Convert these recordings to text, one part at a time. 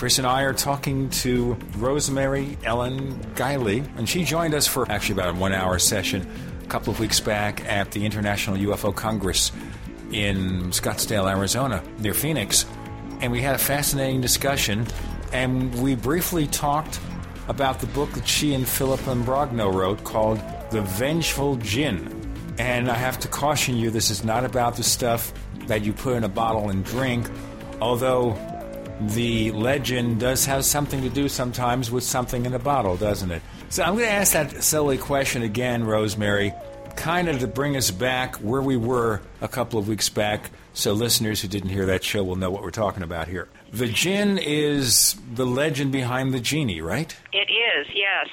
Chris and I are talking to Rosemary Ellen Guiley, and she joined us for actually about a one hour session a couple of weeks back at the International UFO Congress in Scottsdale, Arizona, near Phoenix. And we had a fascinating discussion, and we briefly talked about the book that she and Philip Imbrogno wrote called The Vengeful Jinn. And I have to caution you, this is not about the stuff that you put in a bottle and drink, although the legend does have something to do sometimes with something in a bottle, doesn't it? So I'm going to ask that silly question again, Rosemary, kind of to bring us back where we were a couple of weeks back, so listeners who didn't hear that show will know what we're talking about here. The jinn is the legend behind the genie, right? It is, yes.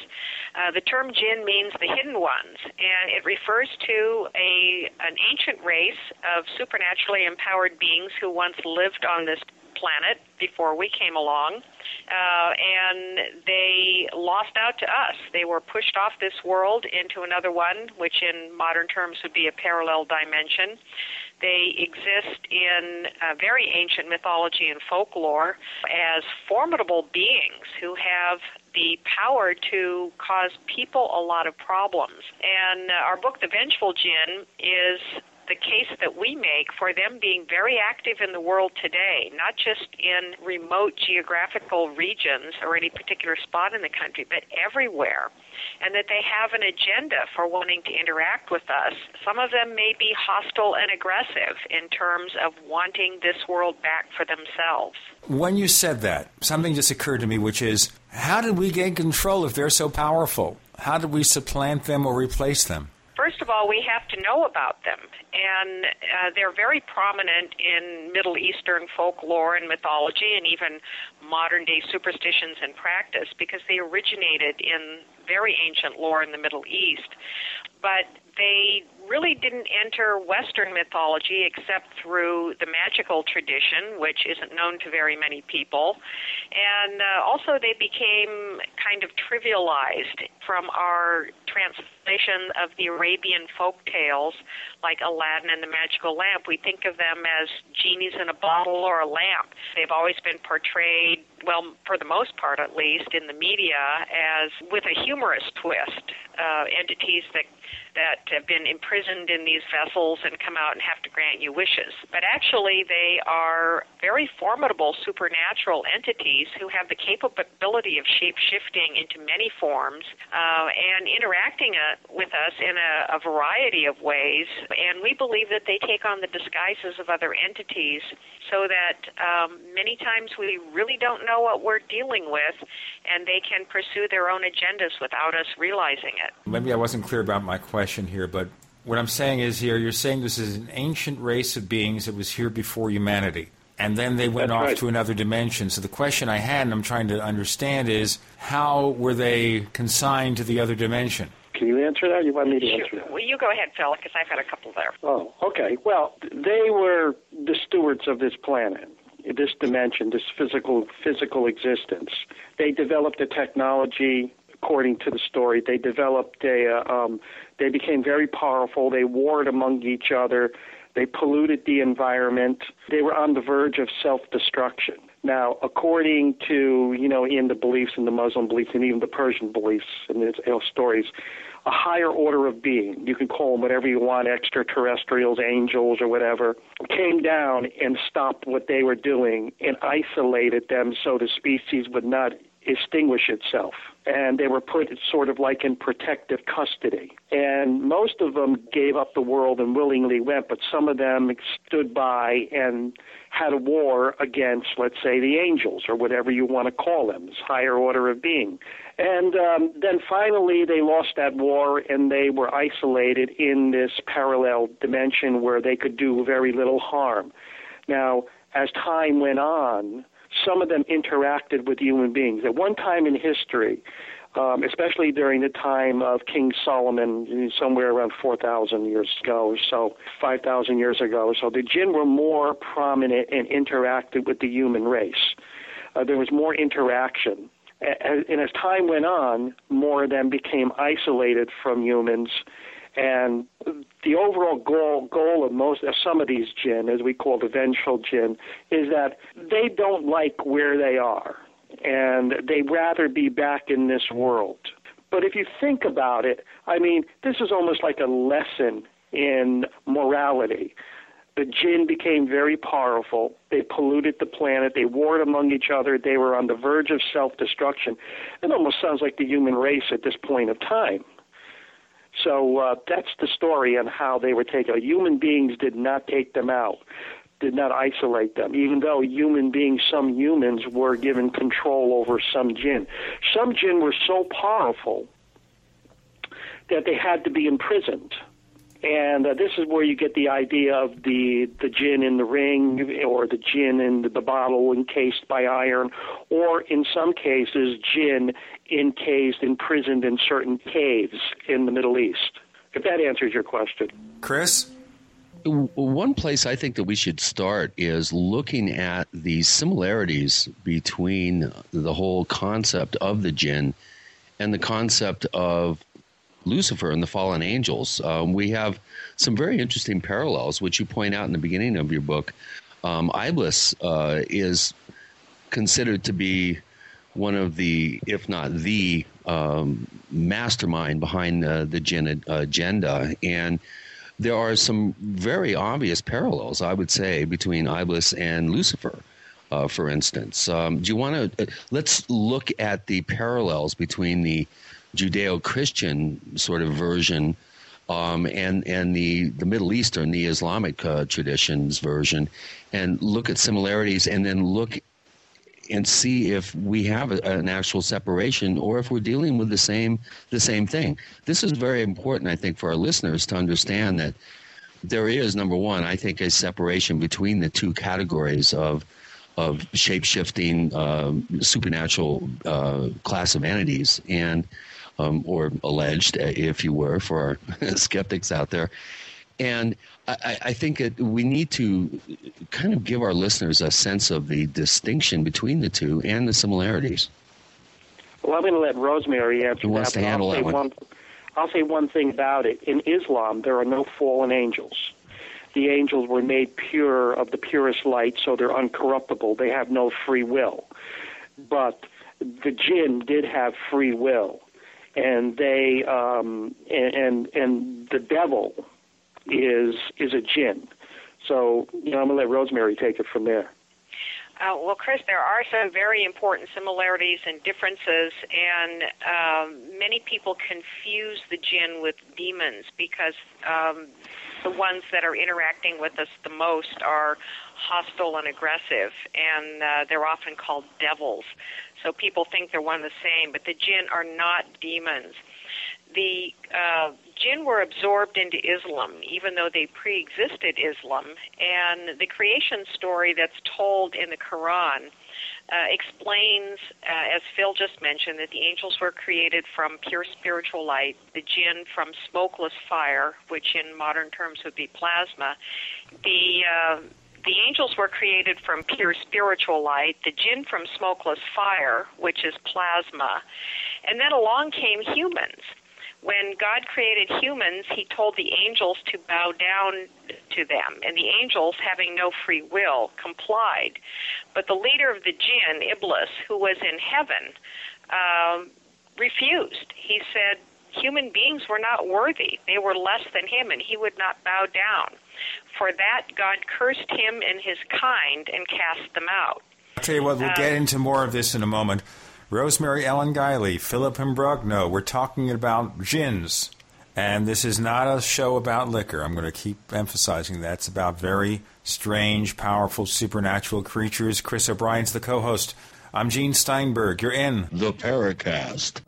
Uh, the term jinn means the hidden ones, and it refers to a an ancient race of supernaturally empowered beings who once lived on this planet before we came along, uh, and they lost out to us. They were pushed off this world into another one, which in modern terms would be a parallel dimension. They exist in uh, very ancient mythology and folklore as formidable beings who have the power to cause people a lot of problems. And uh, our book, The Vengeful Jinn, is the case that we make for them being very active in the world today, not just in remote geographical regions or any particular spot in the country, but everywhere. And that they have an agenda for wanting to interact with us. Some of them may be hostile and aggressive in terms of wanting this world back for themselves. When you said that, something just occurred to me, which is how did we gain control if they're so powerful? How did we supplant them or replace them? First of all, we have to know about them, and uh, they're very prominent in Middle Eastern folklore and mythology, and even modern day superstitions and practice because they originated in very ancient lore in the Middle East. But they really didn't enter Western mythology except through the magical tradition, which isn't known to very many people. And uh, also, they became kind of trivialized from our translation of the Arabian folk tales, like Aladdin and the Magical Lamp. We think of them as genies in a bottle or a lamp. They've always been portrayed, well, for the most part at least, in the media as with a humorous twist, uh, entities that that have been imprisoned in these vessels and come out and have to grant you wishes. But actually, they are very formidable supernatural entities who have the capability of shape shifting into many forms uh, and interacting uh, with us in a, a variety of ways. And we believe that they take on the disguises of other entities so that um, many times we really don't know what we're dealing with and they can pursue their own agendas without us realizing it. Maybe I wasn't clear about my question here, but what I'm saying is here, you're saying this is an ancient race of beings that was here before humanity. And then they went That's off right. to another dimension. So the question I had, and I'm trying to understand, is how were they consigned to the other dimension? Can you answer that? You want me to answer Sure. that? Well, you go ahead, Phil, because I've got a couple there. Oh, okay. Well, they were the stewards of this planet, this dimension, this physical physical existence. They developed a technology. According to the story, they developed a. Uh, um, they became very powerful. They warred among each other. They polluted the environment. They were on the verge of self-destruction. Now, according to you know, in the beliefs, in the Muslim beliefs, and even the Persian beliefs and its stories, a higher order of being, you can call them whatever you want, extraterrestrials, angels, or whatever, came down and stopped what they were doing and isolated them so the species would not extinguish itself. And they were put sort of like in protective custody. And most of them gave up the world and willingly went, but some of them stood by and had a war against, let's say, the angels or whatever you want to call them, this higher order of being. And um, then finally, they lost that war and they were isolated in this parallel dimension where they could do very little harm. Now, as time went on, some of them interacted with human beings. At one time in history, um, especially during the time of King Solomon, somewhere around 4,000 years ago so, 5,000 years ago. So the jinn were more prominent and interacted with the human race. Uh, there was more interaction. And as time went on, more of them became isolated from humans. And the overall goal goal of most of some of these jinn, as we call the vengeful jinn, is that they don't like where they are, and they rather be back in this world. But if you think about it, I mean, this is almost like a lesson in morality. The jinn became very powerful. They polluted the planet. They warred among each other. They were on the verge of self destruction. It almost sounds like the human race at this point of time. So uh, that's the story on how they were taken. Human beings did not take them out, did not isolate them, even though human beings, some humans, were given control over some jinn. Some jinn were so powerful that they had to be imprisoned and uh, this is where you get the idea of the the jinn in the ring or the jinn in the, the bottle encased by iron, or in some cases, jinn encased, imprisoned in certain caves in the Middle East. If that answers your question, Chris. One place I think that we should start is looking at the similarities between the whole concept of the jinn and the concept of Lucifer and the fallen angels. Um, we have some very interesting parallels, which you point out in the beginning of your book. Um, Iblis uh, is considered to be one of the, if not the, um, mastermind behind uh, the jinn agenda. And there are some very obvious parallels, I would say, between Iblis and Lucifer. Uh, for instance, um, do you want to uh, let's look at the parallels between the Judeo-Christian sort of version, um, and and the the Middle Eastern, the Islamic uh, traditions version, and look at similarities, and then look and see if we have a, an actual separation or if we're dealing with the same the same thing. This is very important, I think, for our listeners to understand that there is number one, I think, a separation between the two categories of of shape shifting uh, supernatural uh, class of entities and um, or alleged, uh, if you were, for our skeptics out there. And I, I, think that we need to kind of give our listeners a sense of the distinction between the two and the similarities. Well, I'm going to let Rosemary answer that. To handle I'll, that say one. I'll say one thing about it. In Islam, there are no fallen angels. The angels were made pure of the purest light, so they're uncorruptible. They have no free will. But the jinn did have free will and they um, and, and and the devil is is a jinn. So you know, I'm gonna let Rosemary take it from there. Uh, well, Chris, there are some very important similarities and differences, and um, many people confuse the jinn with demons because um, the ones that are interacting with us the most are hostile and aggressive, and uh, they're often called devils. So people think they're one and the same, but the jinn are not demons. The uh, jinn were absorbed into Islam, even though they pre-existed Islam. And the creation story that's told in the Quran uh, explains, uh, as Phil just mentioned, that the angels were created from pure spiritual light, the jinn from smokeless fire, which in modern terms would be plasma. The uh, the angels were created from pure spiritual light, the jinn from smokeless fire, which is plasma. And then along came humans. When God created humans, he told the angels to bow down to them, and the angels, having no free will, complied. But the leader of the jinn, Iblis, who was in heaven, um, refused. He said, human beings were not worthy. They were less than him, and he would not bow down. For that, God cursed him and his kind and cast them out. I'll tell you what, we'll get into more of this in a moment. Rosemary Ellen Guiley, Philip Imbrogno, we're talking about jinns. And this is not a show about liquor. I'm going to keep emphasizing that. It's about very strange, powerful, supernatural creatures. Chris O'Brien's the co host. I'm Gene Steinberg. You're in The Paracast.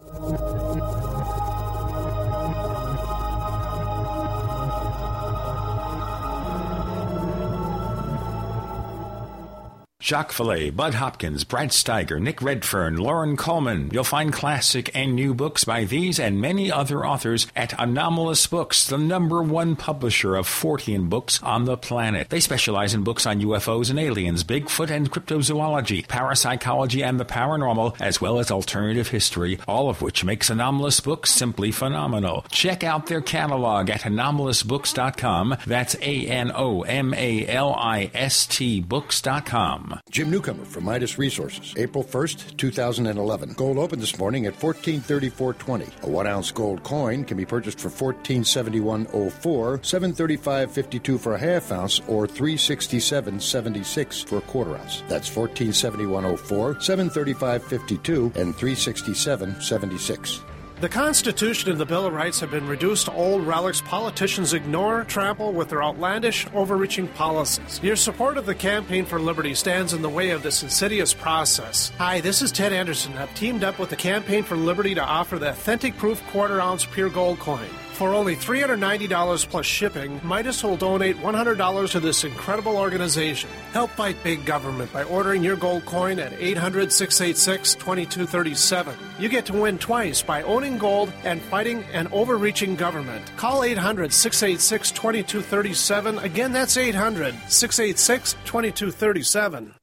Jacques Vallée, Bud Hopkins, Brad Steiger, Nick Redfern, Loren Coleman. You'll find classic and new books by these and many other authors at Anomalist Books, the number one publisher of Fortean books on the planet. They specialize in books on UFOs and aliens, Bigfoot and cryptozoology, parapsychology and the paranormal, as well as alternative history, all of which makes Anomalist Books simply phenomenal. Check out their catalog at anomalistbooks.com. That's A N O M A L I S T books.com. Jim Newcomer from Midas Resources, April 1st, 2011. Gold opened this morning at 1434.20. A one ounce gold coin can be purchased for 1471.04, 735.52 for a half ounce, or 367.76 for a quarter ounce. That's 1471.04, 735.52, and 367.76. The Constitution and the Bill of Rights have been reduced to old relics politicians ignore, trample with their outlandish, overreaching policies. Your support of the Campaign for Liberty stands in the way of this insidious process. Hi, this is Ted Anderson. I've teamed up with the Campaign for Liberty to offer the authentic proof quarter ounce pure gold coin. For only $390 plus shipping, Midas will donate $100 to this incredible organization. Help fight big government by ordering your gold coin at 800 686 2237. You get to win twice by owning gold and fighting an overreaching government. Call 800 686 2237. Again, that's 800 686 2237.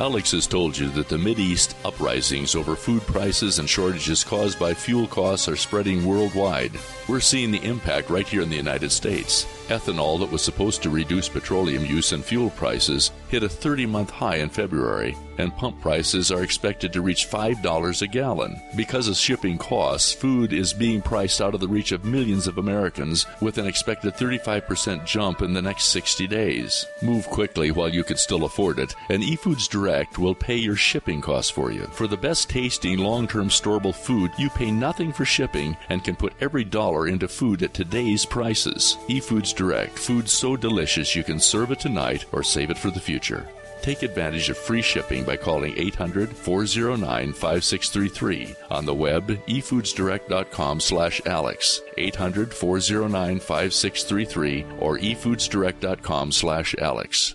Alex has told you that the East uprisings over food prices and shortages caused by fuel costs are spreading worldwide. We're seeing the impact right here in the United States. Ethanol, that was supposed to reduce petroleum use and fuel prices, hit a 30 month high in February, and pump prices are expected to reach $5 a gallon. Because of shipping costs, food is being priced out of the reach of millions of Americans with an expected 35% jump in the next 60 days. Move quickly while you can still afford it, and eFoods Direct will pay your shipping costs for you. For the best tasting, long term storable food, you pay nothing for shipping and can put every dollar into food at today's prices. eFoods Direct, food so delicious you can serve it tonight or save it for the future. Take advantage of free shipping by calling 800 409 5633 on the web efoodsdirect.com slash alex. 800 409 5633 or efoodsdirect.com slash alex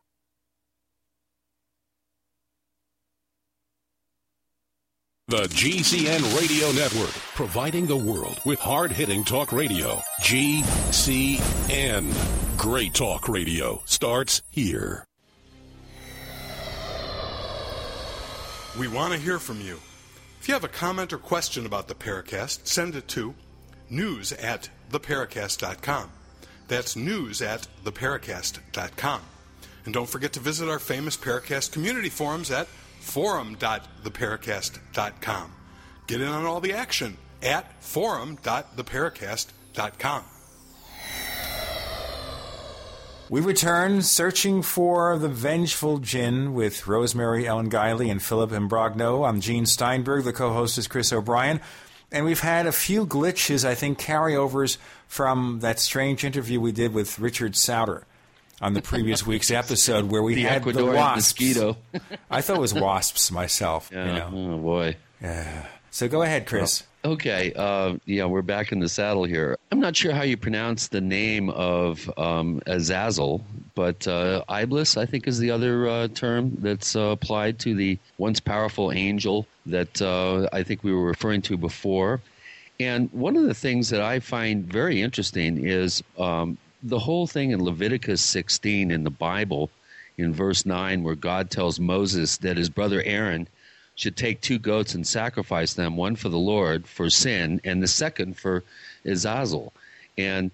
The GCN Radio Network, providing the world with hard hitting talk radio. GCN. Great talk radio starts here. We want to hear from you. If you have a comment or question about the Paracast, send it to news at theparacast.com. That's news at theparacast.com. And don't forget to visit our famous Paracast community forums at forum.theparacast.com. Get in on all the action at forum.theparacast.com. We return searching for the vengeful Jinn with Rosemary Ellen Guiley and Philip Imbrogno. I'm Gene Steinberg. The co-host is Chris O'Brien. And we've had a few glitches, I think, carryovers from that strange interview we did with Richard Sauder on the previous week's episode where we the had Ecuadorian the wasps. mosquito. I thought it was wasps myself. Yeah. You know. Oh boy. Yeah. So go ahead, Chris. Okay, uh, yeah, we're back in the saddle here. I'm not sure how you pronounce the name of um, Azazel, but uh, Iblis, I think, is the other uh, term that's uh, applied to the once powerful angel that uh, I think we were referring to before. And one of the things that I find very interesting is um, the whole thing in Leviticus 16 in the Bible, in verse 9, where God tells Moses that his brother Aaron should take two goats and sacrifice them, one for the Lord for sin, and the second for Azazel. And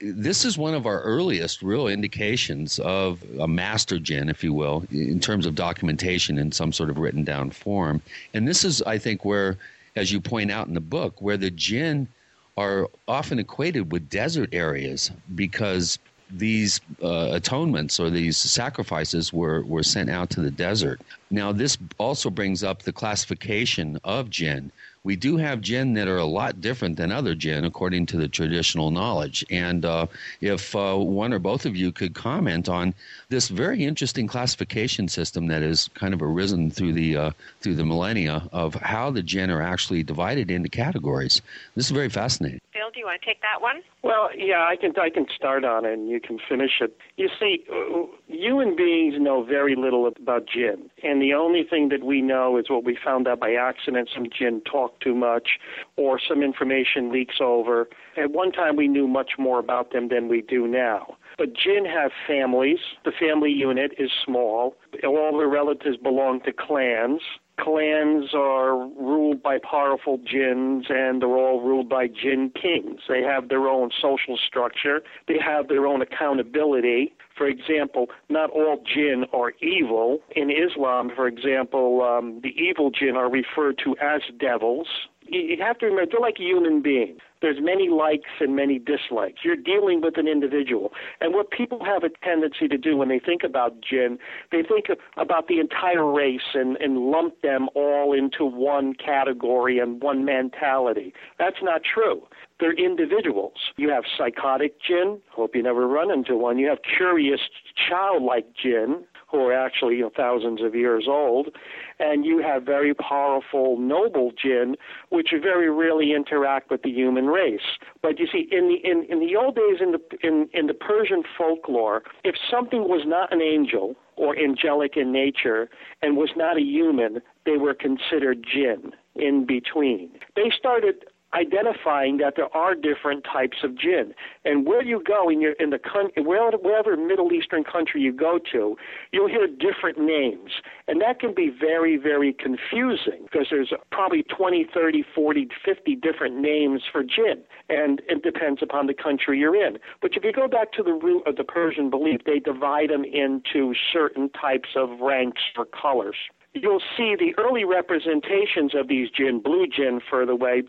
this is one of our earliest real indications of a master jinn, if you will, in terms of documentation in some sort of written down form. And this is, I think, where, as you point out in the book, where the jinn are often equated with desert areas because these uh, atonements or these sacrifices were, were sent out to the desert. Now, this also brings up the classification of jinn we do have jinn that are a lot different than other jinn according to the traditional knowledge. And uh, if uh, one or both of you could comment on this very interesting classification system that has kind of arisen through the uh, through the millennia of how the jinn are actually divided into categories, this is very fascinating. Phil, do you want to take that one? Well, yeah, I can I can start on it and you can finish it. You see, uh, human beings know very little about jinn, and the only thing that we know is what we found out by accident. Some jinn talk too much, or some information leaks over. At one time, we knew much more about them than we do now. But jinn have families. The family unit is small. All the relatives belong to clans clans are ruled by powerful jinns and they're all ruled by jinn kings. They have their own social structure, they have their own accountability. For example, not all jinn are evil. In Islam, for example, um, the evil jinn are referred to as devils. You have to remember, they're like human beings there's many likes and many dislikes. You're dealing with an individual. And what people have a tendency to do when they think about jinn, they think about the entire race and, and lump them all into one category and one mentality. That's not true. They're individuals. You have psychotic jinn. Hope you never run into one. You have curious, childlike jinn who are actually you know, thousands of years old, and you have very powerful noble jinn, which very rarely interact with the human race. But you see, in the in, in the old days, in the in, in the Persian folklore, if something was not an angel or angelic in nature and was not a human, they were considered jinn in between. They started identifying that there are different types of jinn. And where you go in, your, in the country, wherever Middle Eastern country you go to, you'll hear different names. And that can be very, very confusing because there's probably 20, 30, 40, 50 different names for jinn, And it depends upon the country you're in. But if you go back to the root of the Persian belief, they divide them into certain types of ranks or colors you'll see the early representations of these jinn, blue jinn further away,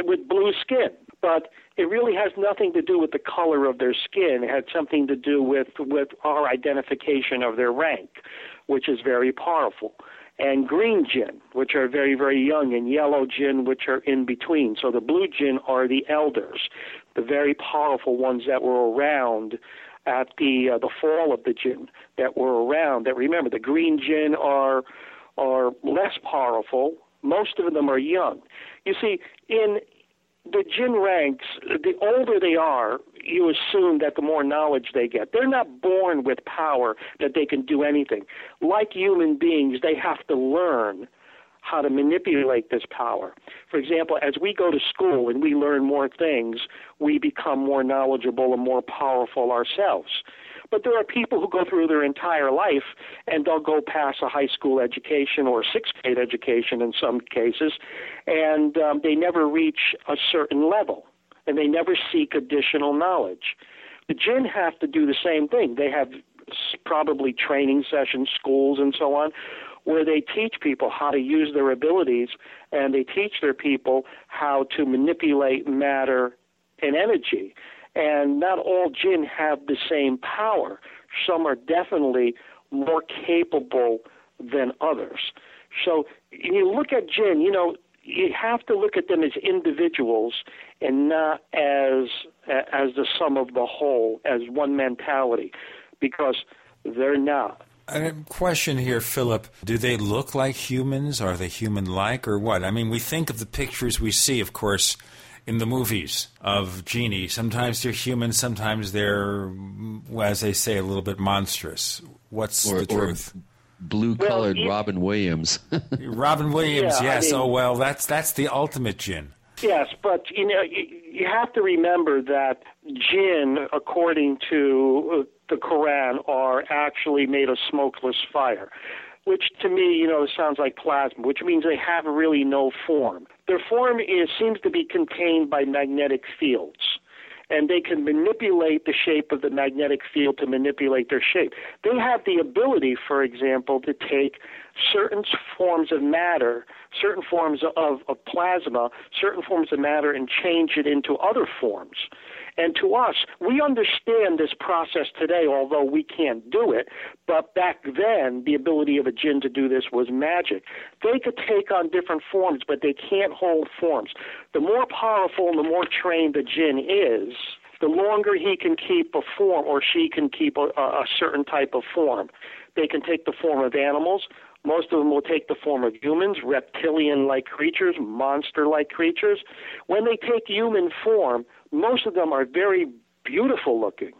with blue skin. But it really has nothing to do with the color of their skin. It had something to do with, with our identification of their rank, which is very powerful. And green jinn, which are very, very young, and yellow jinn, which are in between. So the blue jinn are the elders, the very powerful ones that were around at the uh, the fall of the jinn that were around. That remember, the green jinn are are less powerful. Most of them are young. You see, in the jinn ranks, the older they are, you assume that the more knowledge they get. They're not born with power that they can do anything. Like human beings, they have to learn how to manipulate this power. For example, as we go to school and we learn more things, we become more knowledgeable and more powerful ourselves. But there are people who go through their entire life and they'll go past a high school education or sixth grade education in some cases, and um, they never reach a certain level and they never seek additional knowledge. The jinn have to do the same thing. They have probably training sessions, schools, and so on, where they teach people how to use their abilities and they teach their people how to manipulate matter and energy. And not all jinn have the same power. Some are definitely more capable than others. So you look at jinn, you know, you have to look at them as individuals and not as as the sum of the whole, as one mentality, because they're not. A question here, Philip. Do they look like humans? Are they human like or what? I mean, we think of the pictures we see, of course, in the movies of Genie. Sometimes they're human, sometimes they're, as they say, a little bit monstrous. What's or, the truth? Blue colored well, Robin Williams. Robin Williams, yeah, yes. I mean, oh well, that's that's the ultimate jinn. Yes, but you know you, you have to remember that jinn, according to uh, the Quran, are actually made of smokeless fire, which to me, you know, sounds like plasma, which means they have really no form. Their form is seems to be contained by magnetic fields and they can manipulate the shape of the magnetic field to manipulate their shape. They have the ability, for example, to take certain forms of matter, certain forms of, of plasma, certain forms of matter, and change it into other forms. And to us, we understand this process today, although we can't do it. But back then, the ability of a jinn to do this was magic. They could take on different forms, but they can't hold forms. The more powerful and the more trained the jinn is, the longer he can keep a form or she can keep a, a certain type of form. They can take the form of animals. Most of them will take the form of humans, reptilian like creatures, monster like creatures. When they take human form, most of them are very beautiful looking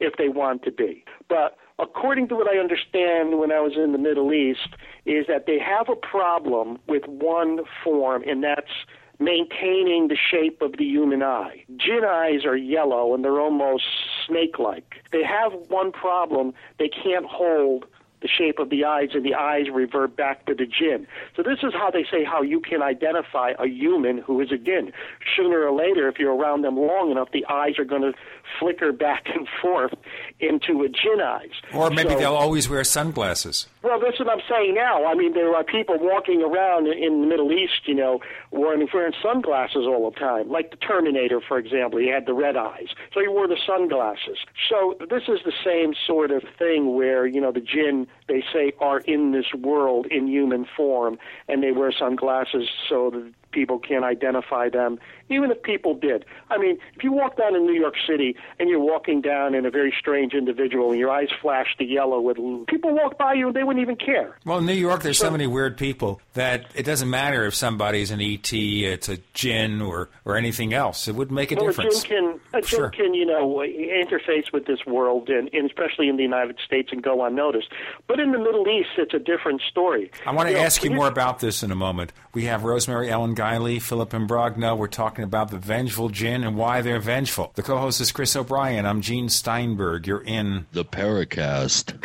if they want to be. But according to what I understand when I was in the Middle East, is that they have a problem with one form, and that's maintaining the shape of the human eye. Jinn eyes are yellow and they're almost snake like. They have one problem they can't hold the shape of the eyes, and the eyes revert back to the jinn. So this is how they say how you can identify a human who is a jinn. Sooner or later, if you're around them long enough, the eyes are going to flicker back and forth into a jinn eyes. Or maybe so, they'll always wear sunglasses. Well, that's what I'm saying now. I mean, there are people walking around in the Middle East, you know, wearing, wearing sunglasses all the time. Like the Terminator, for example, he had the red eyes, so he wore the sunglasses. So this is the same sort of thing where you know the jinn they say are in this world in human form, and they wear sunglasses so that people can't identify them, even if people did. I mean, if you walk down in New York City and you're walking down in a very strange individual and your eyes flash to yellow with people walk by you and they wouldn't even care. Well, in New York, there's so, so many weird people that it doesn't matter if somebody's an ET, it's a jinn, or or anything else. It wouldn't make a well, difference. A jinn can, a sure. can, you know, interface with this world, and, and, especially in the United States, and go unnoticed. But in the Middle East, it's a different story. I want to you ask you more about this in a moment. We have Rosemary Ellen Guiley, Philip Imbrogno. We're talking about the vengeful jinn and why they're vengeful. The co-host is Chris O'Brien. I'm Gene Steinberg. You're in the Paracast.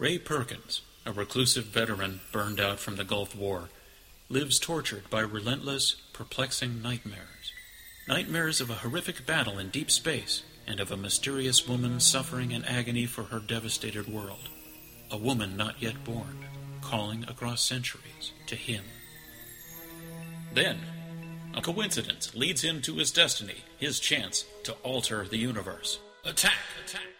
Ray Perkins, a reclusive veteran burned out from the Gulf War, lives tortured by relentless, perplexing nightmares. Nightmares of a horrific battle in deep space and of a mysterious woman suffering in agony for her devastated world. A woman not yet born, calling across centuries to him. Then, a coincidence leads him to his destiny, his chance to alter the universe. Attack! Attack!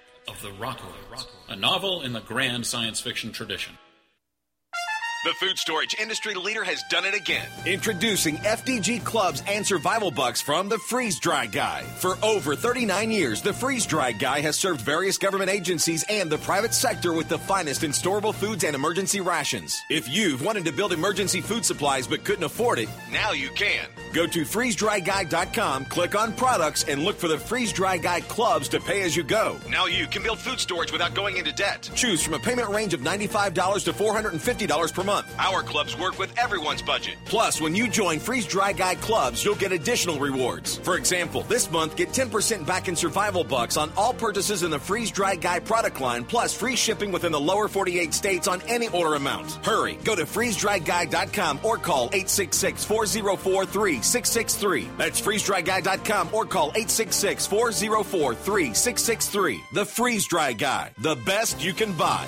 of the Rockoids, a novel in the grand science fiction tradition. The food storage industry leader has done it again. Introducing FDG clubs and survival bucks from the Freeze Dry Guy. For over 39 years, the Freeze Dry Guy has served various government agencies and the private sector with the finest in storable foods and emergency rations. If you've wanted to build emergency food supplies but couldn't afford it, now you can. Go to freezedryguy.com, click on products, and look for the Freeze Dry Guy clubs to pay as you go. Now you can build food storage without going into debt. Choose from a payment range of $95 to $450 per month month. Our clubs work with everyone's budget. Plus, when you join Freeze Dry Guy clubs, you'll get additional rewards. For example, this month, get 10% back in survival bucks on all purchases in the Freeze Dry Guy product line, plus free shipping within the lower 48 states on any order amount. Hurry, go to freezedryguy.com or call 866 404 3663. That's freezedryguy.com or call 866 404 3663. The Freeze Dry Guy, the best you can buy.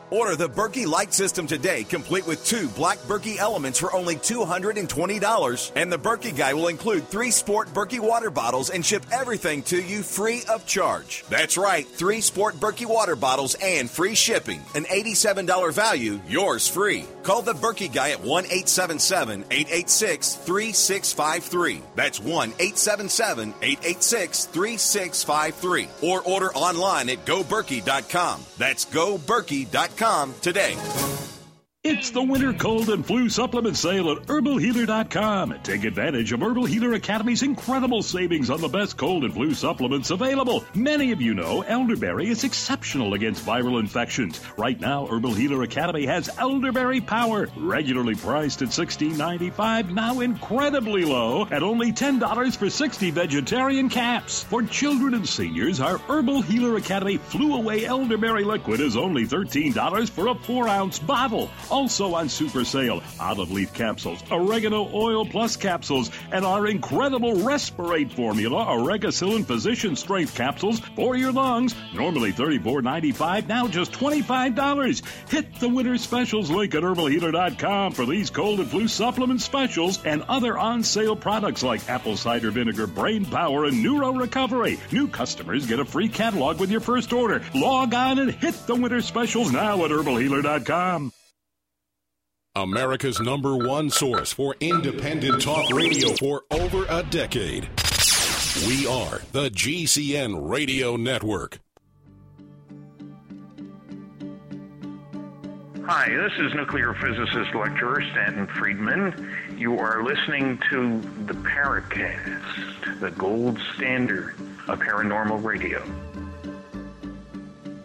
Order the Berkey Light System today, complete with two black Berkey elements for only $220. And the Berkey Guy will include three Sport Berkey water bottles and ship everything to you free of charge. That's right, three Sport Berkey water bottles and free shipping. An $87 value, yours free. Call the Berkey Guy at 1 877 886 3653. That's 1 877 886 3653. Or order online at goberkey.com. That's goberkey.com today. It's the winter cold and flu supplement sale at herbalhealer.com. Take advantage of Herbal Healer Academy's incredible savings on the best cold and flu supplements available. Many of you know elderberry is exceptional against viral infections. Right now, Herbal Healer Academy has elderberry power, regularly priced at $16.95, now incredibly low at only $10 for 60 vegetarian caps. For children and seniors, our Herbal Healer Academy Flu Away Elderberry Liquid is only $13 for a 4 ounce bottle. Also on super sale, olive leaf capsules, oregano oil plus capsules, and our incredible Respirate formula, Oregacillin Physician Strength capsules for your lungs. Normally $34.95, now just $25. Hit the winter specials link at herbalhealer.com for these cold and flu supplement specials and other on sale products like apple cider vinegar, brain power, and neuro recovery. New customers get a free catalog with your first order. Log on and hit the winter specials now at herbalhealer.com. America's number one source for independent talk radio for over a decade. We are the GCN Radio Network. Hi, this is nuclear physicist lecturer Stanton Friedman. You are listening to the Paracast, the gold standard of paranormal radio.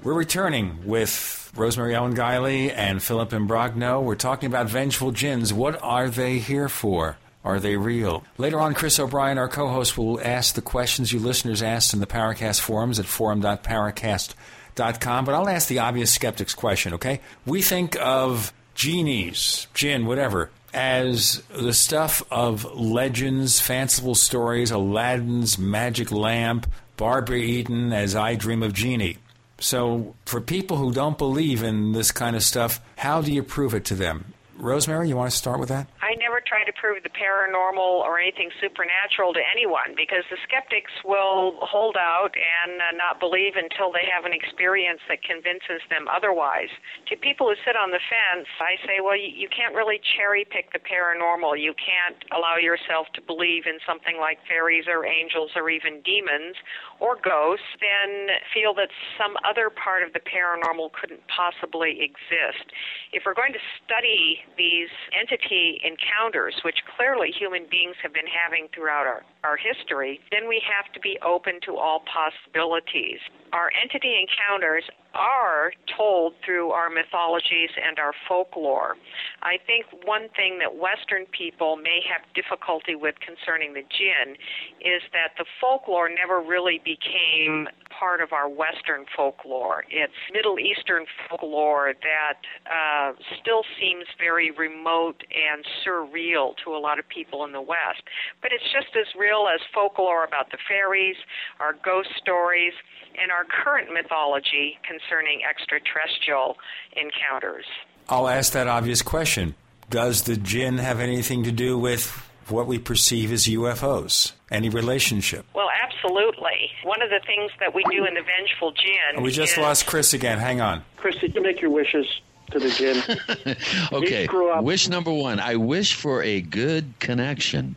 We're returning with Rosemary Ellen Guiley and Philip Imbrogno. We're talking about vengeful jinns. What are they here for? Are they real? Later on, Chris O'Brien, our co host, will ask the questions you listeners asked in the Paracast forums at forum.paracast.com. But I'll ask the obvious skeptics question, okay? We think of genies, jinn, whatever, as the stuff of legends, fanciful stories, Aladdin's magic lamp, Barbara Eden as I Dream of Jeannie. So, for people who don't believe in this kind of stuff, how do you prove it to them? Rosemary, you want to start with that? I never try to prove the paranormal or anything supernatural to anyone because the skeptics will hold out and uh, not believe until they have an experience that convinces them otherwise. To people who sit on the fence, I say, well, you, you can't really cherry pick the paranormal. You can't allow yourself to believe in something like fairies or angels or even demons or ghosts, then feel that some other part of the paranormal couldn't possibly exist. If we're going to study these entity encounters, which clearly human beings have been having throughout our, our history, then we have to be open to all possibilities. Our entity encounters are told through our mythologies and our folklore. I think one thing that Western people may have difficulty with concerning the jinn is that the folklore never really became part of our Western folklore. It's Middle Eastern folklore that uh, still seems very remote and surreal to a lot of people in the West. But it's just as real as folklore about the fairies, our ghost stories, and our current mythology concerning extraterrestrial encounters. I'll ask that obvious question. Does the jinn have anything to do with what we perceive as UFOs? Any relationship? Well, absolutely. One of the things that we do in the Vengeful Jinn. We just is, lost Chris again. Hang on. Chris, did you make your wishes to the jinn? okay. Wish number one I wish for a good connection.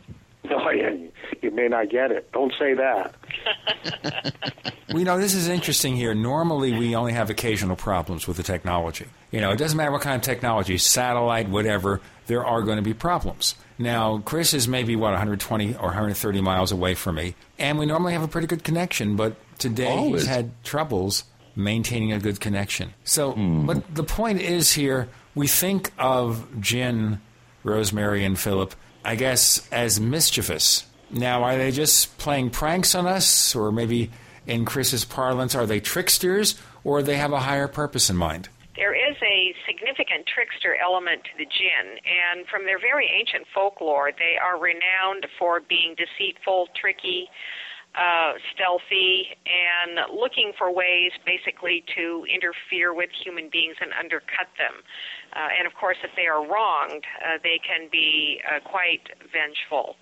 Oh, yeah. You may not get it. Don't say that. we know this is interesting here. Normally, we only have occasional problems with the technology. You know, it doesn't matter what kind of technology, satellite, whatever, there are going to be problems. Now, Chris is maybe, what, 120 or 130 miles away from me, and we normally have a pretty good connection, but today Always. he's had troubles maintaining a good connection. So, Hmm. but the point is here, we think of Jinn, Rosemary, and Philip, I guess, as mischievous. Now, are they just playing pranks on us, or maybe in Chris's parlance, are they tricksters, or they have a higher purpose in mind? There is a significant trickster element to the jinn, and from their very ancient folklore, they are renowned for being deceitful, tricky, uh, stealthy, and looking for ways basically to interfere with human beings and undercut them. Uh, and of course, if they are wronged, uh, they can be uh, quite vengeful.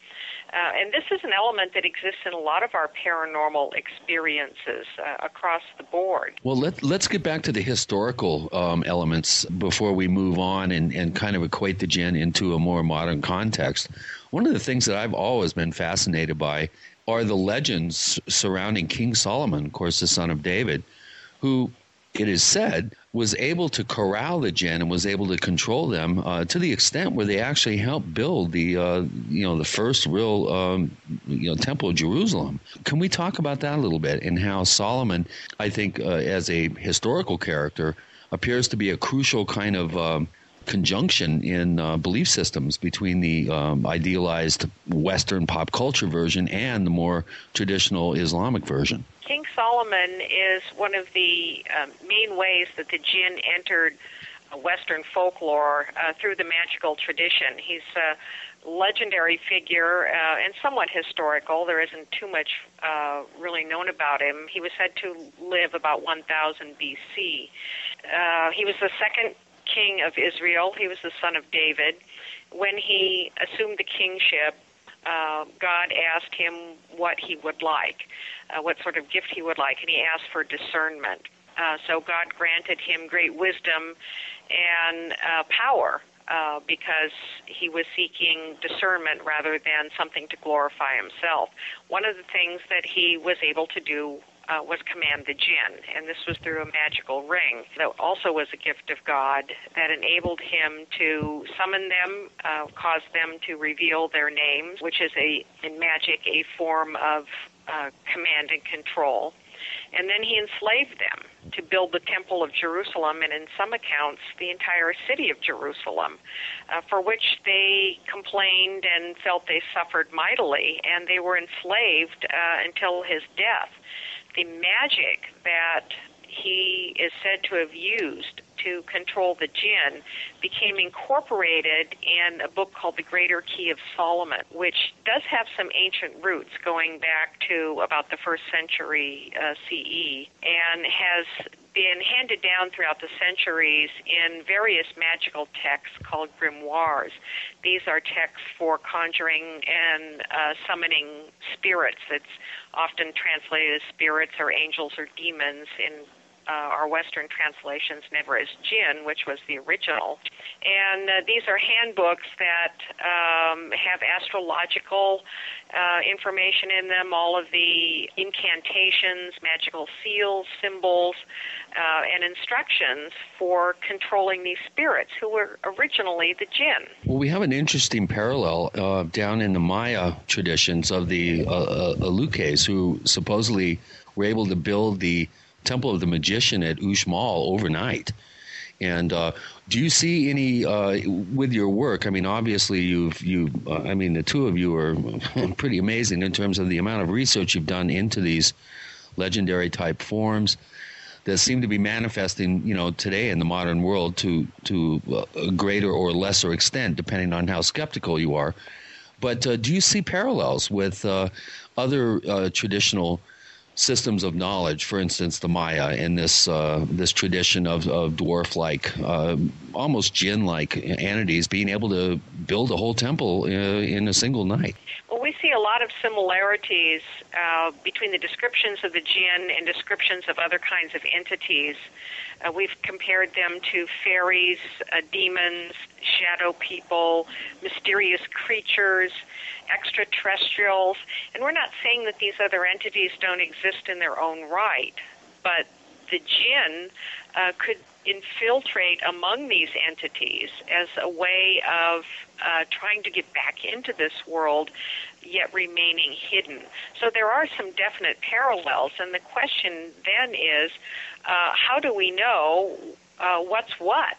Uh, and this is an element that exists in a lot of our paranormal experiences uh, across the board. Well, let, let's get back to the historical um, elements before we move on and, and kind of equate the jinn into a more modern context. One of the things that I've always been fascinated by are the legends surrounding King Solomon, of course, the son of David, who it is said was able to corral the jinn and was able to control them uh, to the extent where they actually helped build the uh, you know the first real um, you know temple of Jerusalem. Can we talk about that a little bit and how Solomon, I think, uh, as a historical character, appears to be a crucial kind of um, conjunction in uh, belief systems between the um, idealized Western pop culture version and the more traditional Islamic version. King Solomon is one of the um, main ways that the jinn entered uh, Western folklore uh, through the magical tradition. He's a legendary figure uh, and somewhat historical. There isn't too much uh, really known about him. He was said to live about 1000 BC. Uh, he was the second king of Israel. He was the son of David. When he assumed the kingship, uh, God asked him what he would like, uh, what sort of gift he would like, and he asked for discernment. Uh, so God granted him great wisdom and uh, power uh, because he was seeking discernment rather than something to glorify himself. One of the things that he was able to do uh, was command the jinn, and this was through a magical ring that also was a gift of God that enabled him to summon them, uh, cause them to reveal their names, which is a in magic a form of uh, command and control. And then he enslaved them to build the Temple of Jerusalem, and in some accounts, the entire city of Jerusalem, uh, for which they complained and felt they suffered mightily, and they were enslaved uh, until his death the magic that he is said to have used to control the jinn became incorporated in a book called The Greater Key of Solomon, which does have some ancient roots going back to about the first century uh, CE and has been handed down throughout the centuries in various magical texts called grimoires. These are texts for conjuring and uh, summoning spirits. It's often translated as spirits or angels or demons in uh, our Western translations never as jinn, which was the original. And uh, these are handbooks that um, have astrological uh, information in them, all of the incantations, magical seals, symbols, uh, and instructions for controlling these spirits who were originally the jinn. Well, we have an interesting parallel uh, down in the Maya traditions of the uh, uh, who supposedly were able to build the Temple of the Magician at Uxmal overnight. And uh, do you see any uh, with your work? I mean, obviously, you've you. Uh, I mean, the two of you are pretty amazing in terms of the amount of research you've done into these legendary type forms that seem to be manifesting, you know, today in the modern world to to a greater or lesser extent, depending on how skeptical you are. But uh, do you see parallels with uh, other uh, traditional systems of knowledge? For instance, the Maya and this uh, this tradition of, of dwarf-like, uh, almost jinn-like entities being able to build a whole temple uh, in a single night. Well, we see a lot of similarities uh, between the descriptions of the jinn and descriptions of other kinds of entities Uh, we've compared them to fairies, uh, demons, shadow people, mysterious creatures, extraterrestrials, and we're not saying that these other entities don't exist in their own right, but the jinn uh, could infiltrate among these entities as a way of uh, trying to get back into this world yet remaining hidden. So there are some definite parallels, and the question then is uh, how do we know uh, what's what?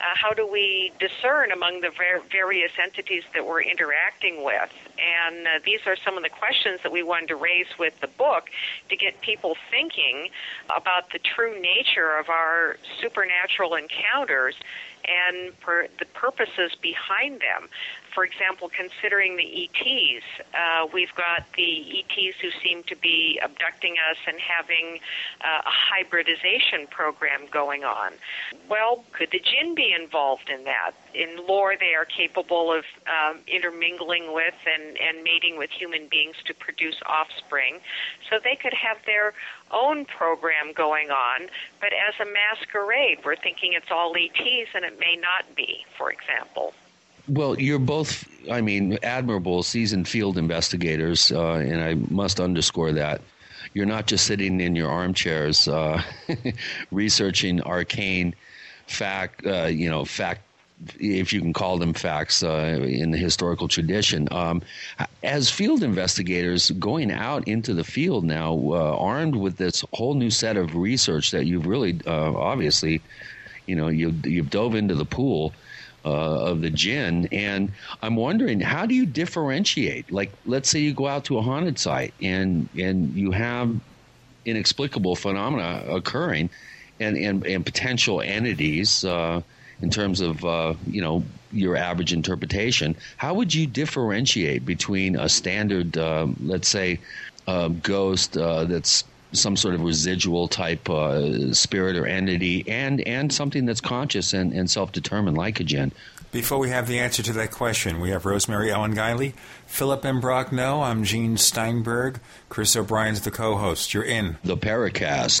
Uh, how do we discern among the ver- various entities that we're interacting with? And uh, these are some of the questions that we wanted to raise with the book to get people thinking about the true nature of our supernatural encounters and per- the purposes behind them for example, considering the ETs, uh, we've got the ETs who seem to be abducting us and having uh, a hybridization program going on. Well, could the jinn be involved in that? In lore, they are capable of um, intermingling with and, and mating with human beings to produce offspring. So they could have their own program going on, but as a masquerade, we're thinking it's all ETs and it may not be, for example. Well, you're both, I mean, admirable, seasoned field investigators, uh, and I must underscore that. You're not just sitting in your armchairs uh, researching arcane fact, uh, you know, fact, if you can call them facts uh, in the historical tradition. Um, as field investigators, going out into the field now, uh, armed with this whole new set of research that you've really, uh, obviously, you know, you've, you've dove into the pool uh, of the jinn. And I'm wondering, how do you differentiate? Like, let's say you go out to a haunted site and and you have inexplicable phenomena occurring, and and, and potential entities. Uh, in terms of uh, you know your average interpretation, how would you differentiate between a standard, uh, let's say, ghost uh, that's some sort of residual type uh, spirit or entity and and something that's conscious and, and self-determined like a jinn before we have the answer to that question, we have Rosemary Ellen Guiley, Philip Imbrogno. I'm Gene Steinberg. Chris O'Brien's the co-host. You're in the Paracast.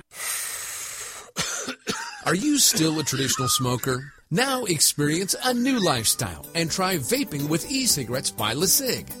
Are you still a traditional smoker? Now experience a new lifestyle and try vaping with e-cigarettes by LeCig.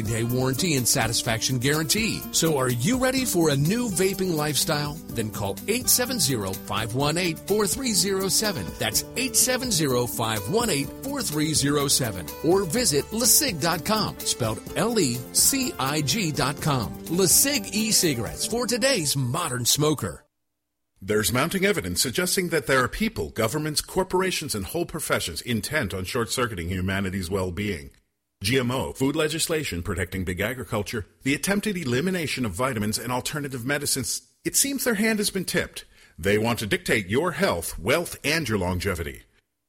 day warranty and satisfaction guarantee. So are you ready for a new vaping lifestyle? Then call 870-518-4307. That's 870-518-4307. Or visit LeCig.com, spelled L-E-C-I-G.com. LeCig e-cigarettes for today's modern smoker. There's mounting evidence suggesting that there are people, governments, corporations, and whole professions intent on short circuiting humanity's well being. GMO, food legislation protecting big agriculture, the attempted elimination of vitamins and alternative medicines, it seems their hand has been tipped. They want to dictate your health, wealth, and your longevity.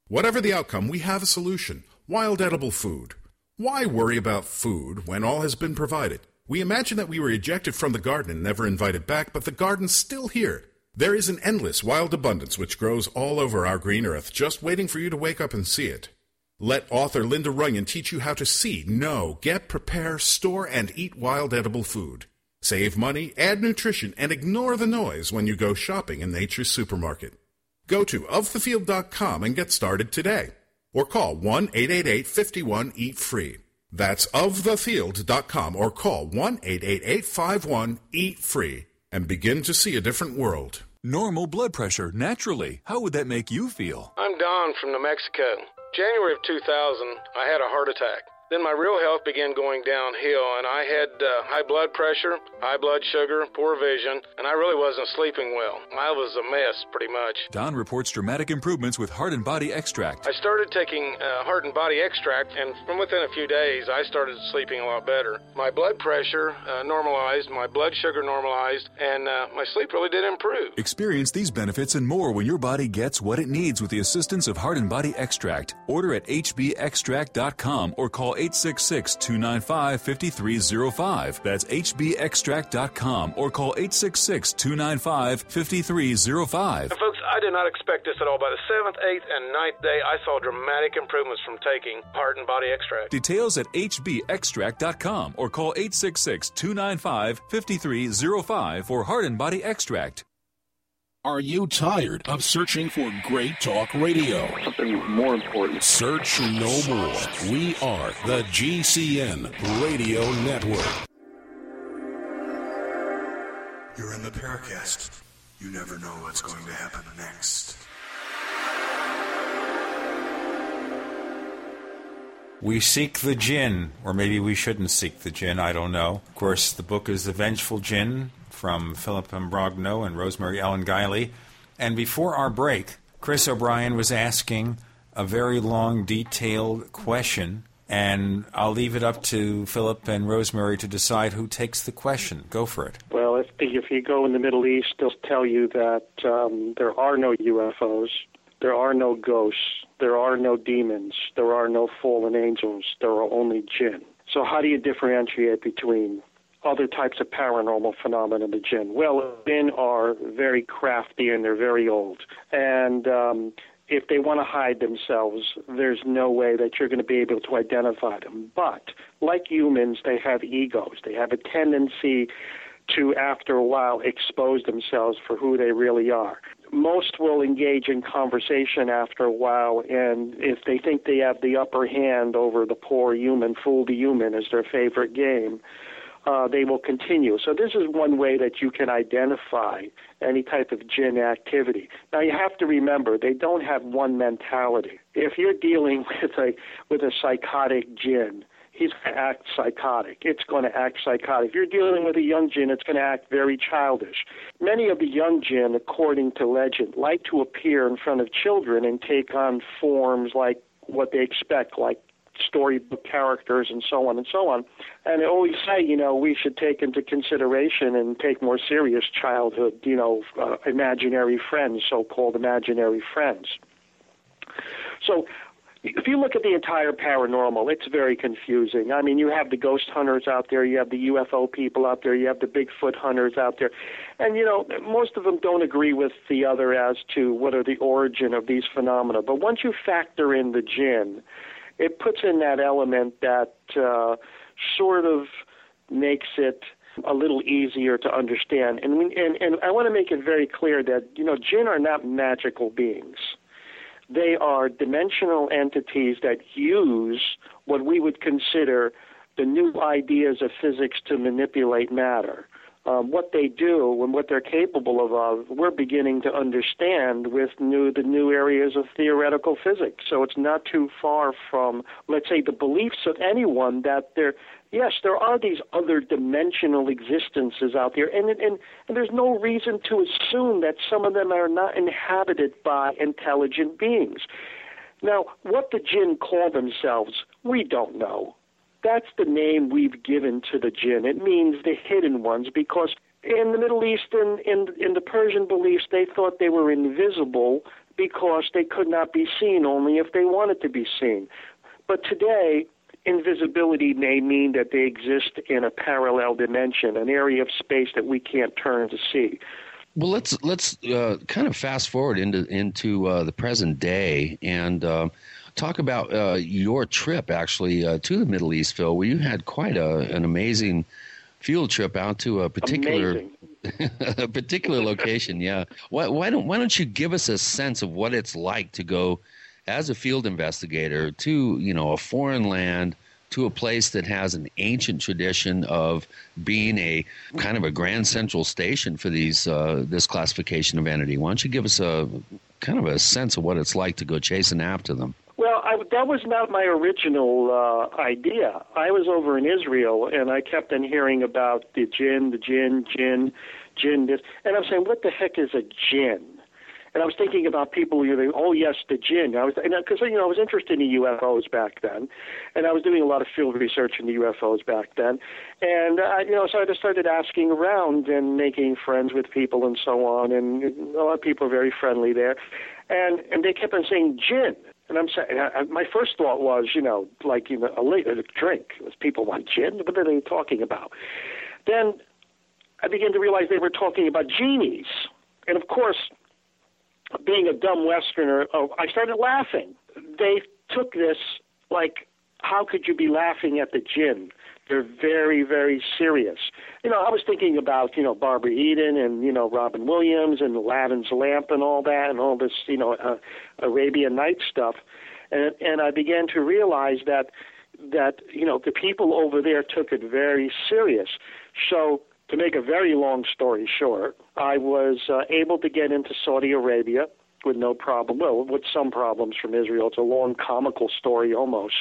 Whatever the outcome, we have a solution wild edible food. Why worry about food when all has been provided? We imagine that we were ejected from the garden and never invited back, but the garden's still here. There is an endless wild abundance which grows all over our green earth, just waiting for you to wake up and see it. Let author Linda Runyon teach you how to see, know, get, prepare, store, and eat wild edible food. Save money, add nutrition, and ignore the noise when you go shopping in nature's supermarket. Go to ofthefield.com and get started today. Or call 1 888 51 Eat Free. That's ofthefield.com or call 1 888 51 Eat Free and begin to see a different world. Normal blood pressure, naturally. How would that make you feel? I'm Don from New Mexico. January of 2000, I had a heart attack. Then my real health began going downhill, and I had uh, high blood pressure, high blood sugar, poor vision, and I really wasn't sleeping well. I was a mess, pretty much. Don reports dramatic improvements with Heart and Body Extract. I started taking uh, Heart and Body Extract, and from within a few days, I started sleeping a lot better. My blood pressure uh, normalized, my blood sugar normalized, and uh, my sleep really did improve. Experience these benefits and more when your body gets what it needs with the assistance of Heart and Body Extract. Order at hbextract.com or call 866 295 5305. That's hbextract.com or call 866 295 5305. And folks, I did not expect this at all. By the seventh, eighth, and ninth day, I saw dramatic improvements from taking Heart and Body Extract. Details at hbextract.com or call 866 295 5305 for Heart and Body Extract. Are you tired of searching for great talk radio? Something more important. Search no more. We are the GCN Radio Network. You're in the Paracast. You never know what's going to happen next. We seek the Jinn, or maybe we shouldn't seek the Jinn, I don't know. Of course, the book is The Vengeful Djinn from Philip Imbrogno and Rosemary Ellen Guiley. And before our break, Chris O'Brien was asking a very long, detailed question, and I'll leave it up to Philip and Rosemary to decide who takes the question. Go for it. Well, if, if you go in the Middle East, they'll tell you that um, there are no UFOs, there are no ghosts, there are no demons, there are no fallen angels, there are only jinn. So, how do you differentiate between other types of paranormal phenomena, the jinn? Well, jinn are very crafty and they're very old. And um, if they want to hide themselves, there's no way that you're going to be able to identify them. But like humans, they have egos. They have a tendency to, after a while, expose themselves for who they really are. Most will engage in conversation after a while, and if they think they have the upper hand over the poor human, fool the human is their favorite game, uh, they will continue. So this is one way that you can identify any type of jinn activity. Now you have to remember they don't have one mentality. If you're dealing with a with a psychotic jinn, he's going to act psychotic. It's going to act psychotic. If you're dealing with a young jinn, it's going to act very childish. Many of the young jinn, according to legend, like to appear in front of children and take on forms like what they expect, like storybook characters and so on and so on. And I always say, you know, we should take into consideration and take more serious childhood, you know, uh, imaginary friends, so-called imaginary friends. So if you look at the entire paranormal, it's very confusing. I mean, you have the ghost hunters out there, you have the UFO people out there, you have the Bigfoot hunters out there. And, you know, most of them don't agree with the other as to what are the origin of these phenomena. But once you factor in the jinn, it puts in that element that uh, sort of makes it a little easier to understand. And, and, and I want to make it very clear that, you know, jinn are not magical beings. They are dimensional entities that use what we would consider the new ideas of physics to manipulate matter. Um, what they do and what they're capable of, of, we're beginning to understand with new the new areas of theoretical physics. So it's not too far from, let's say, the beliefs of anyone that there, yes, there are these other dimensional existences out there, and and and there's no reason to assume that some of them are not inhabited by intelligent beings. Now, what the jinn call themselves, we don't know that's the name we've given to the jinn. It means the hidden ones because in the Middle East and in, in the Persian beliefs, they thought they were invisible because they could not be seen only if they wanted to be seen. But today, invisibility may mean that they exist in a parallel dimension, an area of space that we can't turn to see. Well, let's let's uh, kind of fast forward into into uh, the present day and uh, talk about uh, your trip actually uh, to the Middle East, Phil. Where you had quite a, an amazing field trip out to a particular a particular location. Yeah, why, why don't why don't you give us a sense of what it's like to go as a field investigator to you know a foreign land to a place that has an ancient tradition of being a kind of a grand central station for these uh, this classification of entity. Why don't you give us a kind of a sense of what it's like to go chasing after them? Well, I, that was not my original uh, idea. I was over in Israel, and I kept on hearing about the jinn, the jinn, jinn, jinn. This, and I'm saying, what the heck is a jinn? And I was thinking about people, you know, oh yes, the jinn. I was because you know I was interested in UFOs back then, and I was doing a lot of field research in the UFOs back then, and I, you know, so I just started asking around and making friends with people and so on, and a lot of people are very friendly there, and and they kept on saying jinn. And I'm saying, I, my first thought was, you know, like you know, a, late, a drink. Was people want gin? What are they talking about? Then I began to realize they were talking about genies, and of course, being a dumb Westerner, oh, I started laughing. They took this like, how could you be laughing at the jinn? They're very, very serious. You know, I was thinking about, you know, Barbara Eden and, you know, Robin Williams and Aladdin's Lamp and all that and all this, you know, uh, Arabian Night stuff. And, and I began to realize that, that, you know, the people over there took it very serious. So to make a very long story short, I was uh, able to get into Saudi Arabia with no problem. Well, with some problems from Israel. It's a long comical story almost.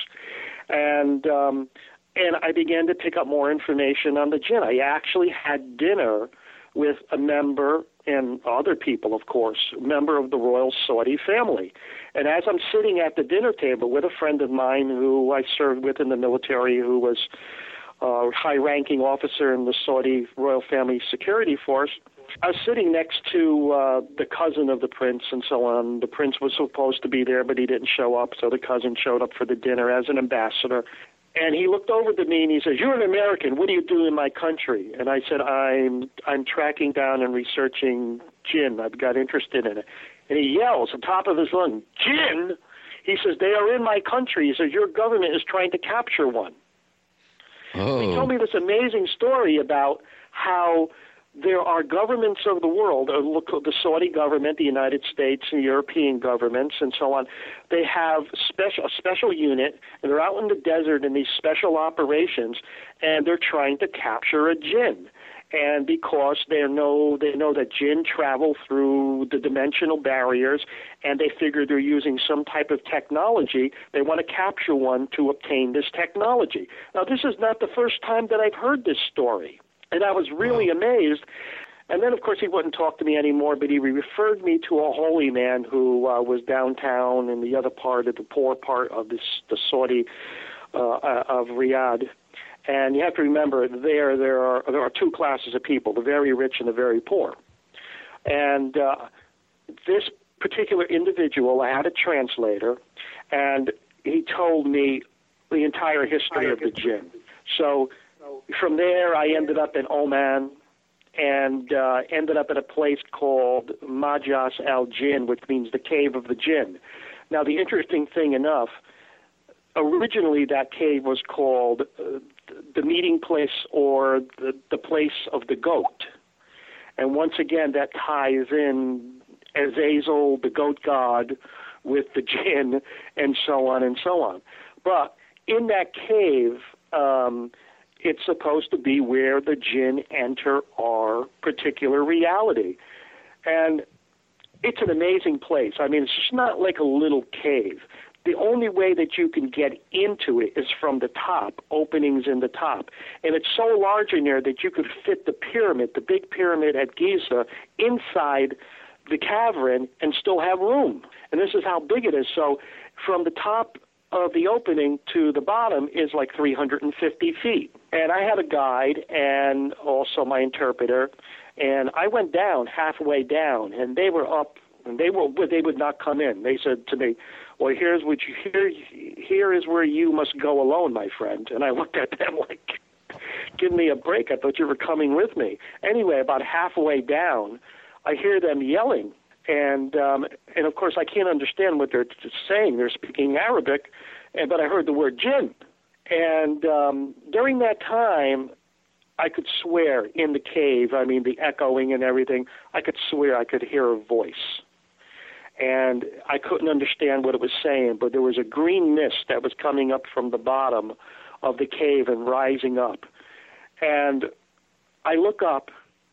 And um, and I began to pick up more information on the jinn. I actually had dinner with a member and other people, of course, member of the royal Saudi family. And as I'm sitting at the dinner table with a friend of mine who I served with in the military, who was a high ranking officer in the Saudi royal family security force. I was sitting next to uh, the cousin of the prince and so on. The prince was supposed to be there, but he didn't show up, so the cousin showed up for the dinner as an ambassador. And he looked over to me and he says, "You're an American. What do you do in my country?" And I said, "I'm I'm tracking down and researching jinn. I've got interested in it." And he yells on top of his lung, "Jinn!" He says, "They are in my country." He says, "Your government is trying to capture one." Oh. He told me this amazing story about how there are governments of the world, uh, look, the Saudi government, the United States, and European governments, and so on. They have special a special unit, and they're out in the desert in these special operations, and they're trying to capture a jinn. And because they know they know that jinn travel through the dimensional barriers and they figure they're using some type of technology they want to capture one to obtain this technology. Now this is not the first time that i've heard this story and i was really wow. amazed and then of course he wouldn't talk to me anymore but he referred me to a holy man who uh, was downtown in the other part of the poor part of this the saudi uh, uh of riyadh and you have to remember there there are there are two classes of people: the very rich and the very poor. And uh, this particular individual, I had a translator, and he told me the entire history of the jinn. So from there, I ended up in Oman and uh, ended up at a place called Majlis al Jinn, which means the cave of the jinn. Now, the interesting thing enough, originally that cave was called uh, the meeting place or the, the place of the goat. And once again, that ties in Azazel, the goat god, with the jinn, and so on and so on. But in that cave, um, it's supposed to be where the jinn enter our particular reality. And it's an amazing place. I mean, it's just not like a little cave the only way that you can get into it is from the top, openings in the top. And it's so large in there that you could fit the pyramid, the big pyramid at Giza, inside the cavern and still have room. And this is how big it is. So from the top of the opening to the bottom is like 350 feet. And I had a guide and also my interpreter. And I went down halfway down, and they were up and they were they would not come in. They said to me, "Well, here's what you here here is where you must go alone, my friend." And I looked at them like, "Give me a break! I thought you were coming with me." Anyway, about halfway down, I hear them yelling, and um, and of course I can't understand what they're saying. They're speaking Arabic, and but I heard the word jinn. And um, during that time, I could swear in the cave. I mean, the echoing and everything. I could swear I could hear a voice, and I couldn't understand what it was saying. But there was a green mist that was coming up from the bottom of the cave and rising up, and I look up,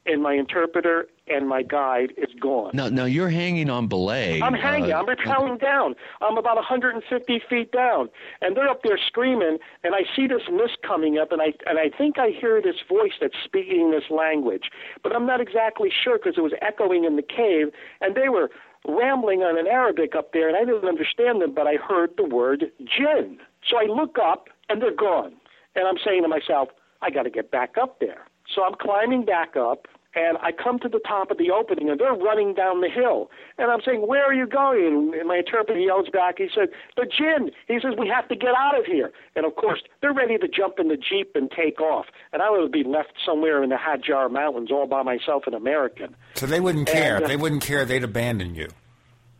and my interpreter and my guide is gone. Now, now you're hanging on belay. I'm hanging. Uh, I'm rappelling down. I'm about 150 feet down, and they're up there screaming. And I see this mist coming up, and I and I think I hear this voice that's speaking this language, but I'm not exactly sure because it was echoing in the cave, and they were rambling on an Arabic up there, and I didn't understand them, but I heard the word jinn. So I look up, and they're gone, and I'm saying to myself, I got to get back up there. So I'm climbing back up, and I come to the top of the opening, and they're running down the hill. And I'm saying, Where are you going? And my interpreter yells back, He said, The jinn. He says, We have to get out of here. And of course, they're ready to jump in the Jeep and take off. And I would be left somewhere in the Hajar Mountains all by myself, an American. So they wouldn't care. And, uh, they wouldn't care. They'd abandon you.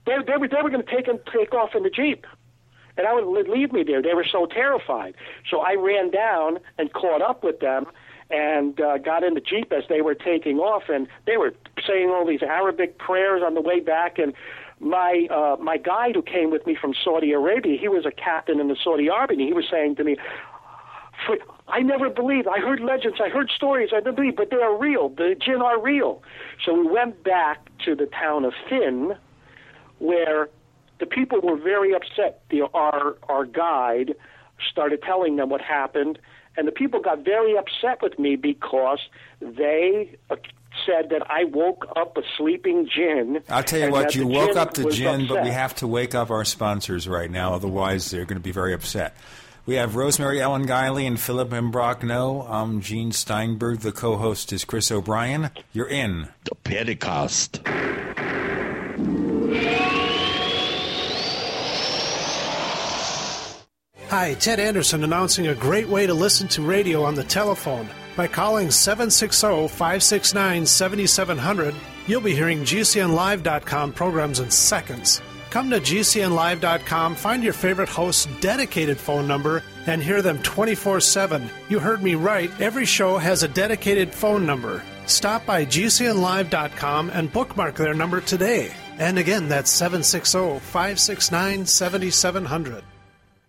They, they were, they were going to take, and take off in the Jeep. And I would leave me there. They were so terrified. So I ran down and caught up with them and uh, got in the jeep as they were taking off, and they were saying all these Arabic prayers on the way back. And my uh, my guide who came with me from Saudi Arabia, he was a captain in the Saudi Army. He was saying to me, "For- "I never believed. I heard legends. I heard stories. I didn't believe, but they are real. The jinn are real." So we went back to the town of Finn, where the people were very upset. The, our our guide started telling them what happened, and the people got very upset with me because they uh, said that I woke up a sleeping jinn. I'll tell you what, you woke up the was gin, but we have to wake up our sponsors right now, otherwise they're going to be very upset. We have Rosemary Ellen Guiley and Philip Imbrogno. I'm Gene Steinberg. The co-host is Chris O'Brien. You're in. The Paracast. Hi, Ted Anderson announcing a great way to listen to radio on the telephone. By calling 760 569 7700, you'll be hearing GCNLive.com programs in seconds. Come to GCNLive.com, find your favorite host's dedicated phone number, and hear them 24 7. You heard me right, every show has a dedicated phone number. Stop by GCNLive.com and bookmark their number today. And again, that's 760 569 7700.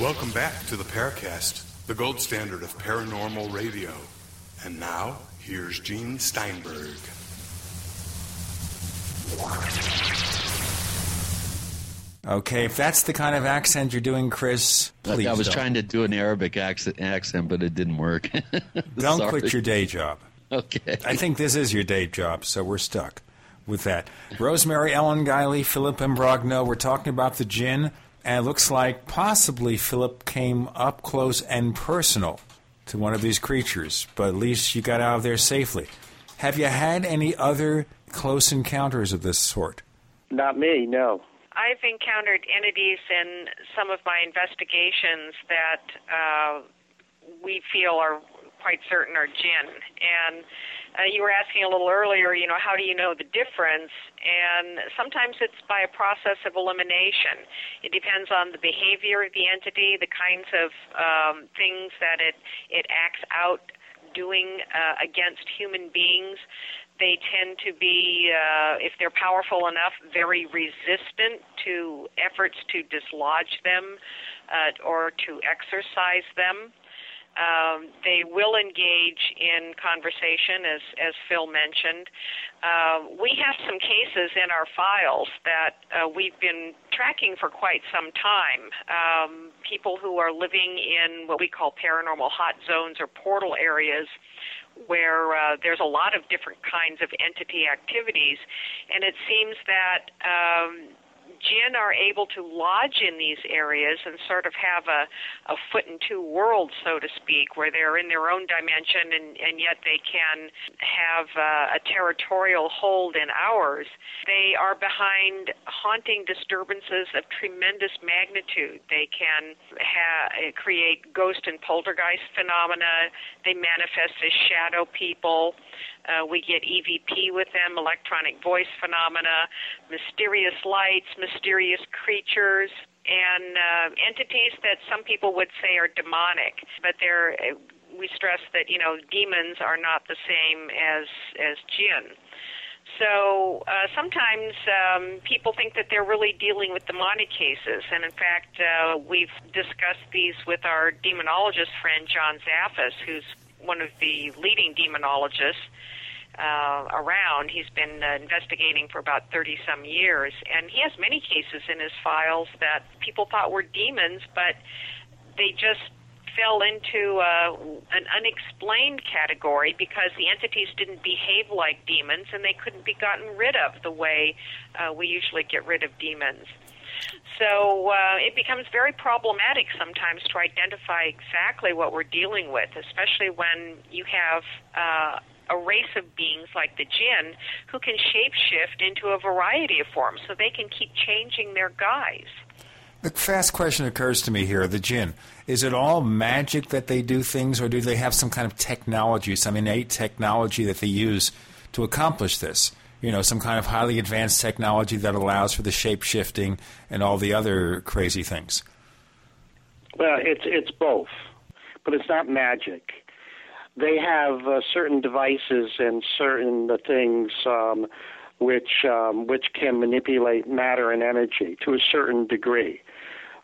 Welcome back to the Paracast, the gold standard of paranormal radio. And now, here's Gene Steinberg. Okay, if that's the kind of accent you're doing, Chris, I- please I was don't. trying to do an Arabic accent, accent but it didn't work. Don't Sorry. quit your day job. Okay. I think this is your day job, so we're stuck with that. Rosemary Ellen Guiley, Philip Imbrogno, we're talking about the jinn, and it looks like possibly Philip came up close and personal to one of these creatures, but at least you got out of there safely. Have you had any other close encounters of this sort? Not me, no. I've encountered entities in some of my investigations that uh, we feel are quite certain are jinn. And uh, you were asking a little earlier, you know, how do you know the difference? And sometimes it's by a process of elimination. It depends on the behavior of the entity, the kinds of um, things that it it acts out doing uh, against human beings. They tend to be, uh, if they're powerful enough, very resistant to efforts to dislodge them uh, or to exercise them. Um, they will engage in conversation, as as Phil mentioned. Uh, we have some cases in our files that uh, we've been tracking for quite some time. Um, people who are living in what we call paranormal hot zones or portal areas where uh, there's a lot of different kinds of entity activities, and it seems that um, jinn are able to lodge in these areas and sort of have a, a foot in two worlds, so to speak, where they're in their own dimension and, and yet they can have uh, a territorial hold in ours. They are behind haunting disturbances of tremendous magnitude. They can ha- create ghost and poltergeist phenomena. They manifest as shadow people. Uh, we get EVP with them, electronic voice phenomena, mysterious lights, mysterious creatures, and uh, entities that some people would say are demonic, but they're. We stress that you know demons are not the same as as jinn. So uh, sometimes um, people think that they're really dealing with demonic cases, and in fact, uh, we've discussed these with our demonologist friend John Zaffis, who's one of the leading demonologists uh, around. He's been uh, investigating for about 30 some years, and he has many cases in his files that people thought were demons, but they just fell into uh, an unexplained category because the entities didn't behave like demons and they couldn't be gotten rid of the way uh, we usually get rid of demons. So uh, it becomes very problematic sometimes to identify exactly what we're dealing with, especially when you have uh, a race of beings like the jinn who can shapeshift into a variety of forms, so they can keep changing their guise. The fast question occurs to me here the jinn. Is it all magic that they do things, or do they have some kind of technology, some innate technology that they use to accomplish this? You know, some kind of highly advanced technology that allows for the shape shifting and all the other crazy things? Well, it's it's both, but it's not magic. They have uh, certain devices and certain uh, things um, which um, which can manipulate matter and energy to a certain degree.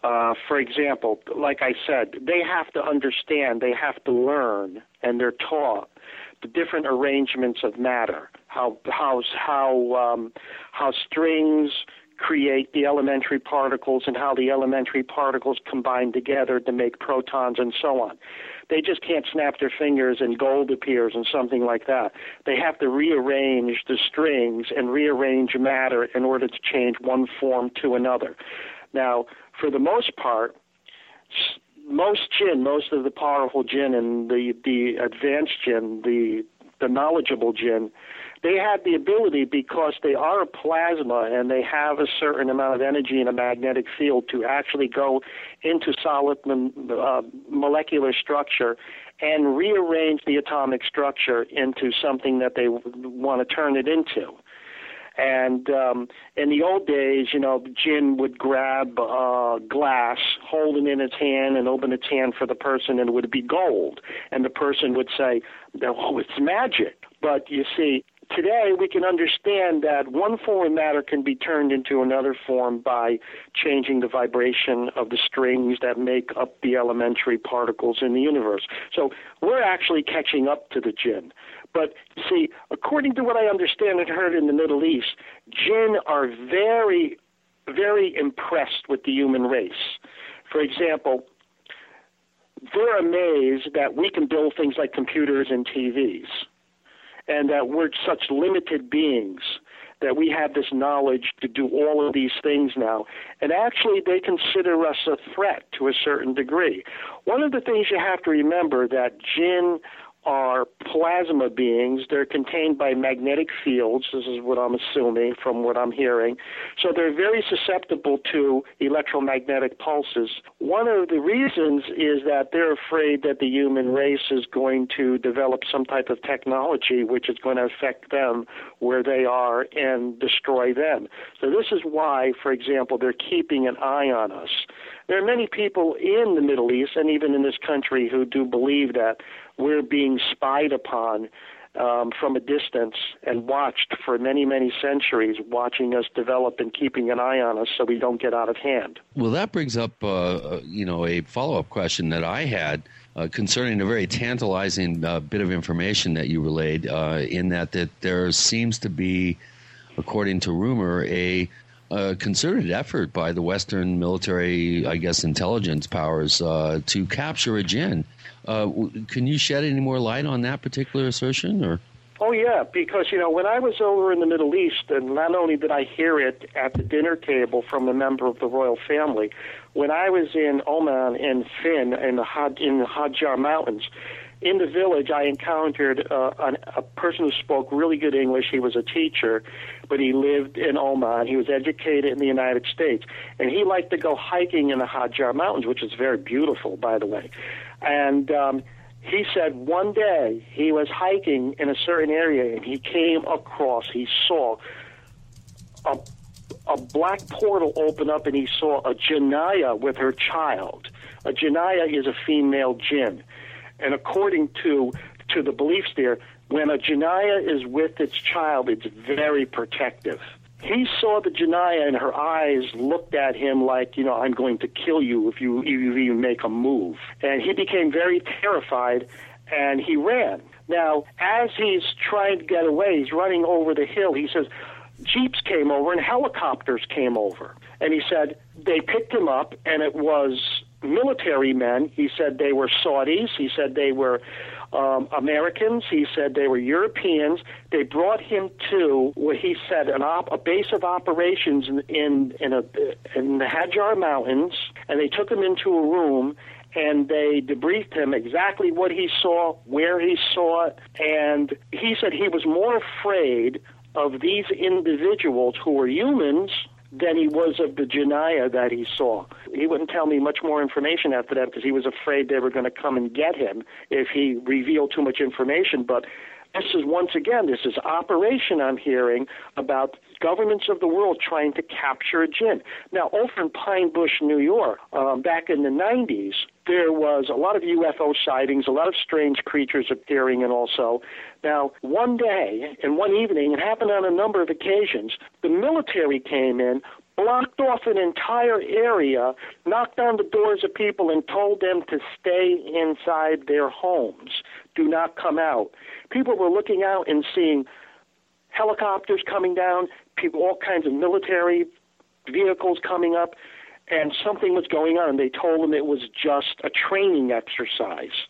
Uh, for example, like I said, they have to understand, they have to learn, and they're taught the different arrangements of matter, how how how um, how strings create the elementary particles and how the elementary particles combine together to make protons and so on. They just can't snap their fingers and gold appears and something like that. They have to rearrange the strings and rearrange matter in order to change one form to another. Now, for the most part, most jinn, most of the powerful jinn and the the advanced jinn, the the knowledgeable jinn, they have the ability because they are a plasma and they have a certain amount of energy in a magnetic field to actually go into solid uh, molecular structure and rearrange the atomic structure into something that they want to turn it into. And um, in the old days, you know, Jinn would grab uh, glass, hold it in its hand, and open its hand for the person, and it would be gold. And the person would say, "Oh, it's magic." But you see, today we can understand that one form of matter can be turned into another form by changing the vibration of the strings that make up the elementary particles in the universe. So we're actually catching up to the jinn. But see, according to what I understand and heard in the Middle East, jinn are very, very impressed with the human race. For example, they're amazed that we can build things like computers and TVs, and that we're such limited beings that we have this knowledge to do all of these things now. And actually, they consider us a threat to a certain degree. One of the things you have to remember that jinn are plasma beings. They're contained by magnetic fields. This is what I'm assuming from what I'm hearing. So they're very susceptible to electromagnetic pulses. One of the reasons is that they're afraid that the human race is going to develop some type of technology which is going to affect them where they are and destroy them. So this is why, for example, they're keeping an eye on us. There are many people in the Middle East and even in this country who do believe that we're being spied upon um, from a distance and watched for many, many centuries, watching us develop and keeping an eye on us so we don't get out of hand. Well, that brings up, uh, you know, a follow-up question that I had uh, concerning a very tantalizing uh, bit of information that you relayed. Uh, in that, that there seems to be, according to rumor, a a concerted effort by the Western military, I guess, intelligence powers uh, to capture a jinn. Uh, can you shed any more light on that particular assertion, or? Oh yeah, because you know when I was over in the Middle East, and not only did I hear it at the dinner table from a member of the royal family, when I was in Oman and Finn in the Had, in the Hajar Mountains, in the village I encountered uh, an, a person who spoke really good English. He was a teacher, but he lived in Oman. He was educated in the United States, and he liked to go hiking in the Hajar Mountains, which is very beautiful, by the way. And um, he said one day he was hiking in a certain area and he came across, he saw a, a black portal open up and he saw a Janaya with her child. A Janaya is a female jinn. And according to, to the beliefs there, when a Janaya is with its child, it's very protective. He saw the Janaya and her eyes looked at him like, you know, I'm going to kill you if you, if you even make a move. And he became very terrified and he ran. Now, as he's trying to get away, he's running over the hill. He says, Jeeps came over and helicopters came over. And he said, they picked him up and it was military men. He said they were Saudis. He said they were um, Americans. He said they were Europeans. They brought him to what he said an op- a base of operations in in in, a, in the Hajar Mountains, and they took him into a room and they debriefed him exactly what he saw, where he saw it, and he said he was more afraid of these individuals who were humans than he was of the Janaya that he saw. He wouldn't tell me much more information after that because he was afraid they were going to come and get him if he revealed too much information. But this is once again, this is operation I'm hearing about governments of the world trying to capture a jinn. Now, over in Pine Bush, New York, um, back in the 90s, there was a lot of UFO sightings, a lot of strange creatures appearing, and also. Now, one day and one evening, it happened on a number of occasions, the military came in, blocked off an entire area, knocked on the doors of people, and told them to stay inside their homes. Do not come out. People were looking out and seeing helicopters coming down, people, all kinds of military vehicles coming up and something was going on. They told them it was just a training exercise.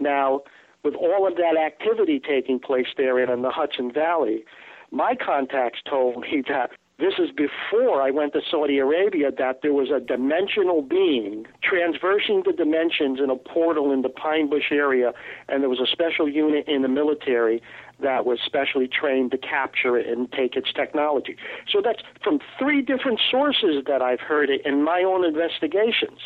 Now, with all of that activity taking place there in the Hudson Valley, my contacts told me that this is before I went to Saudi Arabia that there was a dimensional being transversing the dimensions in a portal in the Pine Bush area, and there was a special unit in the military that was specially trained to capture it and take its technology. So that's from three different sources that I've heard it in my own investigations.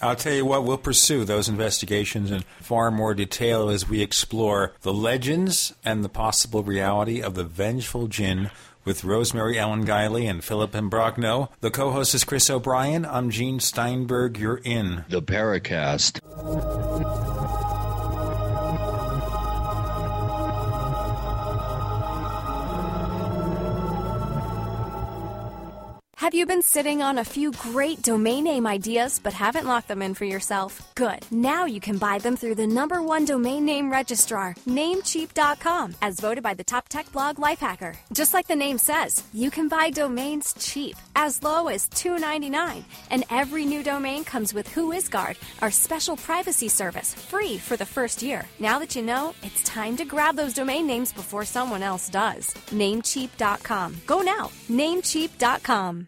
I'll tell you what, we'll pursue those investigations in far more detail as we explore the legends and the possible reality of the vengeful jinn with Rosemary Ellen Guiley and Philip Imbrogno. The co host is Chris O'Brien. I'm Gene Steinberg. You're in the Paracast. Have you been sitting on a few great domain name ideas but haven't locked them in for yourself? Good. Now you can buy them through the number one domain name registrar, Namecheap.com, as voted by the top tech blog Lifehacker. Just like the name says, you can buy domains cheap, as low as $2.99, and every new domain comes with WhoisGuard, our special privacy service, free for the first year. Now that you know, it's time to grab those domain names before someone else does. Namecheap.com. Go now. Namecheap.com.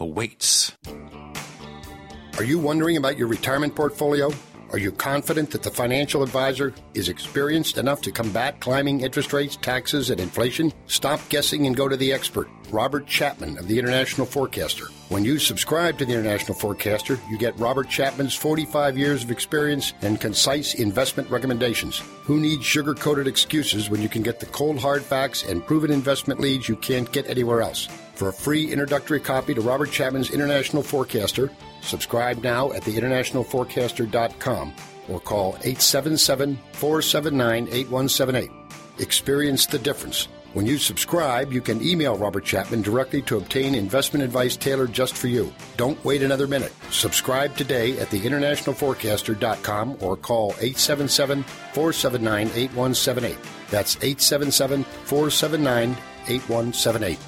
awaits. Are you wondering about your retirement portfolio? Are you confident that the financial advisor is experienced enough to combat climbing interest rates, taxes, and inflation? Stop guessing and go to the expert, Robert Chapman of the International Forecaster. When you subscribe to the International Forecaster, you get Robert Chapman's 45 years of experience and concise investment recommendations. Who needs sugar coated excuses when you can get the cold hard facts and proven investment leads you can't get anywhere else? For a free introductory copy to Robert Chapman's International Forecaster, subscribe now at theinternationalforecaster.com or call 877 479 8178. Experience the difference. When you subscribe, you can email Robert Chapman directly to obtain investment advice tailored just for you. Don't wait another minute. Subscribe today at theinternationalforecaster.com or call 877 479 8178. That's 877 479 8178.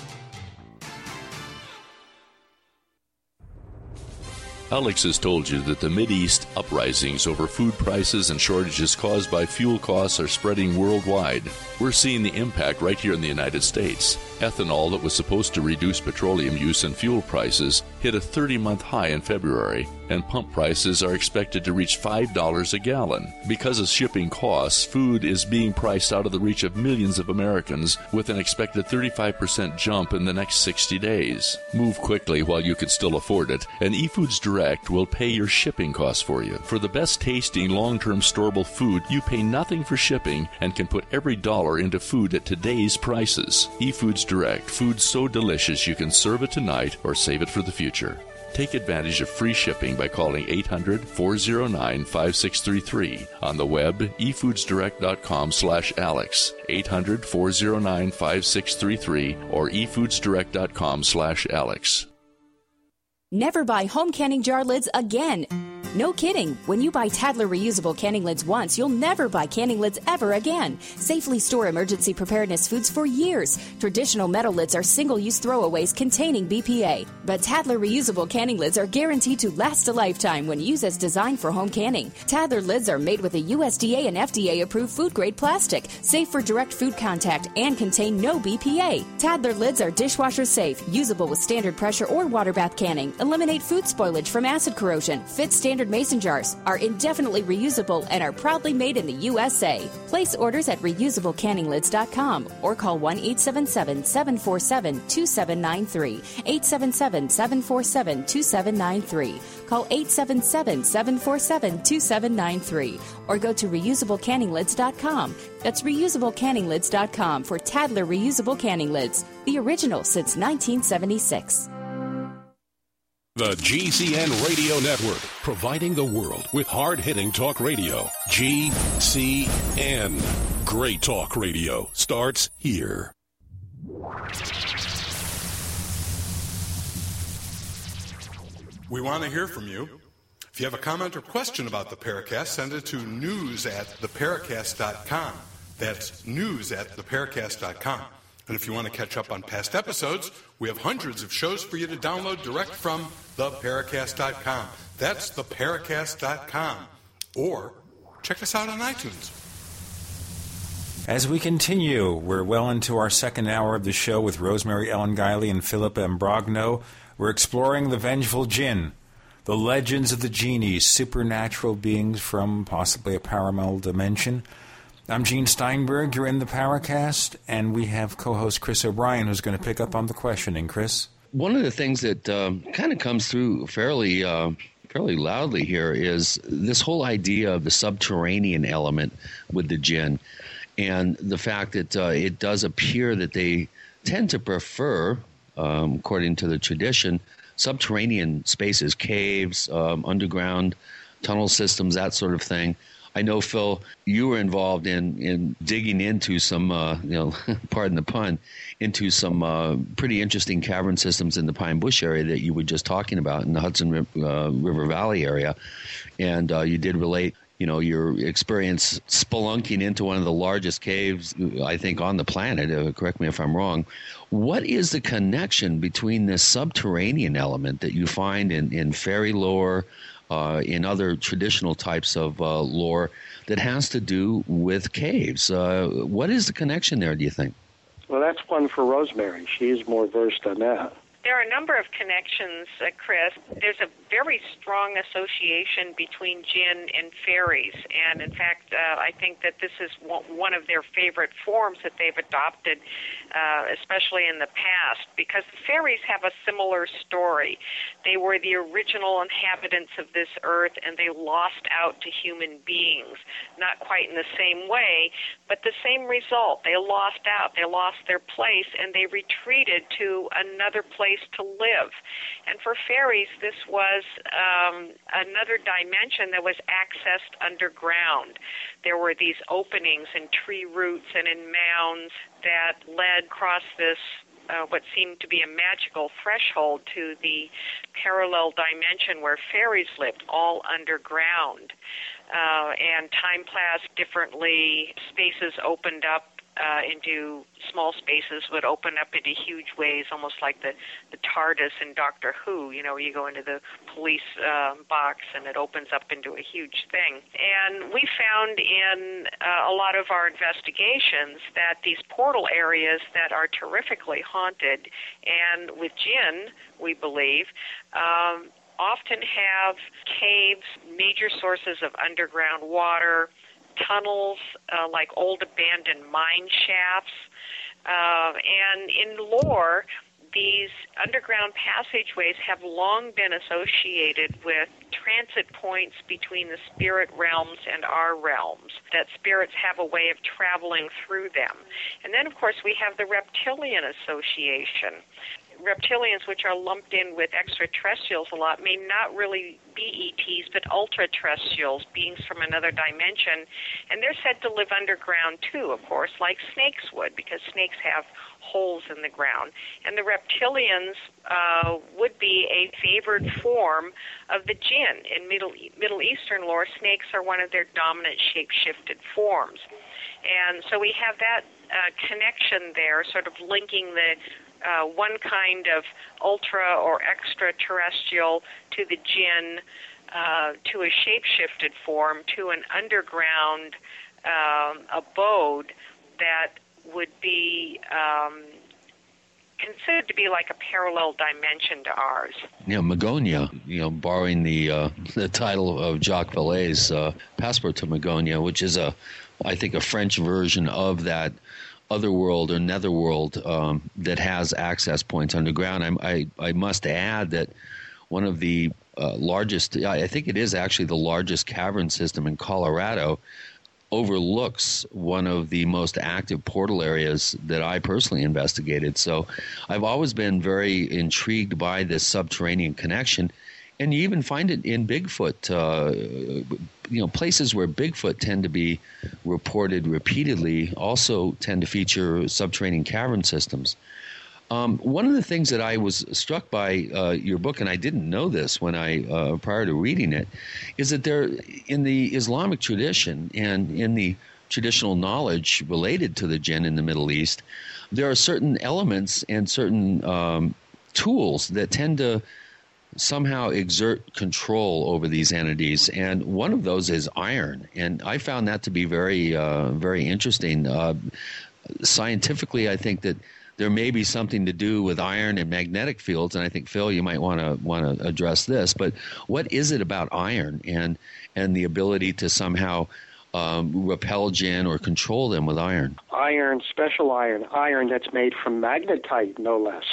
Alex has told you that the East uprisings over food prices and shortages caused by fuel costs are spreading worldwide. We're seeing the impact right here in the United States. Ethanol, that was supposed to reduce petroleum use and fuel prices, hit a 30 month high in February, and pump prices are expected to reach $5 a gallon. Because of shipping costs, food is being priced out of the reach of millions of Americans with an expected 35% jump in the next 60 days. Move quickly while you can still afford it, and eFoods Direct will pay your shipping costs for you. For the best tasting long term storable food, you pay nothing for shipping and can put every dollar into food at today's prices. eFoods Direct, food so delicious you can serve it tonight or save it for the future. Take advantage of free shipping by calling 800 409 5633 on the web efoodsdirect.com slash alex 800 409 5633 or efoodsdirect.com slash alex Never buy home canning jar lids again. No kidding. When you buy Tattler reusable canning lids once, you'll never buy canning lids ever again. Safely store emergency preparedness foods for years. Traditional metal lids are single use throwaways containing BPA. But Tattler reusable canning lids are guaranteed to last a lifetime when used as designed for home canning. Tattler lids are made with a USDA and FDA approved food grade plastic, safe for direct food contact, and contain no BPA. Tattler lids are dishwasher safe, usable with standard pressure or water bath canning, eliminate food spoilage from acid corrosion, fit standard mason jars, are indefinitely reusable, and are proudly made in the USA. Place orders at reusablecanninglids.com or call 1 877 747 2793. 877 747 2793. Call 877 747 2793 or go to reusablecanninglids.com. That's reusablecanninglids.com for Tattler reusable canning lids, the original since 1976. The GCN Radio Network, providing the world with hard hitting talk radio. GCN. Great talk radio starts here. We want to hear from you. If you have a comment or question about the Paracast, send it to news at theparacast.com. That's news at theparacast.com. And if you want to catch up on past episodes, we have hundreds of shows for you to download direct from theparacast.com. That's theparacast.com. Or check us out on iTunes. As we continue, we're well into our second hour of the show with Rosemary Ellen Guiley and Philip Imbrogno. We're exploring the vengeful jinn, the legends of the genies, supernatural beings from possibly a parallel dimension. I'm Gene Steinberg. You're in the Paracast, and we have co-host Chris O'Brien, who's going to pick up on the questioning. Chris, one of the things that um, kind of comes through fairly uh, fairly loudly here is this whole idea of the subterranean element with the jinn, and the fact that uh, it does appear that they tend to prefer, um, according to the tradition, subterranean spaces, caves, um, underground tunnel systems, that sort of thing. I know, Phil, you were involved in, in digging into some, uh, you know, pardon the pun, into some uh, pretty interesting cavern systems in the Pine Bush area that you were just talking about in the Hudson uh, River Valley area. And uh, you did relate you know your experience spelunking into one of the largest caves I think on the planet. Uh, correct me if I'm wrong. What is the connection between this subterranean element that you find in in fairy lore, uh, in other traditional types of uh, lore that has to do with caves? Uh, what is the connection there? Do you think? Well, that's one for Rosemary. She's more versed on that. There are a number of connections, uh, Chris. There's a very strong association between jinn and fairies, and in fact, uh, I think that this is one of their favorite forms that they've adopted, uh, especially in the past, because the fairies have a similar story. They were the original inhabitants of this earth, and they lost out to human beings. Not quite in the same way, but the same result. They lost out, they lost their place, and they retreated to another place place to live. And for fairies, this was um, another dimension that was accessed underground. There were these openings in tree roots and in mounds that led across this uh, what seemed to be a magical threshold to the parallel dimension where fairies lived, all underground. Uh, and time passed differently, spaces opened up uh, into small spaces would open up into huge ways, almost like the the TARDIS in Doctor Who. You know, you go into the police uh, box and it opens up into a huge thing. And we found in uh, a lot of our investigations that these portal areas that are terrifically haunted, and with jinn, we believe. Um, often have caves, major sources of underground water, tunnels, uh, like old abandoned mine shafts. Uh, and in lore, these underground passageways have long been associated with transit points between the spirit realms and our realms, that spirits have a way of traveling through them. And then, of course, we have the Reptilian Association reptilians, which are lumped in with extraterrestrials a lot, may not really be ETs, but ultra-terrestrials, beings from another dimension. And they're said to live underground too, of course, like snakes would, because snakes have holes in the ground. And the reptilians uh, would be a favored form of the jinn. In Middle, Middle Eastern lore, snakes are one of their dominant shape-shifted forms. And so we have that uh, connection there, sort of linking the uh, one kind of ultra or extraterrestrial to the jinn, uh, to a shape-shifted form, to an underground um, abode that would be um, considered to be like a parallel dimension to ours. Yeah, Magonia, you know, borrowing the uh, the title of Jacques Vallée's uh, Passport to Magonia, which is a, I think, a French version of that otherworld or netherworld um, that has access points underground. I, I, I must add that one of the uh, largest, I think it is actually the largest cavern system in Colorado, overlooks one of the most active portal areas that I personally investigated. So I've always been very intrigued by this subterranean connection and you even find it in Bigfoot. Uh, you know, places where Bigfoot tend to be reported repeatedly also tend to feature subterranean cavern systems. Um, one of the things that I was struck by uh, your book, and I didn't know this when I uh, prior to reading it, is that there, in the Islamic tradition and in the traditional knowledge related to the jinn in the Middle East, there are certain elements and certain um, tools that tend to somehow exert control over these entities, and one of those is iron. And I found that to be very, uh, very interesting. Uh, scientifically, I think that there may be something to do with iron and magnetic fields, and I think Phil, you might want to want to address this. But what is it about iron and and the ability to somehow um, repel jinn or control them with iron? Iron, special iron, iron that's made from magnetite, no less.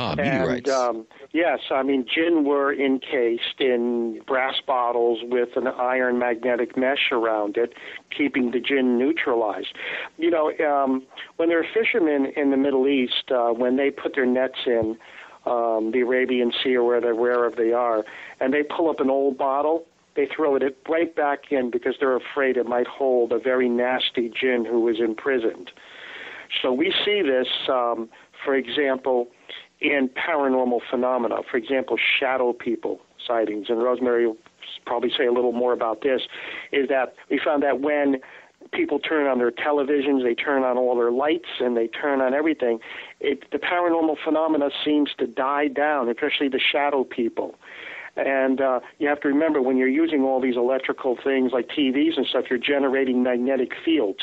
Ah, meteorites. And, um, yes, I mean, jinn were encased in brass bottles with an iron magnetic mesh around it, keeping the jinn neutralized. You know, um, when there are fishermen in the Middle East, uh, when they put their nets in um, the Arabian Sea or where they, wherever they are, and they pull up an old bottle, they throw it right back in because they're afraid it might hold a very nasty jinn who is imprisoned. So we see this, um, for example, in paranormal phenomena. For example, shadow people sightings. And Rosemary will probably say a little more about this. Is that we found that when people turn on their televisions, they turn on all their lights, and they turn on everything. It, the paranormal phenomena seems to die down, especially the shadow people. And uh, you have to remember when you're using all these electrical things like TVs and stuff, you're generating magnetic fields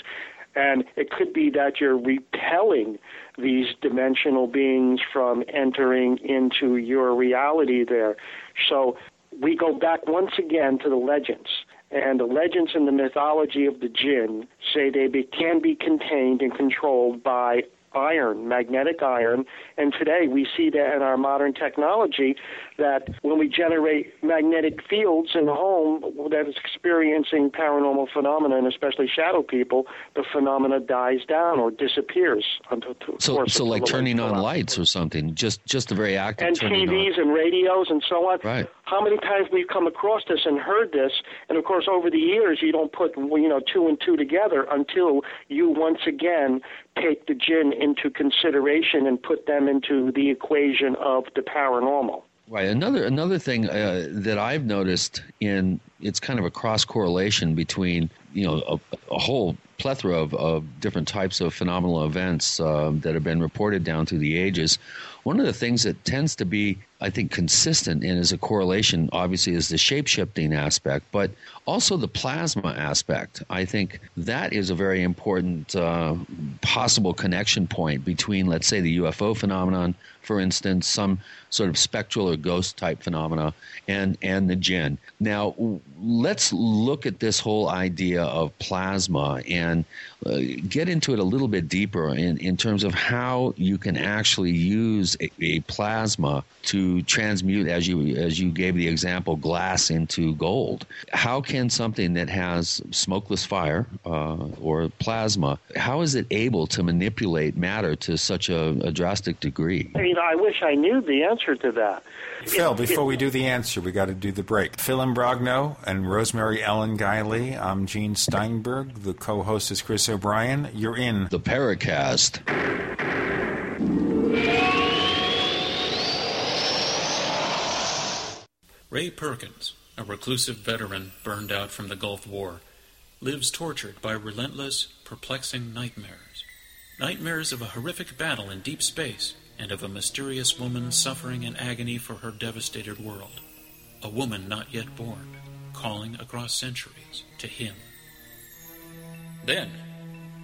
And it could be that you're repelling these dimensional beings from entering into your reality there. So we go back once again to the legends. And the legends and the mythology of the jinn say they be, can be contained and controlled by iron, magnetic iron. And today we see that in our modern technology that when we generate magnetic fields in the home that is experiencing paranormal phenomena, and especially shadow people, the phenomena dies down or disappears. Until, so, so like turning on lights or something, just just the very active and TVs and radios and so on. Right. How many times we've come across this and heard this, and of course over the years you don't put you know two and two together until you once again take the jinn into consideration and put them into the equation of the paranormal. Right. Another another thing uh, that I've noticed in it's kind of a cross correlation between you know a, a whole plethora of, of, different types of phenomenal events um, that have been reported down through the ages. One of the things that tends to be, I think, consistent and is a correlation, obviously, is the shape shifting aspect, but also the plasma aspect. I think that is a very important uh, possible connection point between, let's say, the UFO phenomenon, for instance, some sort of spectral or ghost type phenomena, and, and the jinn. Now, let's look at this whole idea of plasma and uh, get into it a little bit deeper in, in terms of how you can actually use a, a, plasma to transmute, as you as you gave the example, glass into gold. How can something that has smokeless fire uh, or plasma, how is it able to manipulate matter to such a, a drastic degree? You know, I wish I knew the answer to that. Phil, before we do the answer, we got to do the break. Phil Imbrogno and Rosemary Ellen Guiley. I'm Gene Steinberg. The co-host is Chris O'Brien. You're in the Paracast. Ray Perkins, a reclusive veteran burned out from the Gulf War, lives tortured by relentless, perplexing nightmares. Nightmares of a horrific battle in deep space and of a mysterious woman suffering in agony for her devastated world. A woman not yet born, calling across centuries to him. Then,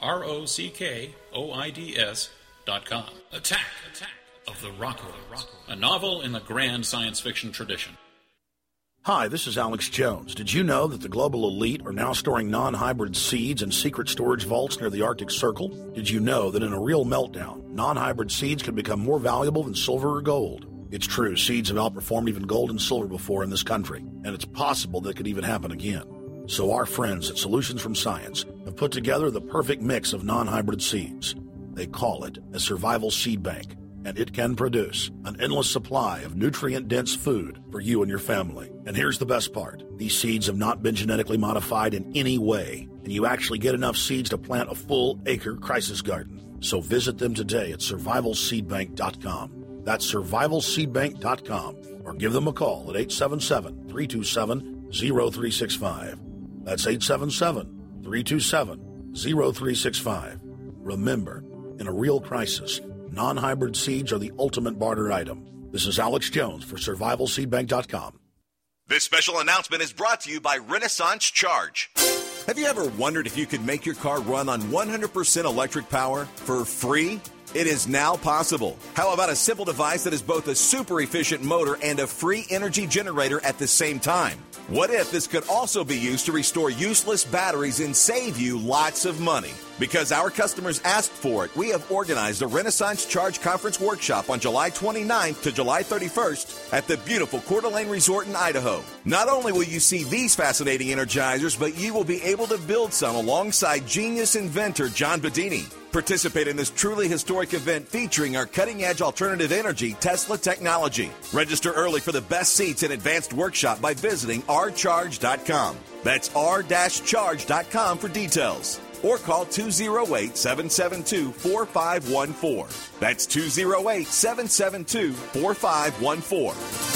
R O C K O I D S.com. Attack, Attack of the Rockoids, a novel in the grand science fiction tradition. Hi, this is Alex Jones. Did you know that the global elite are now storing non hybrid seeds in secret storage vaults near the Arctic Circle? Did you know that in a real meltdown, non hybrid seeds can become more valuable than silver or gold? It's true, seeds have outperformed even gold and silver before in this country, and it's possible that could even happen again. So, our friends at Solutions from Science have put together the perfect mix of non hybrid seeds. They call it a survival seed bank and it can produce an endless supply of nutrient dense food for you and your family. And here's the best part these seeds have not been genetically modified in any way, and you actually get enough seeds to plant a full acre crisis garden. So visit them today at survivalseedbank.com. That's survivalseedbank.com or give them a call at 877 327 0365. That's 877 327 0365. Remember, in a real crisis, non hybrid seeds are the ultimate barter item. This is Alex Jones for survivalseedbank.com. This special announcement is brought to you by Renaissance Charge. Have you ever wondered if you could make your car run on 100% electric power for free? It is now possible. How about a simple device that is both a super efficient motor and a free energy generator at the same time? What if this could also be used to restore useless batteries and save you lots of money? Because our customers asked for it, we have organized a Renaissance Charge Conference workshop on July 29th to July 31st at the beautiful Coeur d'Alene Resort in Idaho. Not only will you see these fascinating energizers, but you will be able to build some alongside genius inventor John Bedini. Participate in this truly historic event featuring our cutting edge alternative energy Tesla technology. Register early for the best seats and advanced workshop by visiting rcharge.com. That's r-charge.com for details. Or call 208 772 4514. That's 208 772 4514.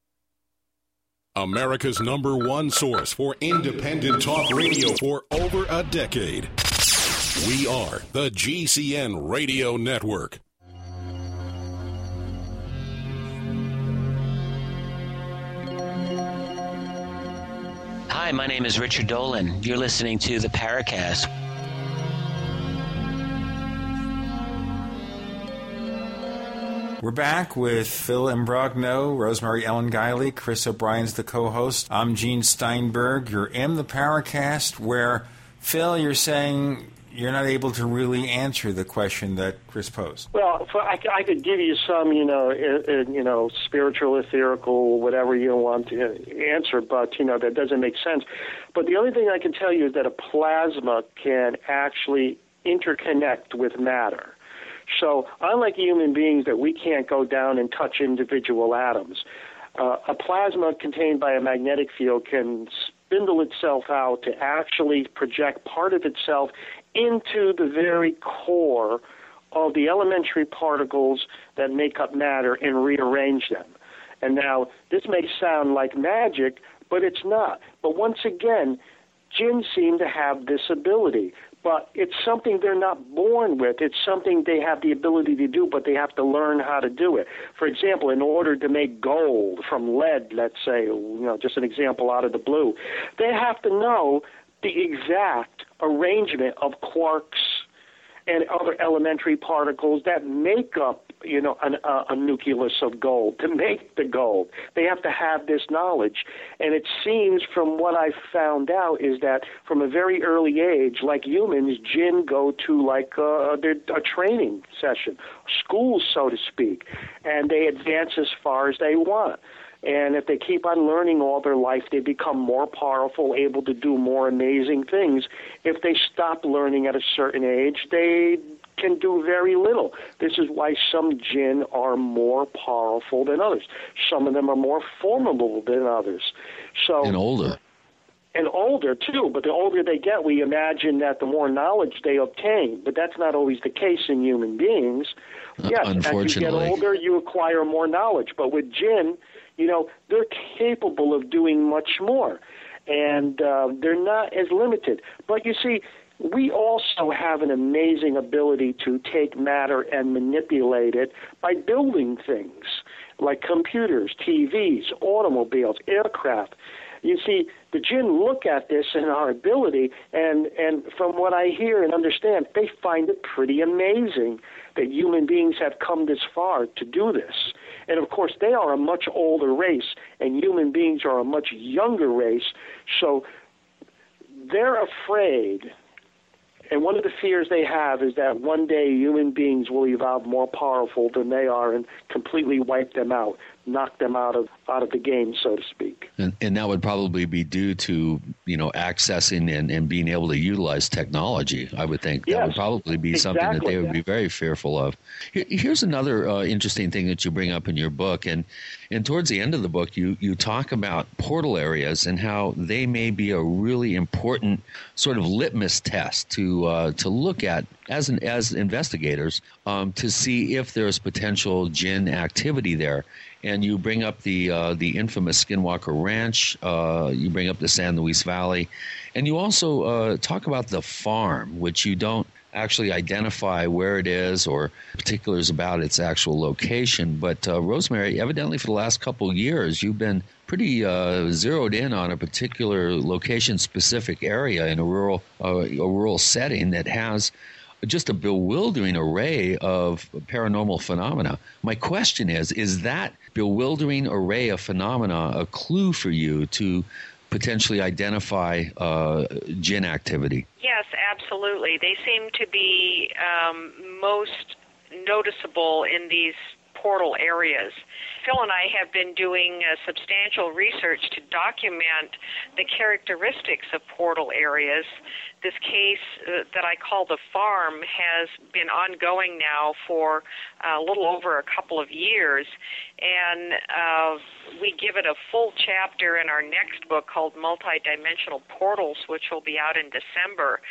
America's number one source for independent talk radio for over a decade. We are the GCN Radio Network. Hi, my name is Richard Dolan. You're listening to the Paracast. We're back with Phil Imbrogno, Rosemary Ellen Guiley, Chris O'Brien's the co-host. I'm Gene Steinberg. You're in the Paracast where, Phil, you're saying you're not able to really answer the question that Chris posed. Well, I, I could give you some, you know, you know, spiritual, etherical, whatever you want to answer, but you know that doesn't make sense. But the only thing I can tell you is that a plasma can actually interconnect with matter. So, unlike human beings, that we can't go down and touch individual atoms, uh, a plasma contained by a magnetic field can spindle itself out to actually project part of itself into the very core of the elementary particles that make up matter and rearrange them. And now, this may sound like magic, but it's not. But once again, Jinn seemed to have this ability but it's something they're not born with. It's something they have the ability to do, but they have to learn how to do it. For example, in order to make gold from lead, let's say, you know, just an example out of the blue, they have to know the exact arrangement of quarks and other elementary particles that make up you know, an, uh, a nucleus of gold to make the gold. They have to have this knowledge. And it seems from what I've found out is that from a very early age, like humans, jinn go to like uh, a, a training session, schools, so to speak, and they advance as far as they want. And if they keep on learning all their life, they become more powerful, able to do more amazing things. If they stop learning at a certain age, they can do very little. This is why some jinn are more powerful than others. Some of them are more formidable than others. So and older. And older too, but the older they get, we imagine that the more knowledge they obtain. But that's not always the case in human beings. Uh, yes, as you get older, you acquire more knowledge. But with jinn, you know, they're capable of doing much more, and uh, they're not as limited. But you see, we also have an amazing ability to take matter and manipulate it by building things like computers, TVs, automobiles, aircraft. You see, the jinn look at this and our ability, and, and from what I hear and understand, they find it pretty amazing that human beings have come this far to do this. And of course, they are a much older race, and human beings are a much younger race. So they're afraid and one of the fears they have is that one day human beings will evolve more powerful than they are and completely wipe them out, knock them out of out of the game, so to speak. And, and that would probably be due to you know accessing and, and being able to utilize technology. I would think that yes, would probably be exactly. something that they would be very fearful of. Here's another uh, interesting thing that you bring up in your book, and and towards the end of the book, you you talk about portal areas and how they may be a really important sort of litmus test to uh, to look at as an, as investigators um, to see if there's potential jinn activity there. And you bring up the uh, the infamous Skinwalker Ranch. Uh, you bring up the San Luis Valley, and you also uh, talk about the farm, which you don't actually identify where it is or particulars about its actual location. But uh, Rosemary, evidently for the last couple of years, you've been pretty uh, zeroed in on a particular location-specific area in a rural uh, a rural setting that has just a bewildering array of paranormal phenomena. My question is: Is that bewildering array of phenomena a clue for you to potentially identify uh, jinn activity? Yes, absolutely. They seem to be um, most noticeable in these portal areas. Phil and I have been doing uh, substantial research to document the characteristics of portal areas. This case uh, that I call the farm has been ongoing now for uh, a little over a couple of years, and uh, we give it a full chapter in our next book called Multidimensional Portals, which will be out in December.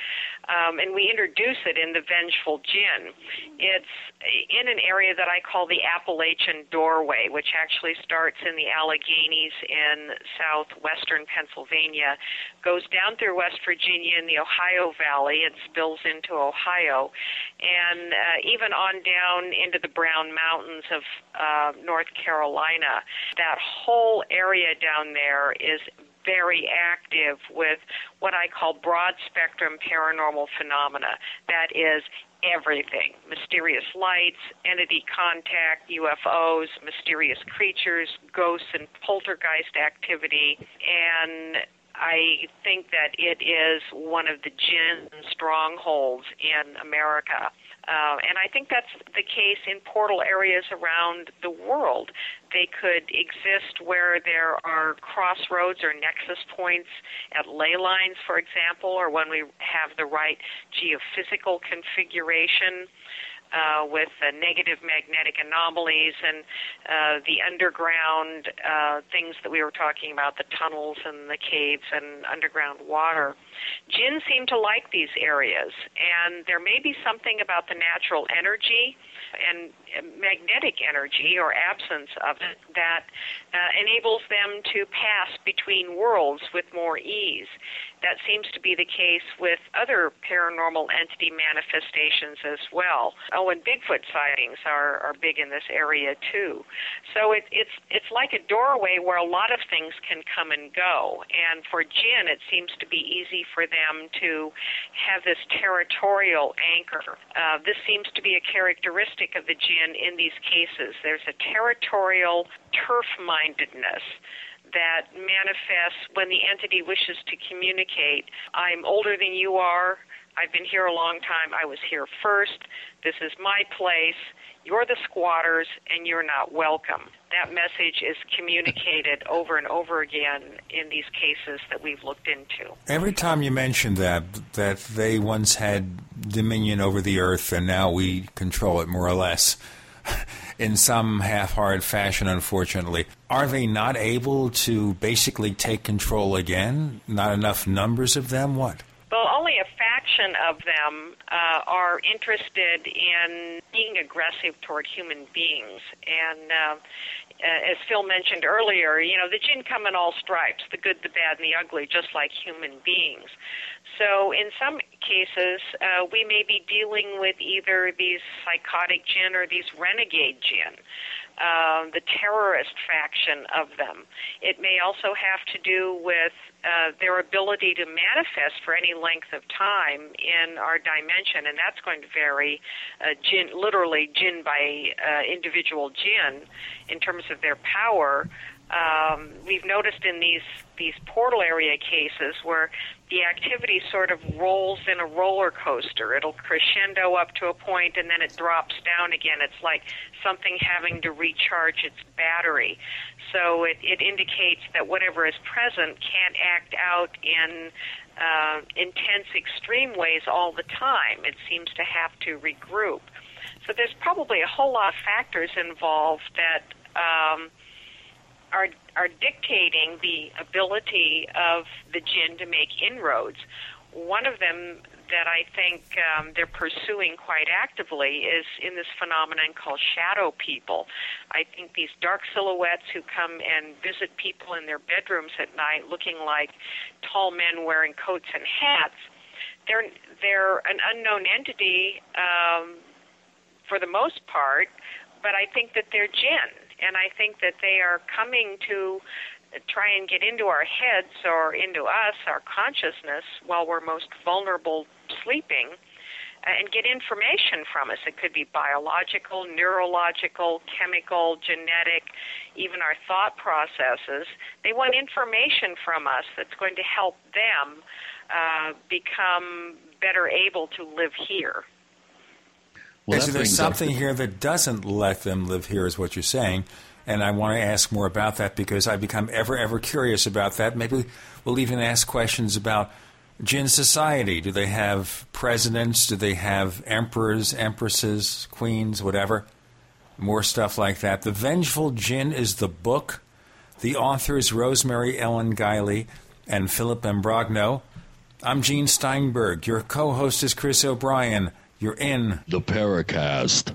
Um, and we introduce it in The Vengeful Djinn. It's in an area that I call the Appalachian Doorway, which actually starts in the Alleghenies in southwestern Pennsylvania, goes down through West Virginia in the Ohio Valley, and spills into Ohio, and uh, even on down into the Brown Mountains of uh, North Carolina. That whole area down there is very active with what I call broad spectrum paranormal phenomena. That is everything mysterious lights, entity contact, UFOs, mysterious creatures, ghosts, and poltergeist activity. And I think that it is one of the jinn strongholds in America. Uh, and I think that's the case in portal areas around the world. They could exist where there are crossroads or nexus points at ley lines, for example, or when we have the right geophysical configuration uh, with uh, negative magnetic anomalies and uh, the underground uh, things that we were talking about, the tunnels and the caves and underground water. Jinn seem to like these areas, and there may be something about the natural energy and magnetic energy or absence of it that uh, enables them to pass between worlds with more ease. That seems to be the case with other paranormal entity manifestations as well. Oh, and Bigfoot sightings are, are big in this area too. So it, it's it's like a doorway where a lot of things can come and go. And for Jinn, it seems to be easy for them to have this territorial anchor. Uh, this seems to be a characteristic of the jinn in these cases. There's a territorial turf mindedness that manifests when the entity wishes to communicate. I'm older than you are. I've been here a long time. I was here first. This is my place. You're the squatters and you're not welcome. That message is communicated over and over again in these cases that we've looked into. Every time you mention that that they once had dominion over the earth and now we control it more or less. In some half-hearted fashion unfortunately. Are they not able to basically take control again? Not enough numbers of them? What? Well, only a fraction of them uh, are interested in being aggressive toward human beings. And uh, uh, as Phil mentioned earlier, you know, the jinn come in all stripes the good, the bad, and the ugly, just like human beings. So, in some cases, uh, we may be dealing with either these psychotic jinn or these renegade jinn uh, the terrorist faction of them. It may also have to do with uh, their ability to manifest for any length of time in our dimension, and that's going to vary, uh, jinn, literally jinn by uh, individual jinn, in terms of their power um, we've noticed in these these portal area cases where the activity sort of rolls in a roller coaster. It'll crescendo up to a point and then it drops down again. It's like something having to recharge its battery. So it, it indicates that whatever is present can't act out in uh, intense, extreme ways all the time. It seems to have to regroup. So there's probably a whole lot of factors involved that. Um, are are dictating the ability of the jinn to make inroads. One of them that I think um, they're pursuing quite actively is in this phenomenon called shadow people. I think these dark silhouettes who come and visit people in their bedrooms at night looking like tall men wearing coats and hats, they're, they're an unknown entity um, for the most part, but I think that they're jinn. And I think that they are coming to try and get into our heads or into us, our consciousness, while we're most vulnerable sleeping, uh, and get information from us. It could be biological, neurological, chemical, genetic, even our thought processes. They want information from us that's going to help them uh, become better able to live here. Well, something here that doesn't let them live here, is what you're saying. And I want to ask more about that because I've become ever, ever curious about that. Maybe we'll even ask questions about Jinn society. Do they have presidents? Do they have emperors, empresses, queens, whatever? More stuff like that. The Vengeful Djinn is the book. The authors Rosemary Ellen Guiley and Philip Imbrogno. I'm Gene Steinberg. Your co host is Chris O'Brien. You're in the Paracast.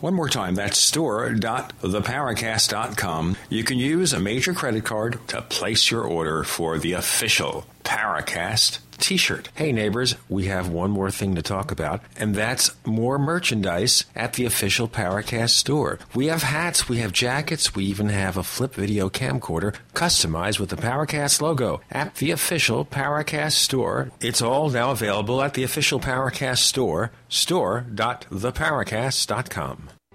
One more time, that's store.theparacast.com. You can use a major credit card to place your order for the official Paracast t shirt. Hey, neighbors, we have one more thing to talk about, and that's more merchandise at the official Paracast store. We have hats, we have jackets, we even have a flip video camcorder customized with the Paracast logo at the official Paracast store. It's all now available at the official Paracast store, store.theparacast.com.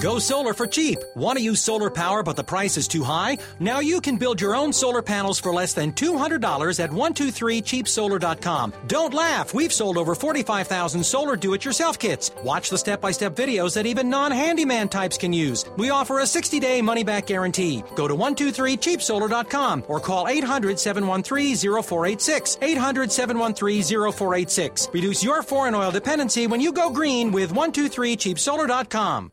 Go solar for cheap. Want to use solar power but the price is too high? Now you can build your own solar panels for less than $200 at 123cheapsolar.com. Don't laugh. We've sold over 45,000 solar do-it-yourself kits. Watch the step-by-step videos that even non-handyman types can use. We offer a 60-day money-back guarantee. Go to 123cheapsolar.com or call 800-713-0486. 800-713-0486. Reduce your foreign oil dependency when you go green with 123cheapsolar.com.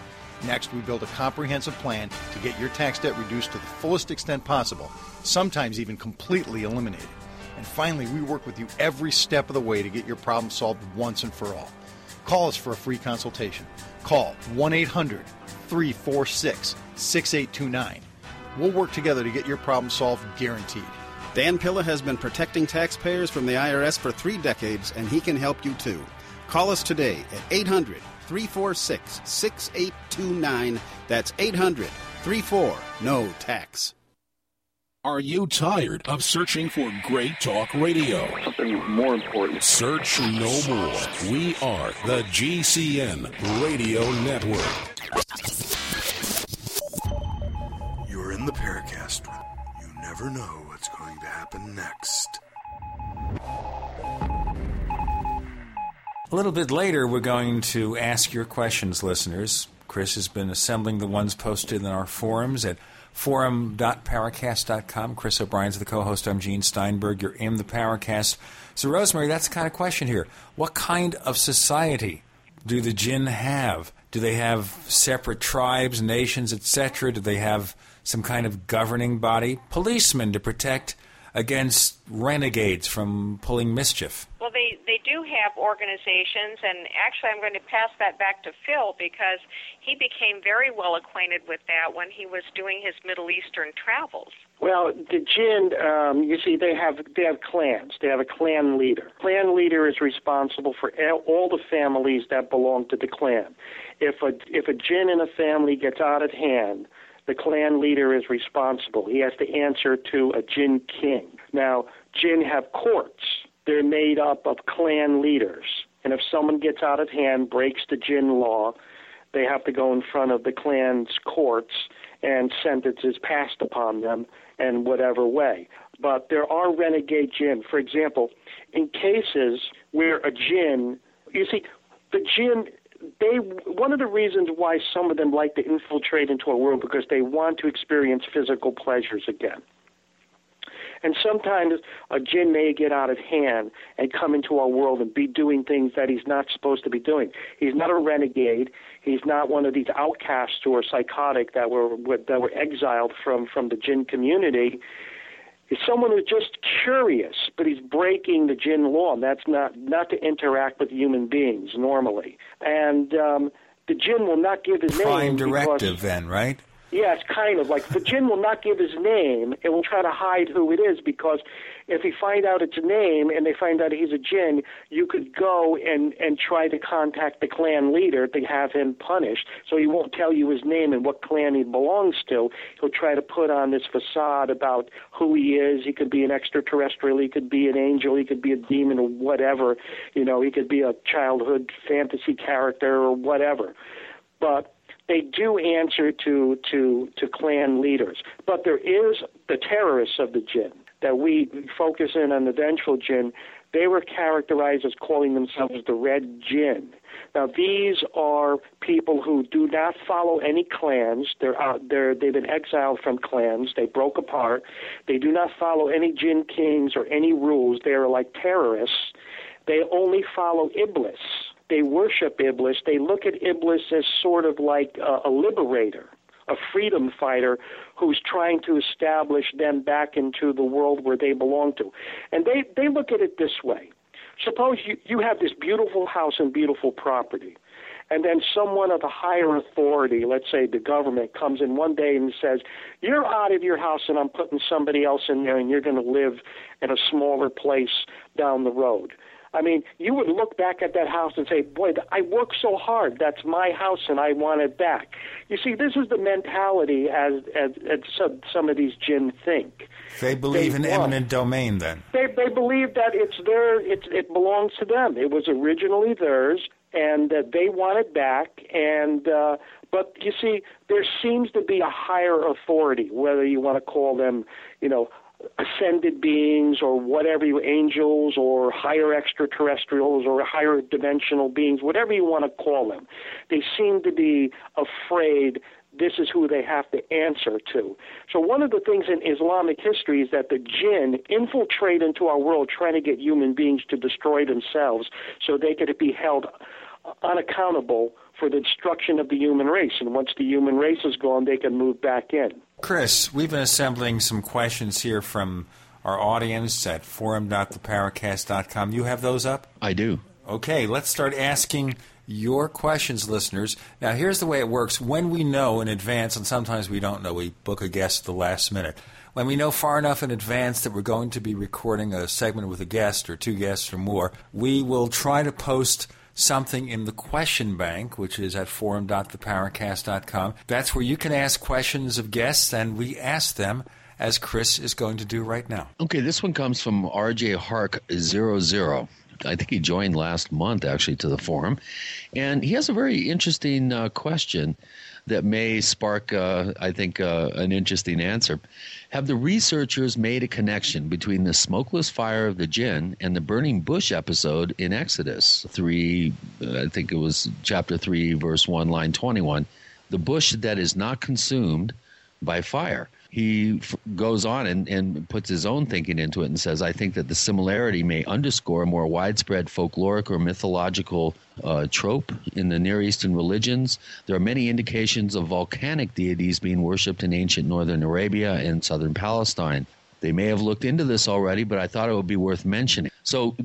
Next, we build a comprehensive plan to get your tax debt reduced to the fullest extent possible, sometimes even completely eliminated. And finally, we work with you every step of the way to get your problem solved once and for all. Call us for a free consultation. Call 1 800 346 6829. We'll work together to get your problem solved guaranteed. Dan Pilla has been protecting taxpayers from the IRS for three decades, and he can help you too. Call us today at 800 346 6829. That's 800 34 No Tax. Are you tired of searching for great talk radio? Something more important. Search no more. We are the GCN Radio Network. You're in the Paracast. You never know what's going to happen next. A little bit later, we're going to ask your questions, listeners. Chris has been assembling the ones posted in our forums at forum.paracast.com. Chris O'Brien's the co host. I'm Gene Steinberg. You're in the Paracast. So, Rosemary, that's the kind of question here. What kind of society do the jinn have? Do they have separate tribes, nations, etc.? Do they have some kind of governing body? Policemen to protect against renegades from pulling mischief? Well, they, they do have organizations, and actually, I'm going to pass that back to Phil because he became very well acquainted with that when he was doing his Middle Eastern travels. Well, the jinn, um, you see, they have they have clans. They have a clan leader. Clan leader is responsible for all the families that belong to the clan. If a if a jinn in a family gets out of hand, the clan leader is responsible. He has to answer to a jinn king. Now, jinn have courts. They're made up of clan leaders. And if someone gets out of hand, breaks the jinn law, they have to go in front of the clan's courts and sentences passed upon them in whatever way. But there are renegade jinn. For example, in cases where a jinn, you see, the jinn they one of the reasons why some of them like to infiltrate into our world because they want to experience physical pleasures again. And sometimes a jinn may get out of hand and come into our world and be doing things that he's not supposed to be doing. He's not a renegade. He's not one of these outcasts who are psychotic that were that were exiled from from the jinn community. He's someone who's just curious, but he's breaking the jinn law, and that's not not to interact with human beings normally. And um, the jinn will not give his Prime name. directive, because, then, right? yeah, it's kind of like the jinn will not give his name and will try to hide who it is because if he find out it's a name and they find out he's a jinn, you could go and and try to contact the clan leader to have him punished. So he won't tell you his name and what clan he belongs to. He'll try to put on this facade about who he is. He could be an extraterrestrial, he could be an angel, he could be a demon or whatever. You know, he could be a childhood fantasy character or whatever. But they do answer to to to clan leaders. But there is the terrorists of the jinn that we focus in on the vengeful jinn. They were characterized as calling themselves the Red Jinn. Now these are people who do not follow any clans. They're out, they're they've been exiled from clans. They broke apart. They do not follow any jinn kings or any rules. They are like terrorists. They only follow Iblis they worship Iblis. They look at Iblis as sort of like a, a liberator, a freedom fighter who's trying to establish them back into the world where they belong to. And they, they look at it this way. Suppose you, you have this beautiful house and beautiful property, and then someone of a higher authority, let's say the government, comes in one day and says, You're out of your house and I'm putting somebody else in there and you're going to live in a smaller place down the road. I mean, you would look back at that house and say, "Boy, I worked so hard. That's my house, and I want it back." You see, this is the mentality as as, as some, some of these jinn think. They believe They in want- eminent domain, then. They they believe that it's their it it belongs to them. It was originally theirs, and that they want it back. And uh, but you see, there seems to be a higher authority, whether you want to call them, you know, ascended beings or whatever you angels or higher extraterrestrials or higher dimensional beings, whatever you want to call them. They seem to be afraid this is who they have to answer to. So one of the things in Islamic history is that the jinn infiltrate into our world trying to get human beings to destroy themselves so they could be held unaccountable for the destruction of the human race. And once the human race is gone, they can move back in. Chris, we've been assembling some questions here from our audience at forum.theparacast.com. You have those up? I do. Okay, let's start asking your questions, listeners. Now, here's the way it works. When we know in advance, and sometimes we don't know, we book a guest at the last minute. When we know far enough in advance that we're going to be recording a segment with a guest or two guests or more, we will try to post something in the question bank, which is at forum.theparacast.com. That's where you can ask questions of guests, and we ask them as Chris is going to do right now. Okay, this one comes from RJ Hark 00. I think he joined last month actually to the forum, and he has a very interesting uh, question that may spark, uh, I think, uh, an interesting answer. Have the researchers made a connection between the smokeless fire of the jinn and the burning bush episode in Exodus 3, I think it was chapter 3, verse 1, line 21? The bush that is not consumed by fire he f- goes on and, and puts his own thinking into it and says, I think that the similarity may underscore a more widespread folkloric or mythological uh, trope in the Near Eastern religions. There are many indications of volcanic deities being worshipped in ancient northern Arabia and southern Palestine. They may have looked into this already, but I thought it would be worth mentioning. So,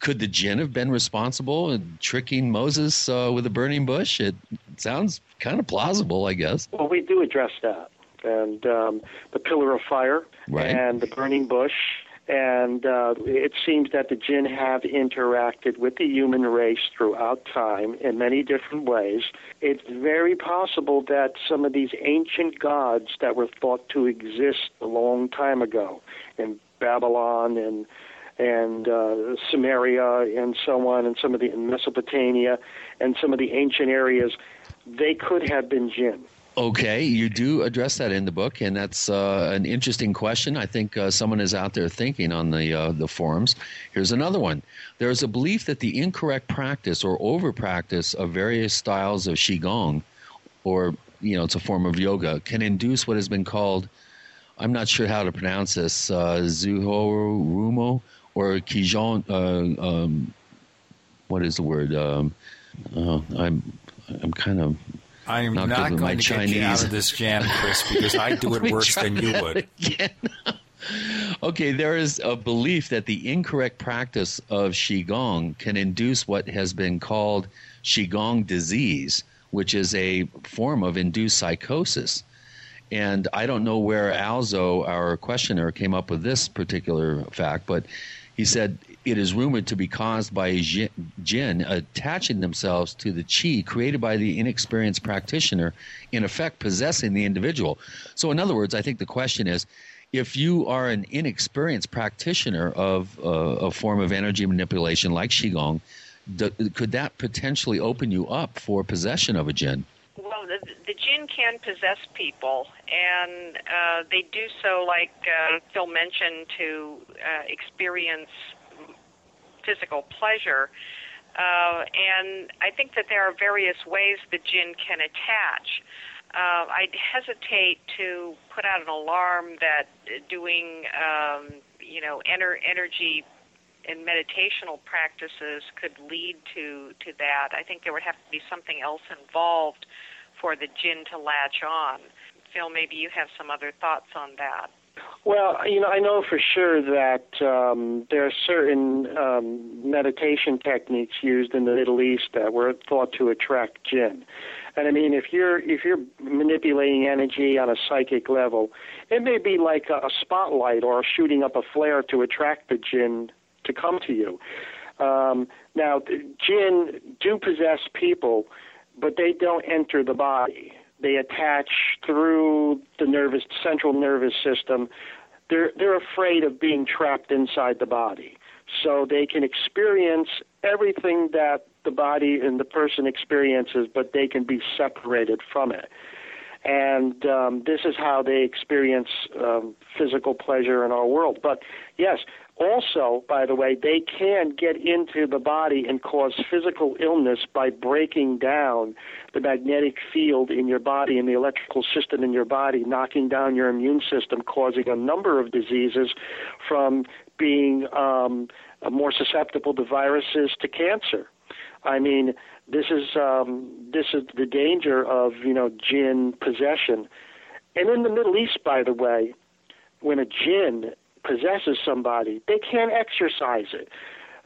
could the jinn have been responsible in tricking Moses uh, with a burning bush? It sounds kind of plausible, I guess. Well, we do address that and um, the pillar of fire right. and the burning bush. And uh, it seems that the jinn have interacted with the human race throughout time in many different ways. It's very possible that some of these ancient gods that were thought to exist a long time ago in Babylon and and uh, Sumeria and so on, and some of the in Mesopotamia and some of the ancient areas, they could have been jinn. Okay, you do address that in the book, and that's uh, an interesting question. I think uh, someone is out there thinking on the uh, the forums. Here's another one. There is a belief that the incorrect practice or over practice of various styles of qigong, or you know, it's a form of yoga, can induce what has been called. I'm not sure how to pronounce this. Uh, Zuhorumo or Qigong. Uh, um, what is the word? Um, uh, I'm I'm kind of I am not, not going my to Chinese. get you out of this jam, Chris, because I do it worse than you would. okay, there is a belief that the incorrect practice of Qigong can induce what has been called Qigong disease, which is a form of induced psychosis. And I don't know where Alzo, our questioner, came up with this particular fact, but he said it is rumored to be caused by a jinn attaching themselves to the chi created by the inexperienced practitioner, in effect possessing the individual. So, in other words, I think the question is if you are an inexperienced practitioner of uh, a form of energy manipulation like Qigong, do, could that potentially open you up for possession of a jinn? Well, the, the jinn can possess people, and uh, they do so, like uh, Phil mentioned, to uh, experience physical pleasure. Uh, and I think that there are various ways the jinn can attach. Uh, I'd hesitate to put out an alarm that doing, um, you know, ener- energy and meditational practices could lead to to that. I think there would have to be something else involved for the jinn to latch on. Phil, maybe you have some other thoughts on that. Well, you know, I know for sure that um, there are certain um, meditation techniques used in the Middle East that were thought to attract jinn. And I mean, if you're if you're manipulating energy on a psychic level, it may be like a, a spotlight or shooting up a flare to attract the jinn to come to you. Um, now, jinn do possess people, but they don't enter the body they attach through the nervous central nervous system. They're they're afraid of being trapped inside the body, so they can experience everything that the body and the person experiences, but they can be separated from it. And um, this is how they experience um, physical pleasure in our world. But yes, also, by the way, they can get into the body and cause physical illness by breaking down the magnetic field in your body and the electrical system in your body, knocking down your immune system, causing a number of diseases from being um, more susceptible to viruses to cancer. I mean, this is um, this is the danger of you know jinn possession, and in the Middle East, by the way, when a jinn possesses somebody, they can't exorcise it.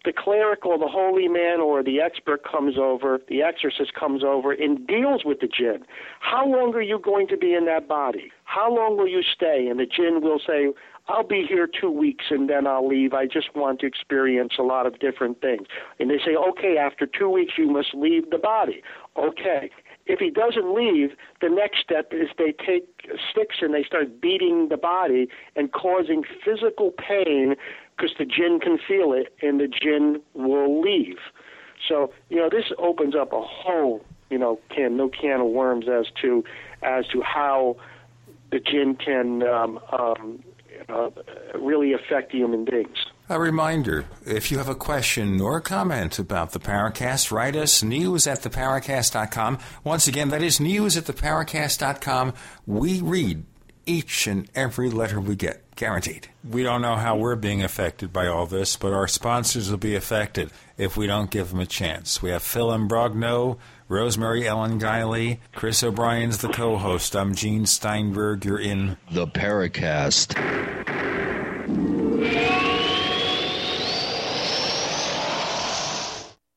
The cleric or the holy man or the expert comes over, the exorcist comes over and deals with the jinn. How long are you going to be in that body? How long will you stay? And the jinn will say, I'll be here two weeks and then I'll leave. I just want to experience a lot of different things. And they say, okay, after two weeks, you must leave the body. Okay. If he doesn't leave, the next step is they take sticks and they start beating the body and causing physical pain because the jinn can feel it and the jinn will leave. So, you know, this opens up a whole, you know, can no can of worms as to as to how the jinn can um, um, uh, really affect human beings. A reminder if you have a question or a comment about the Paracast, write us news at theparacast.com. Once again, that is news at theparacast.com. We read each and every letter we get, guaranteed. We don't know how we're being affected by all this, but our sponsors will be affected if we don't give them a chance. We have Phil Imbrogno, Rosemary Ellen Guiley, Chris O'Brien's the co host. I'm Gene Steinberg. You're in The Paracast.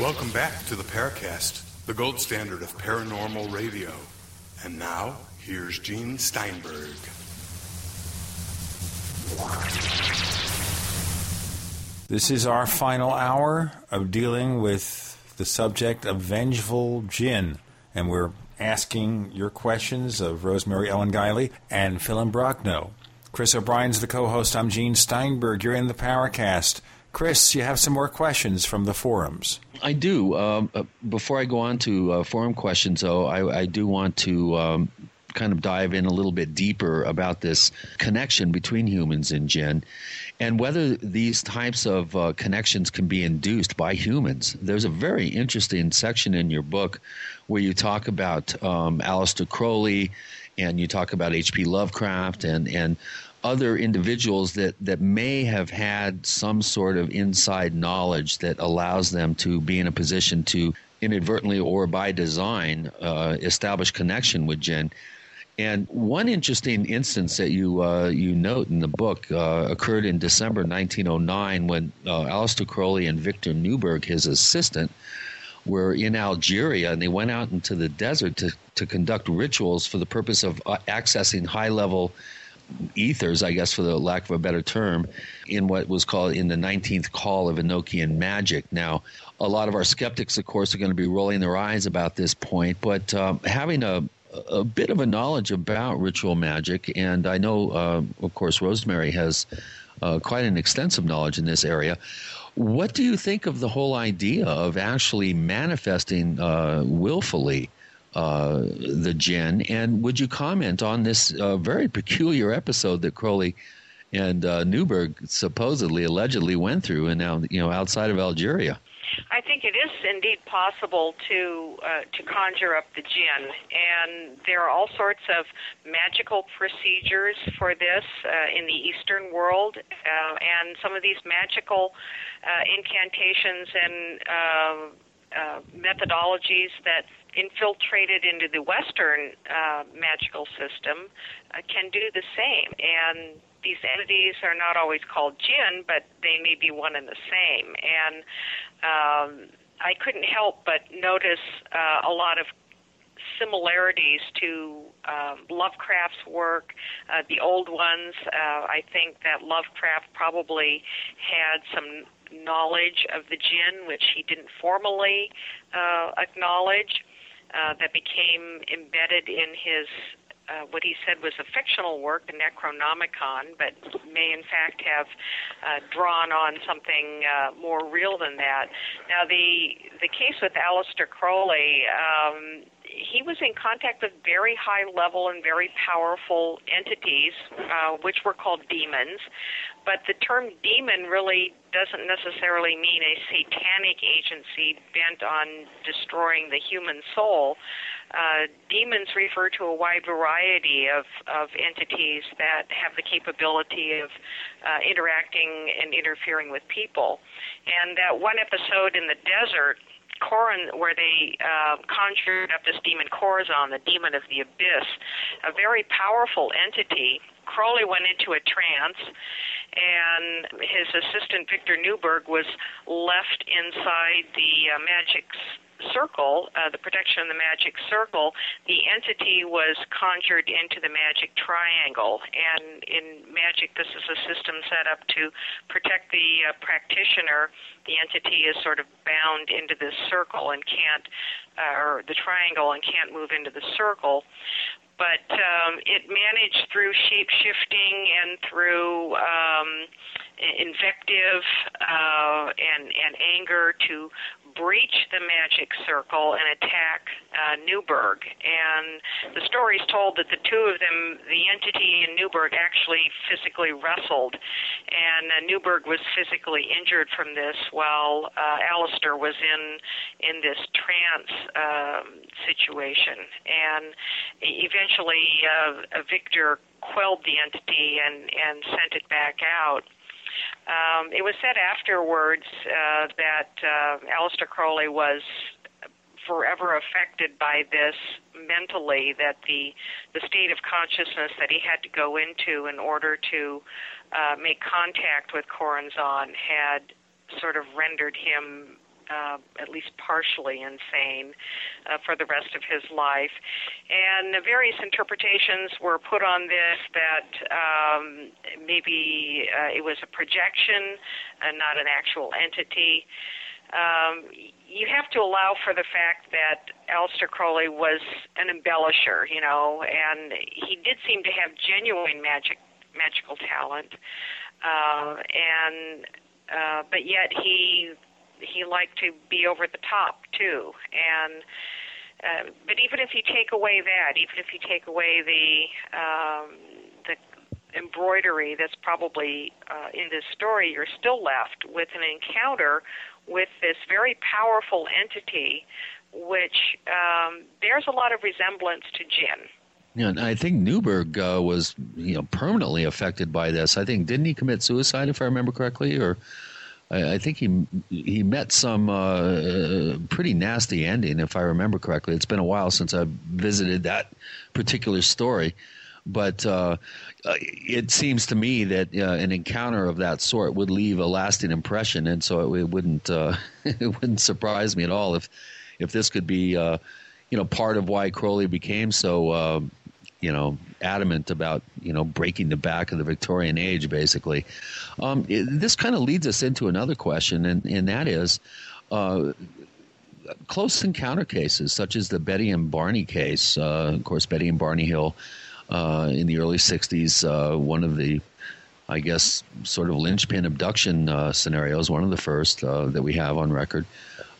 Welcome back to the Paracast, the gold standard of paranormal radio. And now, here's Gene Steinberg. This is our final hour of dealing with the subject of vengeful jinn, and we're asking your questions of Rosemary Ellen Guiley and Phil Imbrogno. Chris O'Brien's the co-host. I'm Gene Steinberg. You're in the Paracast. Chris, you have some more questions from the forums. I do. Um, uh, before I go on to uh, forum questions, though, I, I do want to um, kind of dive in a little bit deeper about this connection between humans and jinn and whether these types of uh, connections can be induced by humans. There's a very interesting section in your book where you talk about um, Aleister Crowley and you talk about H.P. Lovecraft and, and other individuals that, that may have had some sort of inside knowledge that allows them to be in a position to inadvertently or by design uh, establish connection with jinn. And one interesting instance that you uh, you note in the book uh, occurred in December 1909 when uh, Aleister Crowley and Victor Neuburg, his assistant, were in Algeria and they went out into the desert to, to conduct rituals for the purpose of uh, accessing high level ethers, I guess, for the lack of a better term, in what was called in the 19th call of Enochian magic. Now, a lot of our skeptics, of course, are going to be rolling their eyes about this point, but um, having a a bit of a knowledge about ritual magic, and I know, uh, of course, Rosemary has uh, quite an extensive knowledge in this area. What do you think of the whole idea of actually manifesting uh, willfully uh, the jinn. And would you comment on this uh, very peculiar episode that Crowley and uh, Neuburg supposedly, allegedly went through, and now you know outside of Algeria? I think it is indeed possible to uh, to conjure up the jinn, and there are all sorts of magical procedures for this uh, in the Eastern world, uh, and some of these magical uh, incantations and uh, methodologies that infiltrated into the Western uh, magical system uh, can do the same. And these entities are not always called jinn, but they may be one and the same. And um, I couldn't help but notice uh, a lot of similarities to um, Lovecraft's work, uh, the old ones. Uh, I think that Lovecraft probably had some knowledge of the jinn, which he didn't formally uh, acknowledge, uh, that became embedded in his uh, what he said was a fictional work, the Necronomicon, but may in fact have uh, drawn on something uh, more real than that. Now, the the case with Aleister Crowley, um, he was in contact with very high level and very powerful entities, uh, which were called demons. But the term demon really doesn't necessarily mean a satanic agency bent on destroying the human soul. Uh, demons refer to a wide variety of, of entities that have the capability of uh, interacting and interfering with people. And that one episode in the desert Corin, where they uh, conjured up this demon Choronzon, the demon of the abyss, a very powerful entity. Crowley went into a trance, and his assistant Victor Neuburg was left inside the uh, magic circle, uh, the protection of the magic circle, the entity was conjured into the magic triangle. And in magic, this is a system set up to protect the uh, practitioner. The entity is sort of bound into this circle and can't, uh, or the triangle, and can't move into the circle but um, it managed through shape shifting and through um, invective uh, and and anger to breach the magic circle and attack uh, Neuburg. And the story is told that the two of them, the entity and Neuburg, actually physically wrestled. And uh, Neuburg was physically injured from this while uh, Aleister was in, in this trance um, situation. And eventually, uh, Victor quelled the entity and, and sent it back out. Um, it was said afterwards uh, that uh, Aleister Crowley was forever affected by this mentally that the the state of consciousness that he had to go into in order to uh, make contact with Choronzon had sort of rendered him uh, at least partially insane uh, for the rest of his life. And various interpretations were put on this that um, maybe uh, it was a projection and not an actual entity. Um, you have to allow for the fact that Aleister Crowley was an embellisher, you know, and he did seem to have genuine magic, magical talent, uh, and uh, but yet he he liked to be over the top too, and. Uh, but even if you take away that, even if you take away the um, the embroidery that's probably uh, in this story, you're still left with an encounter with this very powerful entity, which um, bears a lot of resemblance to jinn. Yeah, and I think Neuburg uh, was, you know, permanently affected by this. I think didn't he commit suicide, if I remember correctly, or I, think he he met some uh, pretty nasty ending, if I remember correctly. It's been a while since I visited that particular story, but uh, uh, it seems to me that uh, an encounter of that sort would leave a lasting impression, and so it, it wouldn't uh, it wouldn't surprise me at all if if this could be uh, you know part of why Crowley became so you know adamant about you know breaking the back of the Victorian age, basically. Um, it, this kind of leads us into another question, and, and that is. Uh, close encounter cases, such as the Betty and Barney case. Uh, of course, Betty and Barney Hill uh, in the early 60s, uh, one of the I guess, sort of linchpin abduction uh, scenarios, one of the first uh, that we have on record.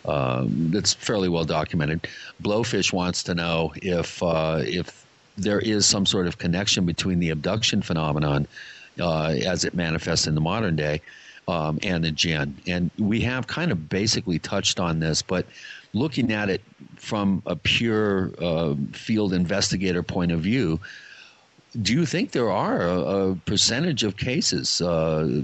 Um, that's fairly well documented. Blowfish wants to know if uh, if there is some sort of connection between the abduction phenomenon uh, as it manifests in the modern day um, and the jinn. And we have kind of basically touched on this, but looking at it from a pure uh, field investigator point of view, do you think there are a, a percentage of cases uh,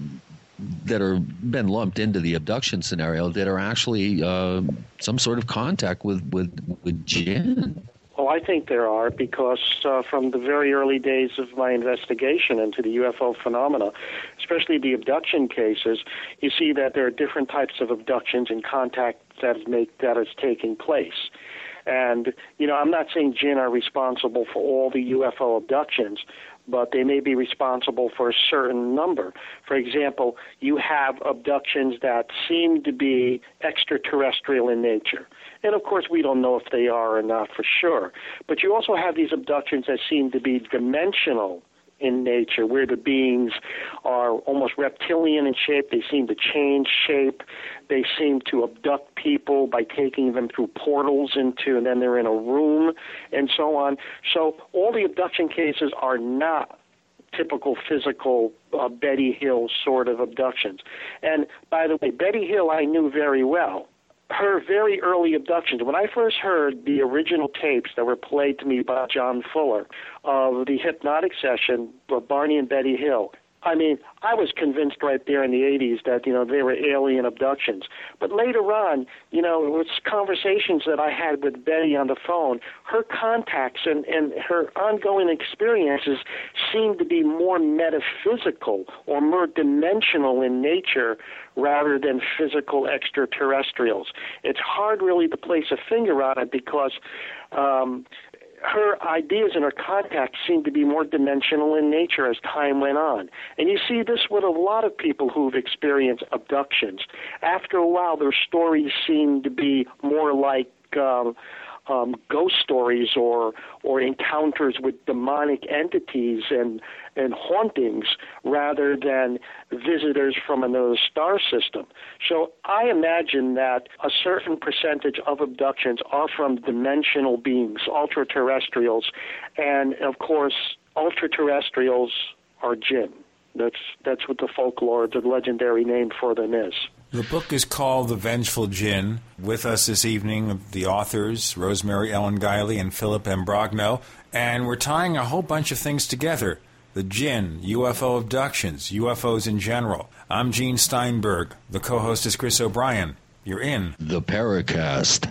that are been lumped into the abduction scenario that are actually uh, some sort of contact with with with jinn? Oh, I think there are because uh, from the very early days of my investigation into the UFO phenomena, especially the abduction cases, you see that there are different types of abductions and contact that make that is taking place. And, you know, I'm not saying jinn are responsible for all the UFO abductions, but they may be responsible for a certain number. For example, you have abductions that seem to be extraterrestrial in nature. And of course, we don't know if they are or not for sure. But you also have these abductions that seem to be dimensional in nature, where the beings are almost reptilian in shape. They seem to change shape. They seem to abduct people by taking them through portals into, and then they're in a room, and so on. So all the abduction cases are not typical physical uh, Betty Hill sort of abductions. And by the way, Betty Hill I knew very well her very early abductions. When I first heard the original tapes that were played to me by John Fuller of the hypnotic session of Barney and Betty Hill, I mean, I was convinced right there in the 80s that, you know, they were alien abductions. But later on, you know, it was conversations that I had with Betty on the phone. Her contacts and, and her ongoing experiences seemed to be more metaphysical or more dimensional in nature rather than physical extraterrestrials. It's hard really to place a finger on it because um, her ideas and her contacts seemed to be more dimensional in nature as time went on. And you see this with a lot of people who've experienced abductions. After a while, their stories seem to be more like um, um, ghost stories or or encounters with demonic entities and and hauntings rather than visitors from another star system. So I imagine that a certain percentage of abductions are from dimensional beings, ultra terrestrials, and of course ultra terrestrials are jinn. That's that's what the folklore, the legendary name for them is. The book is called The Vengeful Djinn. With us this evening, the authors, Rosemary Ellen Guiley and Philip Imbrogno, and we're tying a whole bunch of things together. The Jinn, UFO abductions, UFOs in general. I'm Gene Steinberg. The co-host is Chris O'Brien. You're in The Paracast.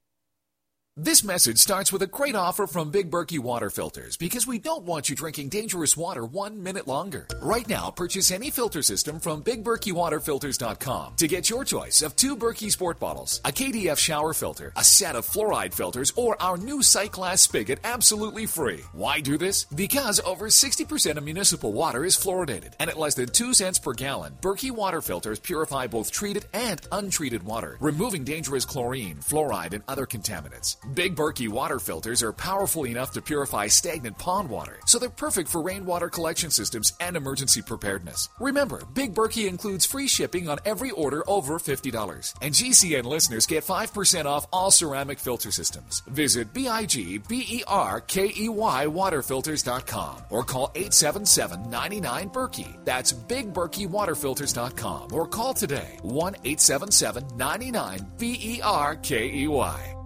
This message starts with a great offer from Big Berkey Water Filters because we don't want you drinking dangerous water one minute longer. Right now, purchase any filter system from BigBerkeyWaterFilters.com to get your choice of two Berkey Sport bottles, a KDF shower filter, a set of fluoride filters, or our new sight glass spigot absolutely free. Why do this? Because over 60% of municipal water is fluoridated, and at less than 2 cents per gallon, Berkey Water Filters purify both treated and untreated water, removing dangerous chlorine, fluoride, and other contaminants. Big Berkey water filters are powerful enough to purify stagnant pond water, so they're perfect for rainwater collection systems and emergency preparedness. Remember, Big Berkey includes free shipping on every order over $50, and GCN listeners get 5% off all ceramic filter systems. Visit B-I-G-B-E-R-K-E-Y waterfilters.com or call 877-99-BERKEY. That's BigBerkeyWaterFilters.com or call today 1-877-99-B-E-R-K-E-Y.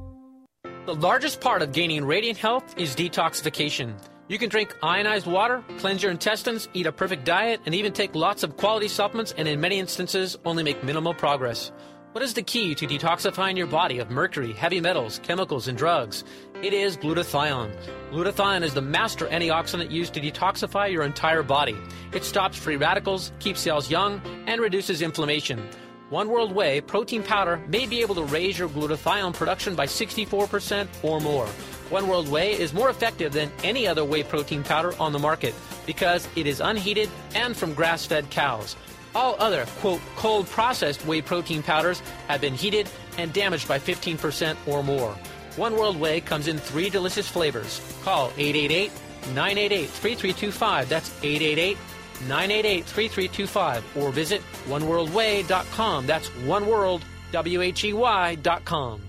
The largest part of gaining radiant health is detoxification. You can drink ionized water, cleanse your intestines, eat a perfect diet, and even take lots of quality supplements, and in many instances, only make minimal progress. What is the key to detoxifying your body of mercury, heavy metals, chemicals, and drugs? It is glutathione. Glutathione is the master antioxidant used to detoxify your entire body. It stops free radicals, keeps cells young, and reduces inflammation. One World Whey protein powder may be able to raise your glutathione production by 64% or more. One World Whey is more effective than any other whey protein powder on the market because it is unheated and from grass fed cows. All other, quote, cold processed whey protein powders have been heated and damaged by 15% or more. One World Whey comes in three delicious flavors. Call 888 988 3325. That's 888 988 3325. Or visit oneworldwhey.com. That's oneworld, W H E Y.com.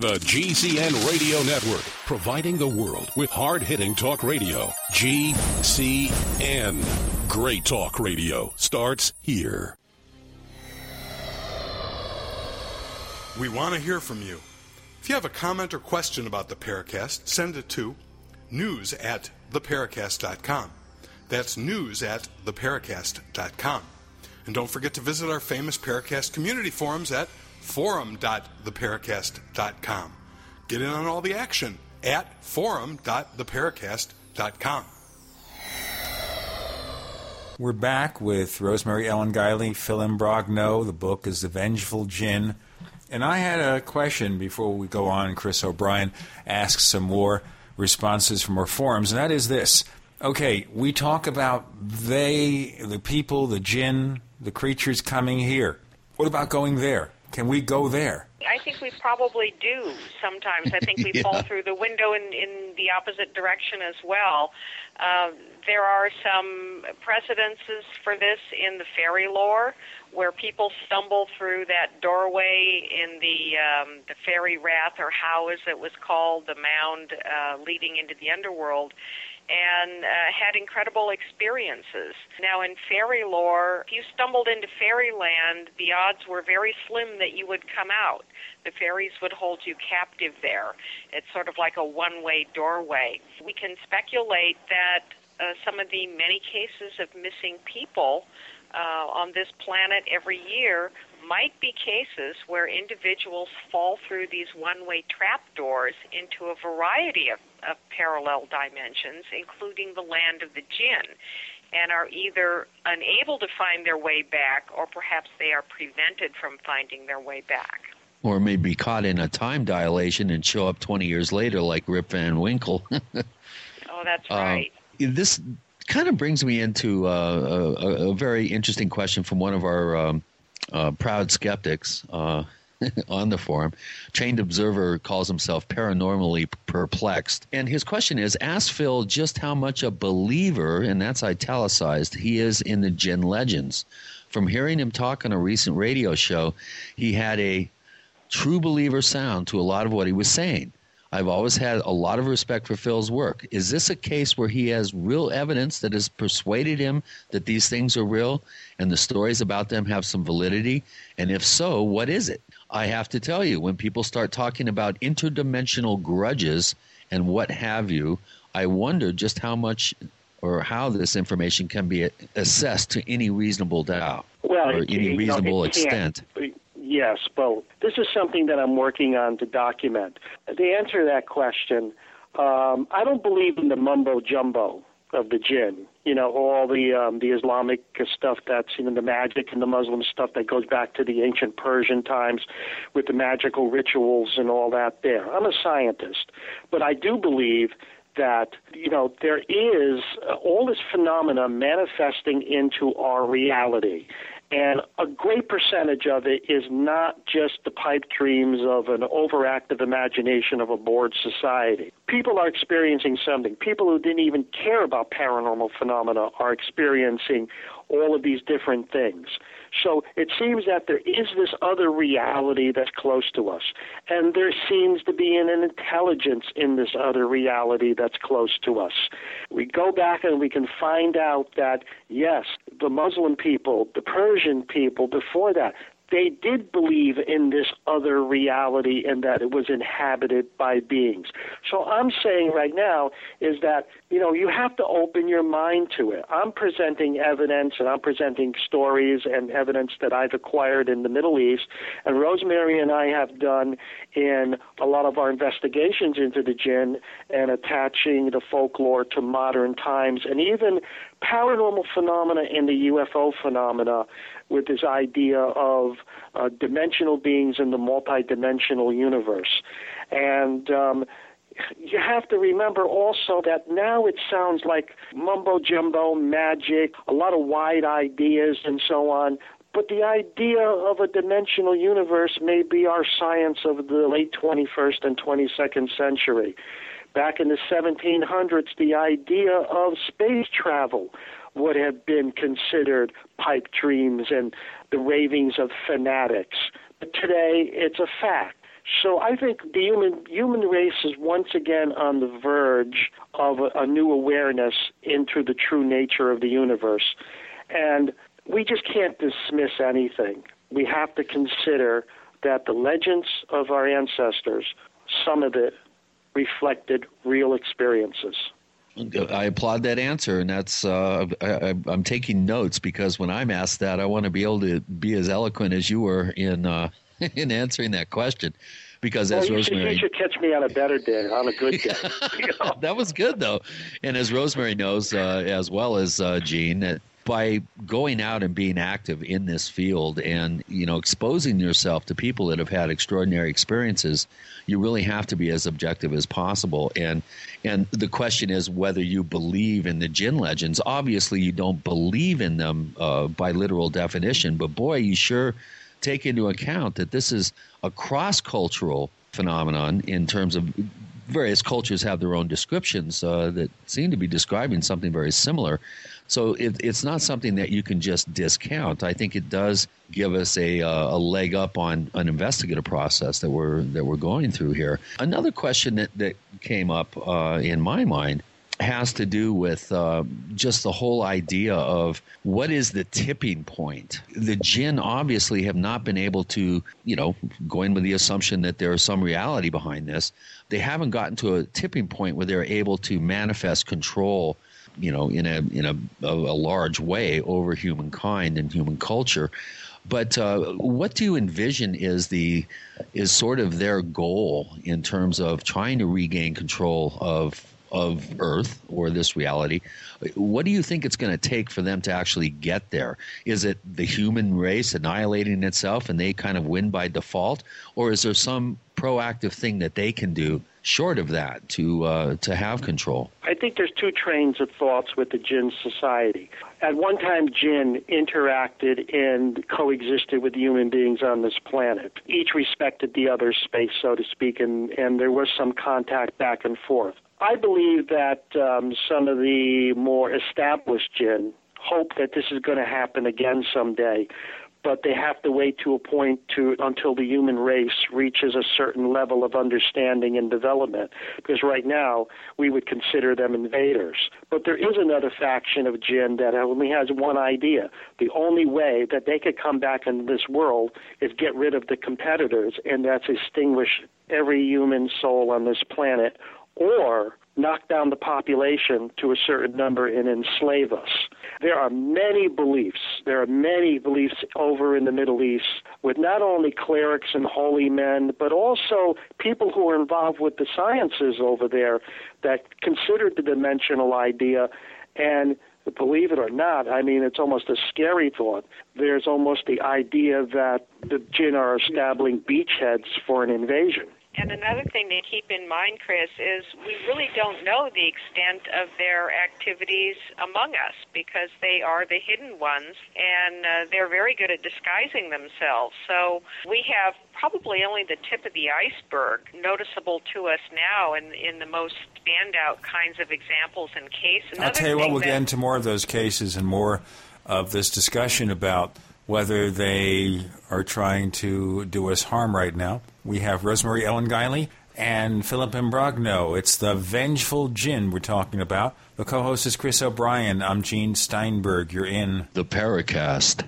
The GCN Radio Network, providing the world with hard hitting talk radio. GCN. Great talk radio starts here. We want to hear from you. If you have a comment or question about the Paracast, send it to news at theparacast.com. That's news at theparacast.com. And don't forget to visit our famous Paracast community forums at forum.theparacast.com. Get in on all the action at forum.theparacast.com. We're back with Rosemary Ellen Guiley, Phil Imbrogno. The book is The Vengeful Djinn. And I had a question before we go on. Chris O'Brien asks some more responses from our forums, and that is this. Okay, we talk about they, the people, the jinn, the creatures coming here. What about going there? Can we go there? I think we probably do sometimes. I think we Yeah. fall through the window in, in the opposite direction as well. Uh, there are some precedences for this in the fairy lore where people stumble through that doorway in the um, the fairy rath or howe as it was called, the mound uh, leading into the underworld and uh, had incredible experiences. Now, in fairy lore, if you stumbled into fairyland, the odds were very slim that you would come out. The fairies would hold you captive there. It's sort of like a one way doorway. We can speculate that uh, some of the many cases of missing people uh, on this planet every year might be cases where individuals fall through these one-way trapdoors into a variety of, of parallel dimensions, including the land of the jinn, and are either unable to find their way back or perhaps they are prevented from finding their way back. Or maybe caught in a time dilation and show up 20 years later like Rip Van Winkle. Oh, that's Uh, right. this kind of brings me into uh, a, a very interesting question from one of our um, uh, proud skeptics uh, on the forum. Trained observer calls himself paranormally perplexed. And his question is Ask Phil just how much a believer, and that's italicized, he is in the Jinn legends. From hearing him talk on a recent radio show, he had a true believer sound to a lot of what he was saying. I've always had a lot of respect for Phil's work. Is this a case where he has real evidence that has persuaded him that these things are real and the stories about them have some validity? And if so, what is it? I have to tell you, when people start talking about interdimensional grudges and what have you, I wonder just how much or how this information can be assessed to any reasonable doubt Well, or it- any you know, reasonable extent. Yes, both. This is something that I'm working on to document. To answer that question, um, I don't believe in the mumbo jumbo of the jinn. You know, all the um, the Islamic stuff that's you know the magic and the Muslim stuff that goes back to the ancient Persian times with the magical rituals and all that. There, I'm a scientist, but I do believe that you know there is uh, all this phenomena manifesting into our reality And a great percentage of it is not just the pipe dreams of an overactive imagination of a bored society. People are experiencing something. People who didn't even care about paranormal phenomena are experiencing all of these different things. So it seems that there is this other reality that's close to us. And there seems to be an intelligence in this other reality that's close to us. We go back and we can find out that, yes, the Muslim people, the Persian people before that, they did believe in this other reality and that it was inhabited by beings. So I'm saying right now is that, you know, you have to open your mind to it. I'm presenting evidence and I'm presenting stories and evidence that I've acquired in the Middle East and Rosemary and I have done in a lot of our investigations into the jinn and attaching the folklore to modern times and even paranormal phenomena and the UFO phenomena with this idea of uh, dimensional beings in the multidimensional universe. And um, you have to remember also that now it sounds like mumbo jumbo magic, a lot of wide ideas and so on. But the idea of a dimensional universe may be our science of the late 21st and 22nd century. Back in the 1700s, the idea of space travel would have been considered pipe dreams and the ravings of fanatics. But today, it's a fact. So I think the human human race is once again on the verge of a, a new awareness into the true nature of the universe, and we just can't dismiss anything. We have to consider that the legends of our ancestors, some of it reflected real experiences. I applaud that answer, and that's uh, I, am taking notes because when I'm asked that, I want to be able to be as eloquent as you were in uh, in answering that question. Because well, as you Rosemary, should, you should catch me on a better day, on a good day. you know? that was good though, and as Rosemary knows uh, as well as uh, Gene, that by going out and being active in this field and you know exposing yourself to people that have had extraordinary experiences you really have to be as objective as possible and and the question is whether you believe in the jinn legends obviously you don't believe in them uh, by literal definition but boy you sure take into account that this is a cross cultural phenomenon in terms of various cultures have their own descriptions uh, that seem to be describing something very similar. So it, it's not something that you can just discount. I think it does give us a, uh, a leg up on an investigative process that we're that we're going through here. Another question that, that came up uh, in my mind has to do with uh, just the whole idea of what is the tipping point. The jinn obviously have not been able to, you know, going with the assumption that there is some reality behind this, they haven't gotten to a tipping point where they're able to manifest control you know, in a in a, a, a large way over humankind and human culture. But uh, what do you envision is the is sort of their goal in terms of trying to regain control of of Earth or this reality? What do you think it's going to take for them to actually get there? Is it the human race annihilating itself and they kind of win by default, or is there some proactive thing that they can do short of that to uh, to have control? I think there's two trains of thoughts with the jinn society. At one time, jinn interacted and coexisted with human beings on this planet. Each respected the other's space, so to speak, and, and there was some contact back and forth. I believe that um, some of the more established jinn hope that this is going to happen again someday but they have to wait to a point to until the human race reaches a certain level of understanding and development. Because right now we would consider them invaders. But there is another faction of jinn that only has one idea. The only way that they could come back into this world is get rid of the competitors and that's extinguish every human soul on this planet or knock down the population to a certain number and enslave us. There are many beliefs. There are many beliefs over in the Middle East with not only clerics and holy men, but also people who are involved with the sciences over there that consider the dimensional idea and believe it or not, I mean, it's almost a scary thought. There's almost the idea that the jinn are establishing beachheads for an invasion And another thing to keep in mind, Chris, is we really don't know the extent of their activities among us because they are the hidden ones and uh, they're very good at disguising themselves. So we have probably only the tip of the iceberg noticeable to us now in, in the most standout kinds of examples and cases. I'll tell you what, we'll that, get into more of those cases and more of this discussion about whether they are trying to do us harm right now. We have Rosemary Ellen Guiley and Philip Imbrogno. It's the Vengeful Djinn we're talking about. The co host is Chris O'Brien. I'm Gene Steinberg. You're in the Paracast.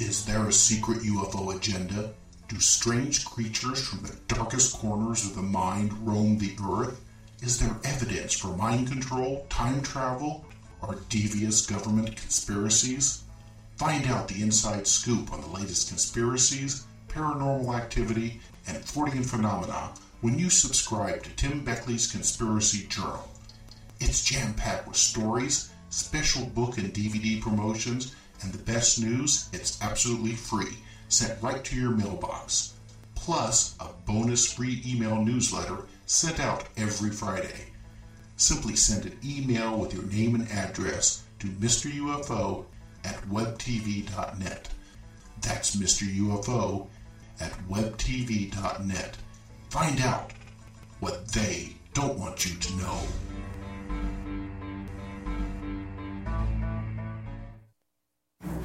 Is there a secret UFO agenda? Do strange creatures from the darkest corners of the mind roam the earth? Is there evidence for mind control, time travel, or devious government conspiracies? Find out the inside scoop on the latest conspiracies, paranormal activity, and Fortean phenomena when you subscribe to Tim Beckley's Conspiracy Journal. It's jam packed with stories, special book and DVD promotions, and the best news it's absolutely free, sent right to your mailbox. Plus, a bonus free email newsletter sent out every Friday. Simply send an email with your name and address to Mr. UFO at webtv.net. That's Mr. UFO at webtv.net. Find out what they don't want you to know.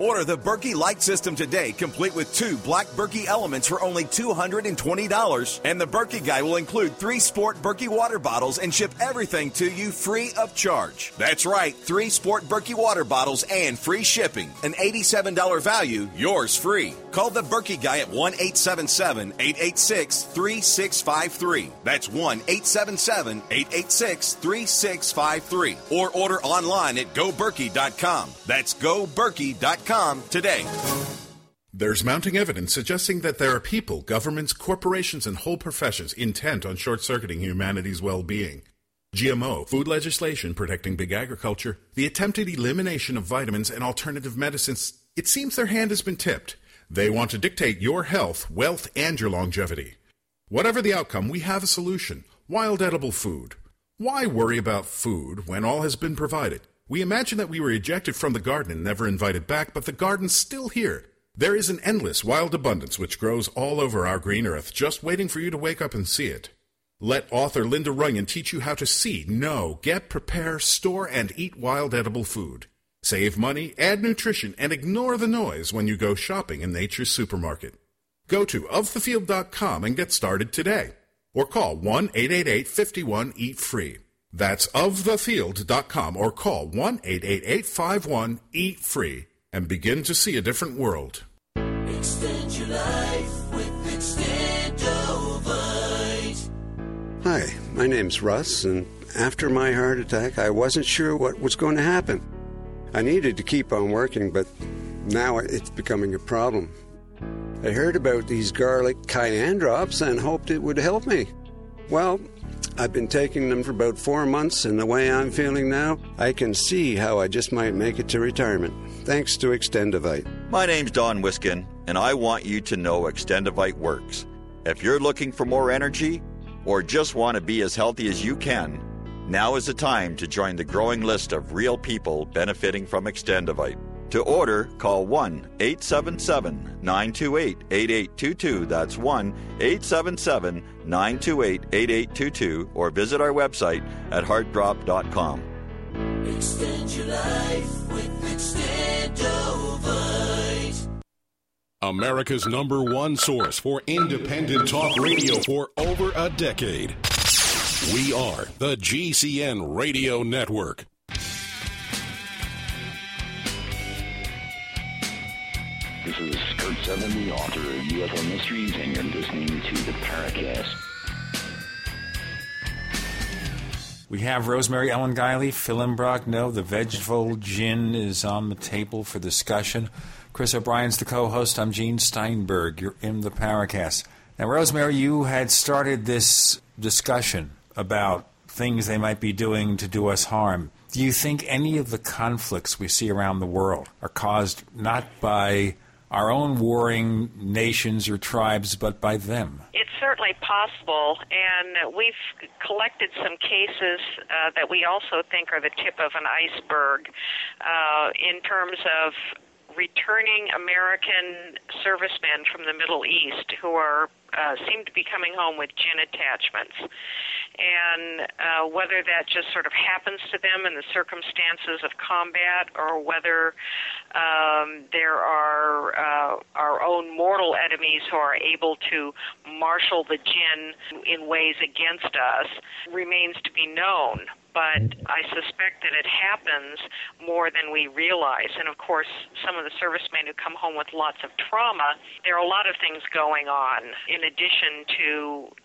Order the Berkey Light System today, complete with two black Berkey elements for only $220. And the Berkey Guy will include three Sport Berkey water bottles and ship everything to you free of charge. That's right, three Sport Berkey water bottles and free shipping. An $87 value, yours free. Call the Berkey Guy at 1 877 886 3653. That's 1 877 886 3653. Or order online at goberkey.com. That's goberkey.com today. There's mounting evidence suggesting that there are people, governments, corporations, and whole professions intent on short circuiting humanity's well being. GMO, food legislation protecting big agriculture, the attempted elimination of vitamins and alternative medicines, it seems their hand has been tipped. They want to dictate your health, wealth, and your longevity. Whatever the outcome, we have a solution wild edible food. Why worry about food when all has been provided? We imagine that we were ejected from the garden and never invited back, but the garden's still here. There is an endless wild abundance which grows all over our green earth, just waiting for you to wake up and see it. Let author Linda Runyon teach you how to see, know, get, prepare, store, and eat wild edible food. Save money, add nutrition, and ignore the noise when you go shopping in nature's supermarket. Go to ofthefield.com and get started today. Or call 1 888 51 Eat Free. That's ofthefield.com or call 1 888 51 Eat Free and begin to see a different world. Extend your life with Extendovite. Hi, my name's Russ, and after my heart attack, I wasn't sure what was going to happen. I needed to keep on working, but now it's becoming a problem. I heard about these garlic cayenne drops and hoped it would help me. Well, I've been taking them for about four months, and the way I'm feeling now, I can see how I just might make it to retirement. Thanks to Extendovite. My name's Don Wiskin, and I want you to know Extendovite works. If you're looking for more energy or just want to be as healthy as you can, now is the time to join the growing list of real people benefiting from Extendovite. To order, call 1 877 928 8822. That's 1 877 928 8822 or visit our website at heartdrop.com. Extend your life with Extendovite. America's number one source for independent talk radio for over a decade. We are the GCN Radio Network. This is Kurt Seven, the author of UFO Mysteries, and you're listening to the Paracast. We have Rosemary Ellen Guiley, Phil Imbrogno, the Vengeful Djinn is on the table for discussion. Chris O'Brien's the co-host. I'm Gene Steinberg. You're in the Paracast. Now, Rosemary, you had started this discussion about things they might be doing to do us harm. Do you think any of the conflicts we see around the world are caused not by our own warring nations or tribes, but by them? It's certainly possible, and we've collected some cases uh, that we also think are the tip of an iceberg uh, in terms of returning American servicemen from the Middle East who are uh, seem to be coming home with jinn attachments. And uh, whether that just sort of happens to them in the circumstances of combat, or whether um, there are uh, our own mortal enemies who are able to marshal the jinn in ways against us, remains to be known but I suspect that it happens more than we realize. And of course, some of the servicemen who come home with lots of trauma, there are a lot of things going on in addition to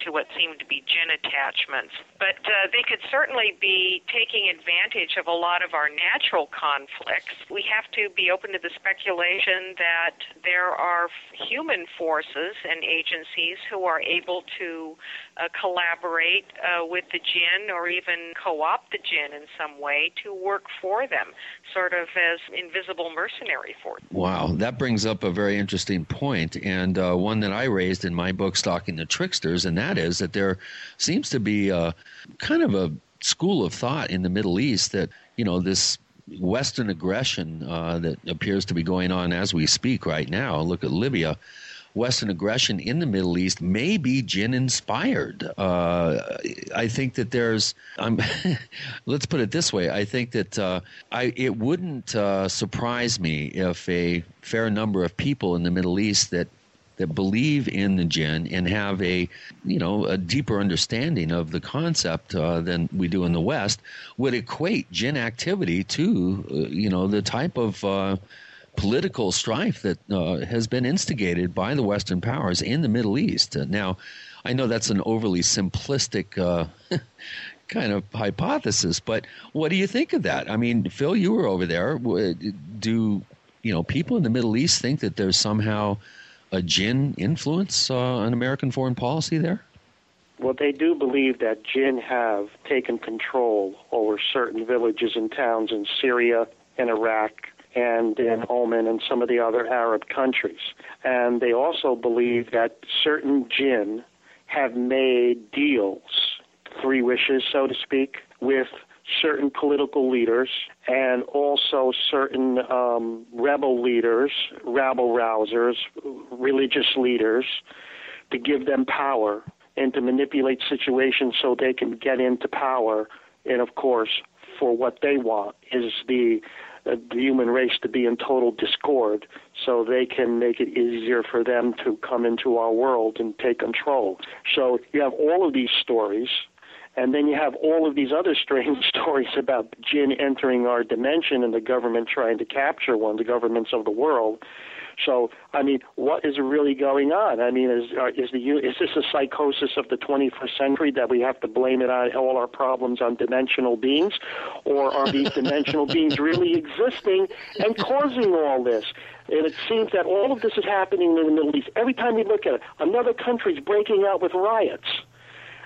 to what seem to be jinn attachments. But uh, they could certainly be taking advantage of a lot of our natural conflicts. We have to be open to the speculation that there are human forces and agencies who are able to uh, collaborate uh, with the jinn or even the jinn in some way to work for them, sort of as invisible mercenary force. Wow, that brings up a very interesting point, and uh, one that I raised in my book, Stalking the Tricksters, and that is that there seems to be a, kind of a school of thought in the Middle East that you know this Western aggression uh, that appears to be going on as we speak right now. Look at Libya. Western aggression in the Middle East may be jinn inspired. Uh, I think that there's, let's put it this way. I think that uh, I, it wouldn't uh, surprise me if a fair number of people in the Middle East that that believe in the jinn and have a you know a deeper understanding of the concept uh, than we do in the West would equate jinn activity to uh, you know the type of uh, political strife that uh, has been instigated by the Western powers in the Middle East. Uh, now, I know that's an overly simplistic uh, kind of hypothesis, but what do you think of that? I mean, Phil, you were over there. Do you know people in the Middle East think that there's somehow a jinn influence uh, on American foreign policy there? Well, they do believe that jinn have taken control over certain villages and towns in Syria and Iraq and in Oman and some of the other Arab countries. And they also believe that certain jinn have made deals, three wishes, so to speak, with certain political leaders and also certain um, rebel leaders, rabble rousers, religious leaders, to give them power and to manipulate situations so they can get into power. And of course, for what they want is the Uh, the human race to be in total discord so they can make it easier for them to come into our world and take control. So you have all of these stories, and then you have all of these other strange stories about jinn entering our dimension and the government trying to capture one, the governments of the world. So, I mean, what is really going on? I mean, is uh, is the is this a psychosis of the 21st century that we have to blame it on all our problems on dimensional beings, or are these dimensional beings really existing and causing all this? And it seems that all of this is happening in the Middle East. Every time you look at it, another country is breaking out with riots.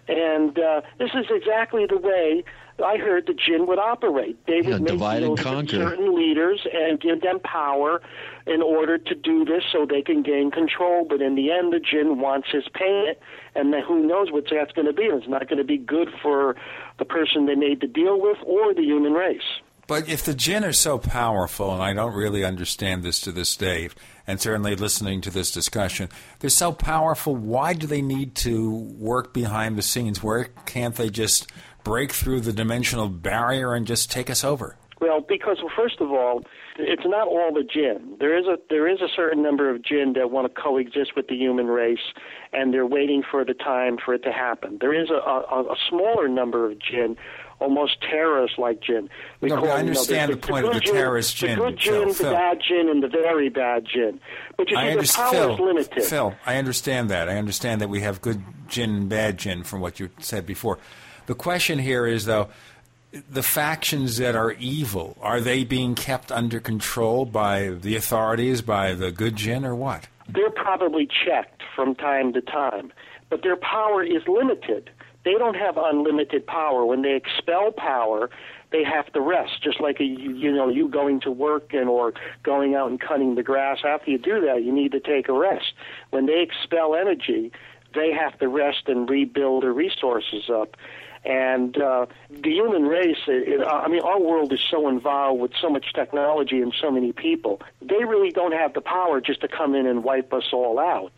And uh, this is exactly the way I heard the jinn would operate. They would make divide and conquer. certain leaders and give them power in order to do this so they can gain control. But in the end, the jinn wants his payment, and then who knows what that's going to be. It's not going to be good for the person they made the deal with or the human race. But if the jinn are so powerful, and I don't really understand this to this day, and certainly listening to this discussion, they're so powerful, why do they need to work behind the scenes? Where can't they just break through the dimensional barrier and just take us over? Well, because well, first of all, it's not all the jinn. There is a there is a certain number of jinn that want to coexist with the human race, and they're waiting for the time for it to happen. There is a, a, a smaller number of jinn, almost terrorist-like jinn. We No, call I them, you know, understand the, the point of good the terrorist jinn, the good Phil, the Phil. bad jinn, and the very bad jinn. But you see, I understand, power is Phil, limited. Phil, I understand that. I understand that we have good jinn and bad jinn from what you said before. The question here is, though, the factions that are evil, are they being kept under control by the authorities, by the good jinn, or what? they're probably checked from time to time, but their power is limited. They don't have unlimited power. When they expel power, they have to rest. Just like a, you know you going to work and or going out and cutting the grass. After you do that, you need to take a rest. When they expel energy, they have to rest and rebuild their resources up. And uh, the human race, it, I mean, our world is so involved with so much technology and so many people. They really don't have the power just to come in and wipe us all out.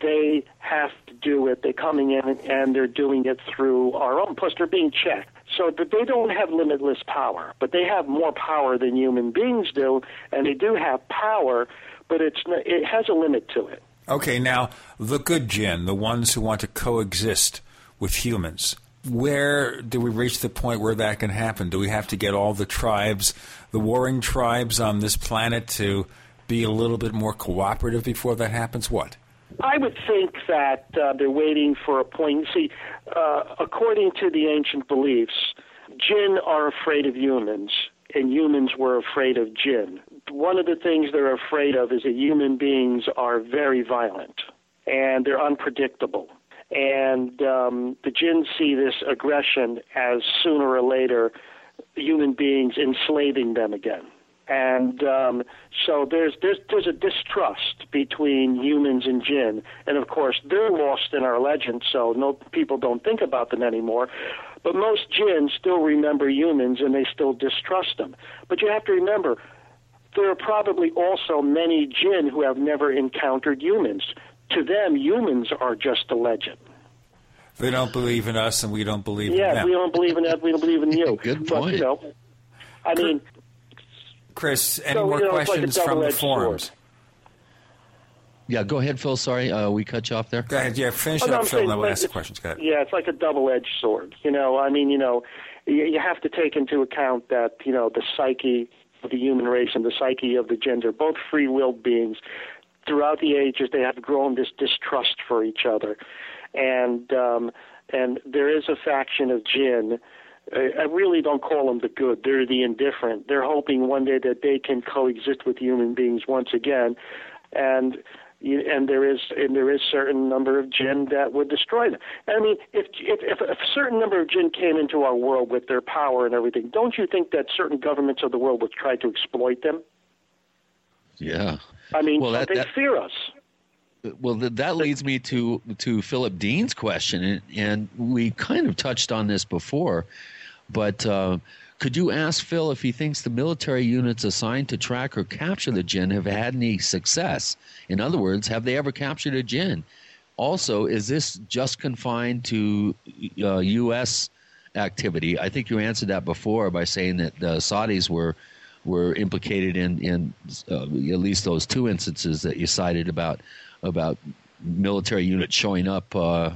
They have to do it. They're coming in and they're doing it through our own. Plus, they're being checked. So that they don't have limitless power, but they have more power than human beings do, and they do have power, but it's it has a limit to it. Okay, now, the good jinn, the ones who want to coexist with humans, where do we reach the point where that can happen? Do we have to get all the tribes, the warring tribes on this planet, to be a little bit more cooperative before that happens? What? I would think that uh, they're waiting for a point. See, uh, according to the ancient beliefs, jinn are afraid of humans, and humans were afraid of jinn. One of the things they're afraid of is that human beings are very violent and they're unpredictable. And um, the jinn see this aggression as sooner or later human beings enslaving them again. And um, so there's, there's there's a distrust between humans and jinn, and of course they're lost in our legend, so no people don't think about them anymore. But most jinn still remember humans, and they still distrust them. But you have to remember, there are probably also many jinn who have never encountered humans. To them, humans are just a legend. They don't believe in us, and we don't believe in Yeah, them. we don't believe in that. We don't believe in you. Good But, point. you know, I mean, Chris, any So, more you know, it's like questions from the double-edged forums? Yeah, go ahead, Phil. Sorry, uh, we cut you off there. Go ahead. Yeah, finish Oh, it no, up, I'm Phil, and saying, then we'll ask the questions. Go ahead. Yeah, it's like a double-edged sword. You know, I mean, you know, you, you have to take into account that you know the psyche of the human race and the psyche of the gender, both free-willed beings. Throughout the ages, they have grown this distrust for each other, and um, and there is a faction of jinn. I I really don't call them the good. They're the indifferent. They're hoping one day that they can coexist with human beings once again, and and there is and there is certain number of jinn that would destroy them. I mean, if if if a certain number of jinn came into our world with their power and everything, don't you think that certain governments of the world would try to exploit them? Yeah. I mean, Well, that- they that- fear us. Well, th- that leads me to to Philip Dean's question, and, and we kind of touched on this before, but uh, could you ask Phil if he thinks the military units assigned to track or capture the jinn have had any success? In other words, have they ever captured a jinn? Also, is this just confined to uh, U.S. activity? I think you answered that before by saying that the Saudis were were implicated in in uh, at least those two instances that you cited about about military units showing up uh,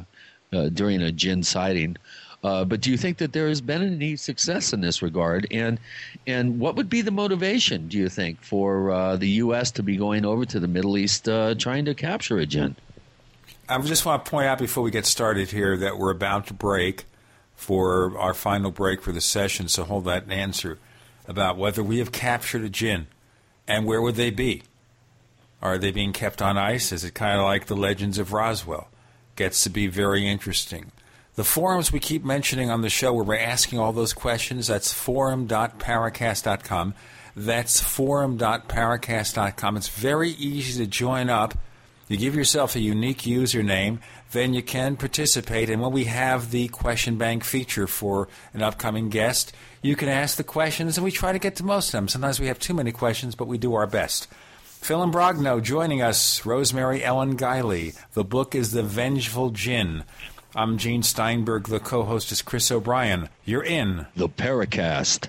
uh, during a jinn sighting. Uh, but do you think that there has been any success in this regard? And and what would be the motivation, do you think, for uh, the U.S. to be going over to the Middle East uh, trying to capture a jinn? I just want to point out before we get started here that we're about to break for our final break for the session, so hold that answer about whether we have captured a jinn and where would they be. Are they being kept on ice? Is it kind of like the legends of Roswell? Gets to be very interesting. The forums we keep mentioning on the show where we're asking all those questions, that's forum.paracast.com. That's forum.paracast.com. It's very easy to join up. You give yourself a unique username, then you can participate. And when we have the question bank feature for an upcoming guest, you can ask the questions, and we try to get to most of them. Sometimes we have too many questions, but we do our best. Phil Imbrogno joining us, Rosemary Ellen Guiley. The book is The Vengeful Djinn. I'm Gene Steinberg. The co host is Chris O'Brien. You're in The Paracast.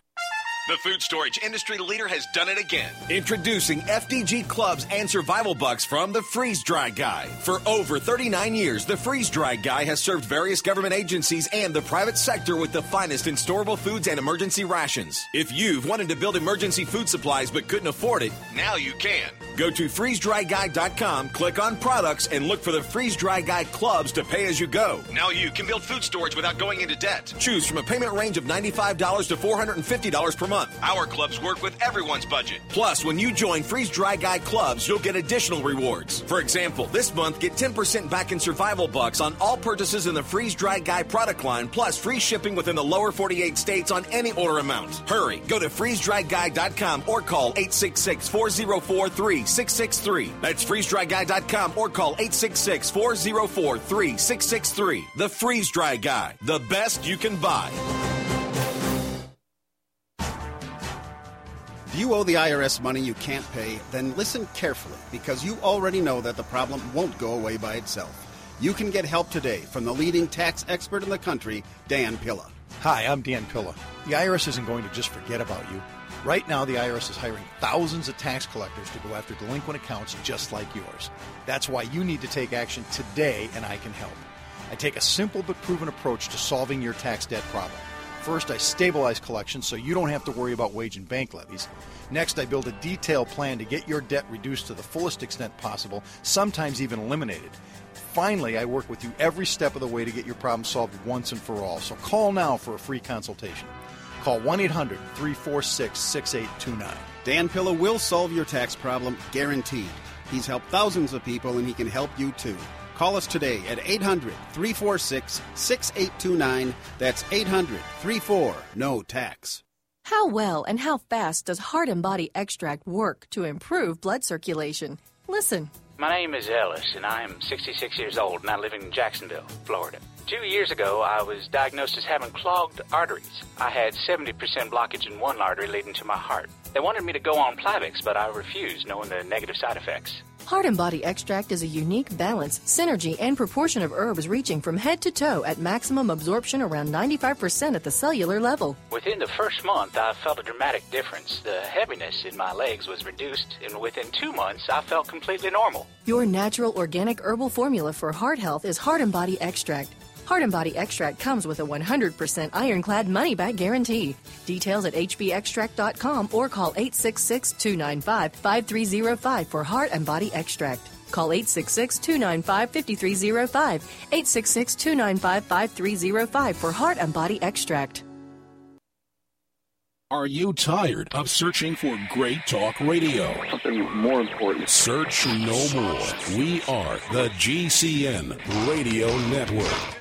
The food storage industry leader has done it again. Introducing FDG clubs and survival bucks from the Freeze Dry Guy. For over 39 years, the Freeze Dry Guy has served various government agencies and the private sector with the finest in storable foods and emergency rations. If you've wanted to build emergency food supplies but couldn't afford it, now you can. Go to freezedryguy.com, click on products, and look for the Freeze Dry Guy clubs to pay as you go. Now you can build food storage without going into debt. Choose from a payment range of $95 to $450 per month. Our clubs work with everyone's budget. Plus, when you join Freeze Dry Guy clubs, you'll get additional rewards. For example, this month get 10% back in survival bucks on all purchases in the Freeze Dry Guy product line, plus free shipping within the lower 48 states on any order amount. Hurry, go to freezedryguy.com or call 866 404 3663. That's freezedryguy.com or call 866 404 3663. The Freeze Dry Guy, the best you can buy. If you owe the IRS money you can't pay, then listen carefully because you already know that the problem won't go away by itself. You can get help today from the leading tax expert in the country, Dan Pilla. Hi, I'm Dan Pilla. The IRS isn't going to just forget about you. Right now, the IRS is hiring thousands of tax collectors to go after delinquent accounts just like yours. That's why you need to take action today, and I can help. I take a simple but proven approach to solving your tax debt problem. First, I stabilize collections so you don't have to worry about wage and bank levies. Next, I build a detailed plan to get your debt reduced to the fullest extent possible, sometimes even eliminated. Finally, I work with you every step of the way to get your problem solved once and for all. So call now for a free consultation. Call 1 800 346 6829. Dan Pilla will solve your tax problem, guaranteed. He's helped thousands of people and he can help you too. Call us today at 800 346 6829. That's 800 34 No Tax. How well and how fast does Heart and Body Extract work to improve blood circulation? Listen. My name is Ellis, and I am 66 years old, and I live in Jacksonville, Florida. Two years ago, I was diagnosed as having clogged arteries. I had 70% blockage in one artery leading to my heart. They wanted me to go on Plavix, but I refused, knowing the negative side effects. Heart and Body Extract is a unique balance, synergy, and proportion of herbs reaching from head to toe at maximum absorption around 95% at the cellular level. Within the first month, I felt a dramatic difference. The heaviness in my legs was reduced, and within two months, I felt completely normal. Your natural organic herbal formula for heart health is Heart and Body Extract. Heart and Body Extract comes with a 100% ironclad money back guarantee. Details at hbextract.com or call 866 295 5305 for Heart and Body Extract. Call 866 295 5305. 866 295 5305 for Heart and Body Extract. Are you tired of searching for great talk radio? Something more important. Search no more. We are the GCN Radio Network.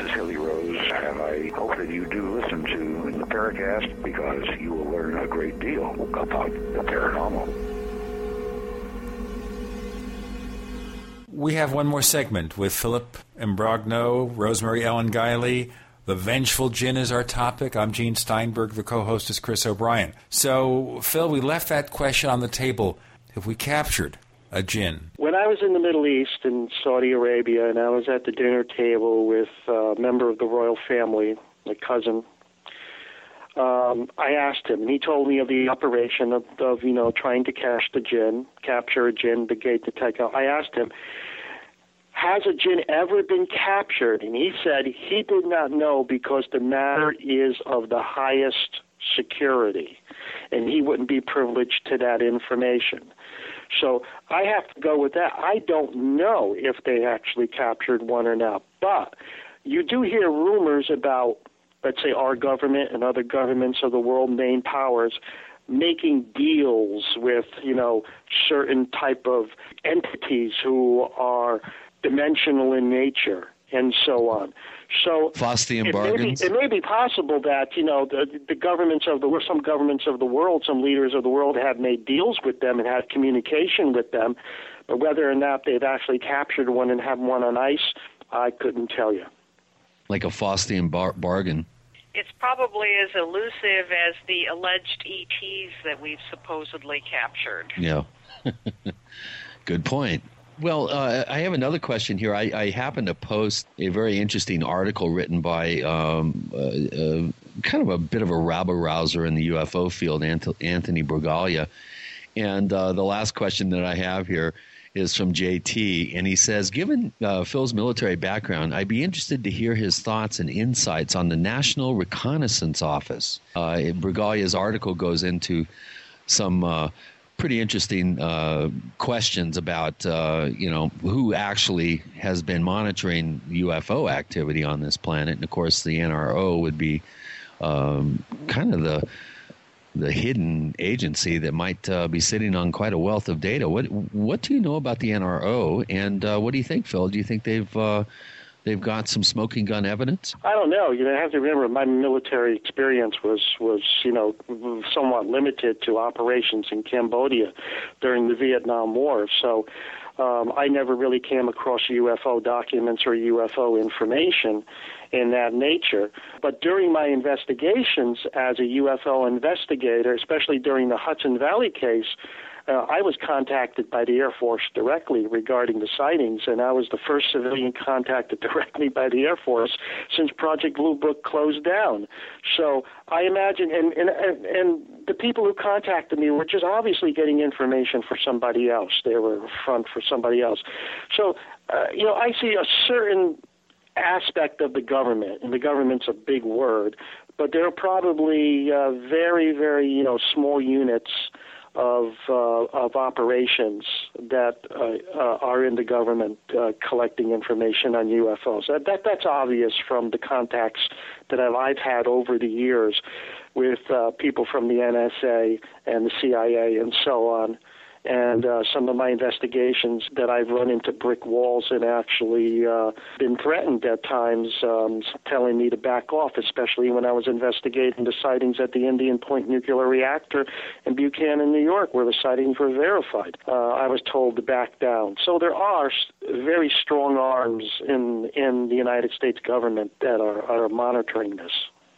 Is Hilly Rose, and I hope that you do listen to the Paracast because you will learn a great deal about the paranormal. We have one more segment with Philip Imbrogno, Rosemary Ellen Guiley. The Vengeful Djinn is our topic. I'm Gene Steinberg. The co host is Chris O'Brien. So, Phil, we left that question on the table. Have we captured a jinn? When I was in the Middle East in Saudi Arabia, and I was at the dinner table with a member of the royal family, my cousin, um, I asked him, and he told me of the operation of, of you know trying to catch the jinn, capture a jinn, the gate to take out. I asked him, has a jinn ever been captured? And he said he did not know because the matter is of the highest security, and he wouldn't be privileged to that information. So I have to go with that. I don't know if they actually captured one or not, but you do hear rumors about, let's say, our government and other governments of the world, main powers, making deals with, you know, certain type of entities who are dimensional in nature and so on. So Faustian it bargains. May be, it may be possible that you know the, the governments of the some governments of the world, some leaders of the world have made deals with them and had communication with them, but whether or not they've actually captured one and have one on ice, I couldn't tell you. like a Faustian bar- bargain. It's probably as elusive as the alleged ETs that we've supposedly captured. Yeah. Good point. Well, uh, I have another question here. I, I happened to post a very interesting article written by um, uh, uh, kind of a bit of a rabble rouser in the UFO field, Ant- Anthony Bragalia. And uh, the last question that I have here is from JT, and he says, Given uh, Phil's military background, I'd be interested to hear his thoughts and insights on the National Reconnaissance Office. Uh, Bragalia's article goes into some pretty interesting uh, questions about uh, you know who actually has been monitoring UFO activity on this planet, and of course the NRO would be um, kind of the the hidden agency that might uh, be sitting on quite a wealth of data. What what do you know about the NRO, and uh, what do you think, Phil? Do you think they've uh, they've got some smoking gun evidence? I don't know. You know, I have to remember my military experience was was you know somewhat limited to operations in Cambodia during the Vietnam War. So um, I never really came across UFO documents or UFO information in that nature. But during my investigations as a UFO investigator, especially during the Hudson Valley case, uh, I was contacted by the Air Force directly regarding the sightings, and I was the first civilian contacted directly by the Air Force since Project Blue Book closed down. So I imagine, and and and the people who contacted me were just obviously getting information for somebody else. They were front for somebody else. So uh, you know, I see a certain aspect of the government, and the government's a big word, but there are probably uh, very, very you know small units of uh, of operations that uh, uh, are in the government uh, collecting information on UFOs. That, that that's obvious from the contacts that I've, I've had over the years with uh, people from the NSA and the CIA and so on. And uh, some of my investigations that I've run into brick walls and actually uh, been threatened at times, um, telling me to back off, especially when I was investigating the sightings at the Indian Point nuclear reactor in Buchanan, New York, where the sightings were verified. Uh, I was told to back down. So there are very strong arms in in the United States government that are, are monitoring this.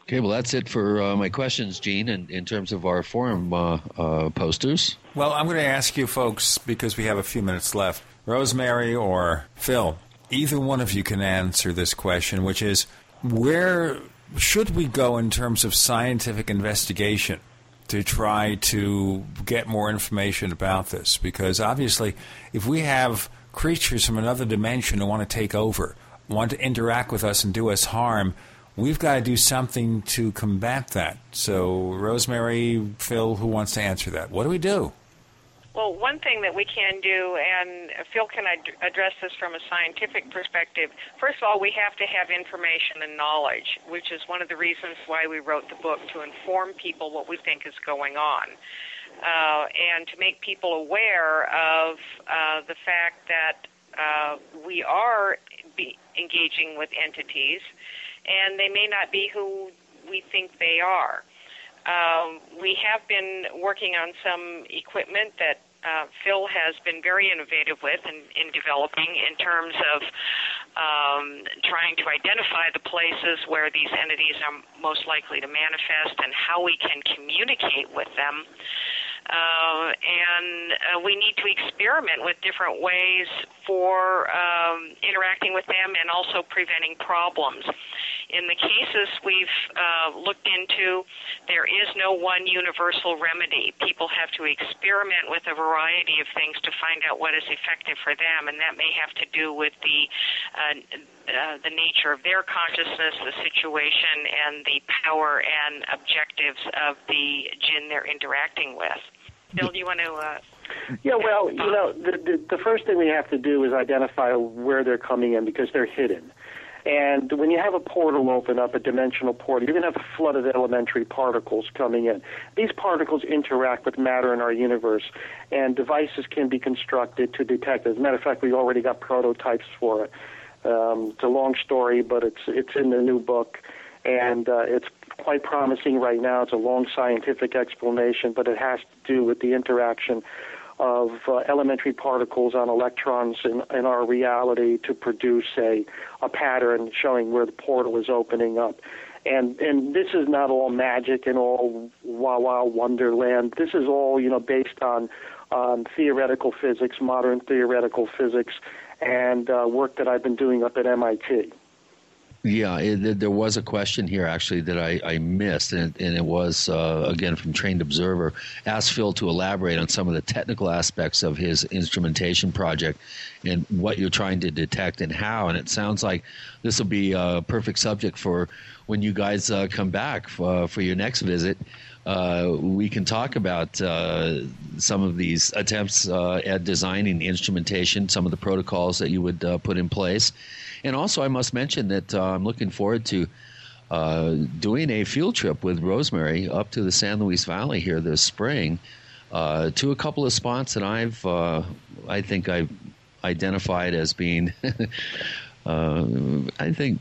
Okay, well, that's it for uh, my questions, Gene, in, in terms of our forum uh, uh, posters. Well, I'm going to ask you folks because we have a few minutes left. Rosemary or Phil, either one of you can answer this question, which is where should we go in terms of scientific investigation to try to get more information about this? Because obviously, if we have creatures from another dimension who want to take over, want to interact with us and do us harm, we've got to do something to combat that. So, Rosemary, Phil, who wants to answer that? What do we do? Well, one thing that we can do, and Phil can ad- address this from a scientific perspective. First of all, we have to have information and knowledge, which is one of the reasons why we wrote the book to inform people what we think is going on. Uh, and to make people aware of uh, the fact that uh, we are engaging with entities, and they may not be who we think they are. Um, we have been working on some equipment that uh, Phil has been very innovative with in, in developing in terms of um, trying to identify the places where these entities are most likely to manifest and how we can communicate with them. Uh, and uh, we need to experiment with different ways for um, interacting with them and also preventing problems. In the cases we've uh, looked into, there is no one universal remedy. People have to experiment with a variety of things to find out what is effective for them, and that may have to do with the uh, uh, the nature of their consciousness, the situation, and the power and objectives of the jinn they're interacting with. Bill, do you want to? Uh, yeah, well, you know, the, the, the first thing we have to do is identify where they're coming in because they're hidden. And when you have a portal open up, a dimensional portal, you're going to have a flood of elementary particles coming in. These particles interact with matter in our universe, and devices can be constructed to detect it. As a matter of fact, we already got prototypes for it. Um, it's a long story, but it's it's in the new book, and uh, it's quite promising right now. It's a long scientific explanation, but it has to do with the interaction of uh, elementary particles on electrons in, in our reality to produce a, a pattern showing where the portal is opening up. And and this is not all magic and all wow wow wonderland. This is all you know based on on theoretical physics, modern theoretical physics, and uh, work that I've been doing up at MIT. Yeah, it, there was a question here actually that I, I missed, and it, and it was uh, again from Trained Observer. Asked Phil to elaborate on some of the technical aspects of his instrumentation project and what you're trying to detect and how. And it sounds like this will be a perfect subject for when you guys uh, come back for, uh, for your next visit. Uh, we can talk about uh, some of these attempts uh, at designing instrumentation, some of the protocols that you would uh, put in place. And also, I must mention that uh, I'm looking forward to uh, doing a field trip with Rosemary up to the San Luis Valley here this spring to a couple of spots that I've, I think I've identified as being, I think,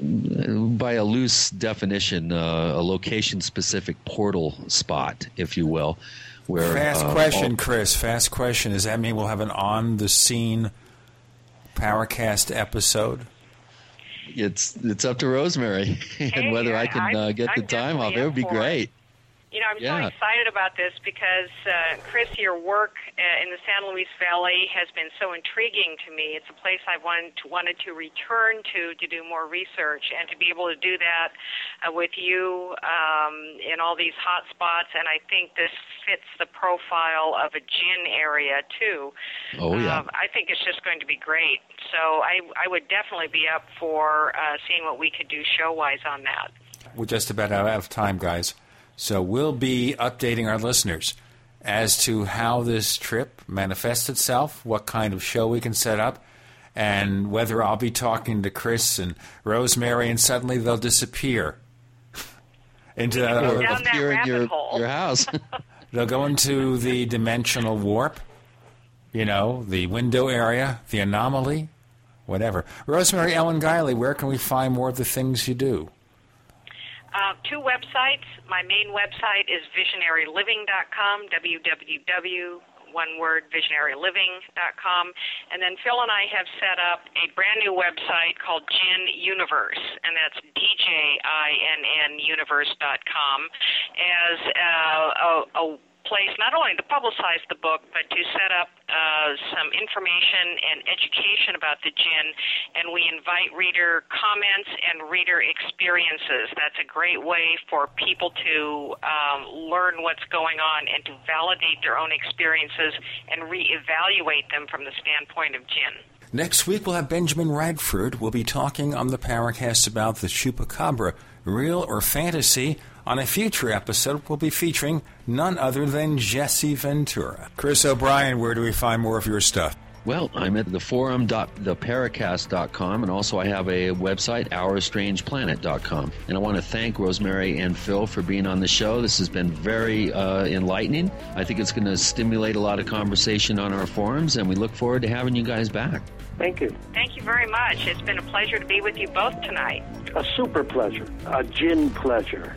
by a loose definition, uh, a location-specific portal spot, if you will. Where fast uh, question, all, Chris. Fast question. Does that mean we'll have an on-the-scene Paracast episode? It's it's up to Rosemary and hey, whether I can uh, get I'm the time off. It would be for great. You know, I'm Yeah. so excited about this because, uh, Chris, your work in the San Luis Valley has been so intriguing to me. It's a place I wanted to, wanted to return to to do more research and to be able to do that uh, with you um, in all these hot spots. And I think this fits the profile of a jinn area too. Oh yeah. Um, I think it's just going to be great. So I I would definitely be up for uh, seeing what we could do show wise on that. We're just about out of time, guys. So we'll be updating our listeners as to how this trip manifests itself, what kind of show we can set up, and whether I'll be talking to Chris and Rosemary and suddenly they'll disappear into go down that in rabbit your, hole. your house. they'll go into the dimensional warp, you know, the window area, the anomaly, whatever. Rosemary Ellen Guiley, where can we find more of the things you do? Uh, two websites. My main website is visionaryliving.com, www, one word, visionaryliving.com. And then Phil and I have set up a brand new website called Djinn Universe, and that's D-J-I-N-N universe.com as uh, a, a place not only to publicize the book, but to set up uh, some information and education about the jinn. And we invite reader comments and reader experiences. That's a great way for people to um, learn what's going on and to validate their own experiences and reevaluate them from the standpoint of jinn. Next week, we'll have Benjamin Radford. We'll be talking on the Paracast about the Chupacabra, real or fantasy. On a future episode, we'll be featuring none other than Jesse Ventura. Chris O'Brien, where do we find more of your stuff? Well, I'm at the forum.theparacast.com, and also I have a website, ourstrangeplanet.com. And I want to thank Rosemary and Phil for being on the show. This has been very uh, enlightening. I think it's going to stimulate a lot of conversation on our forums, and we look forward to having you guys back. Thank you. Thank you very much. It's been a pleasure to be with you both tonight. A super pleasure. A jinn pleasure.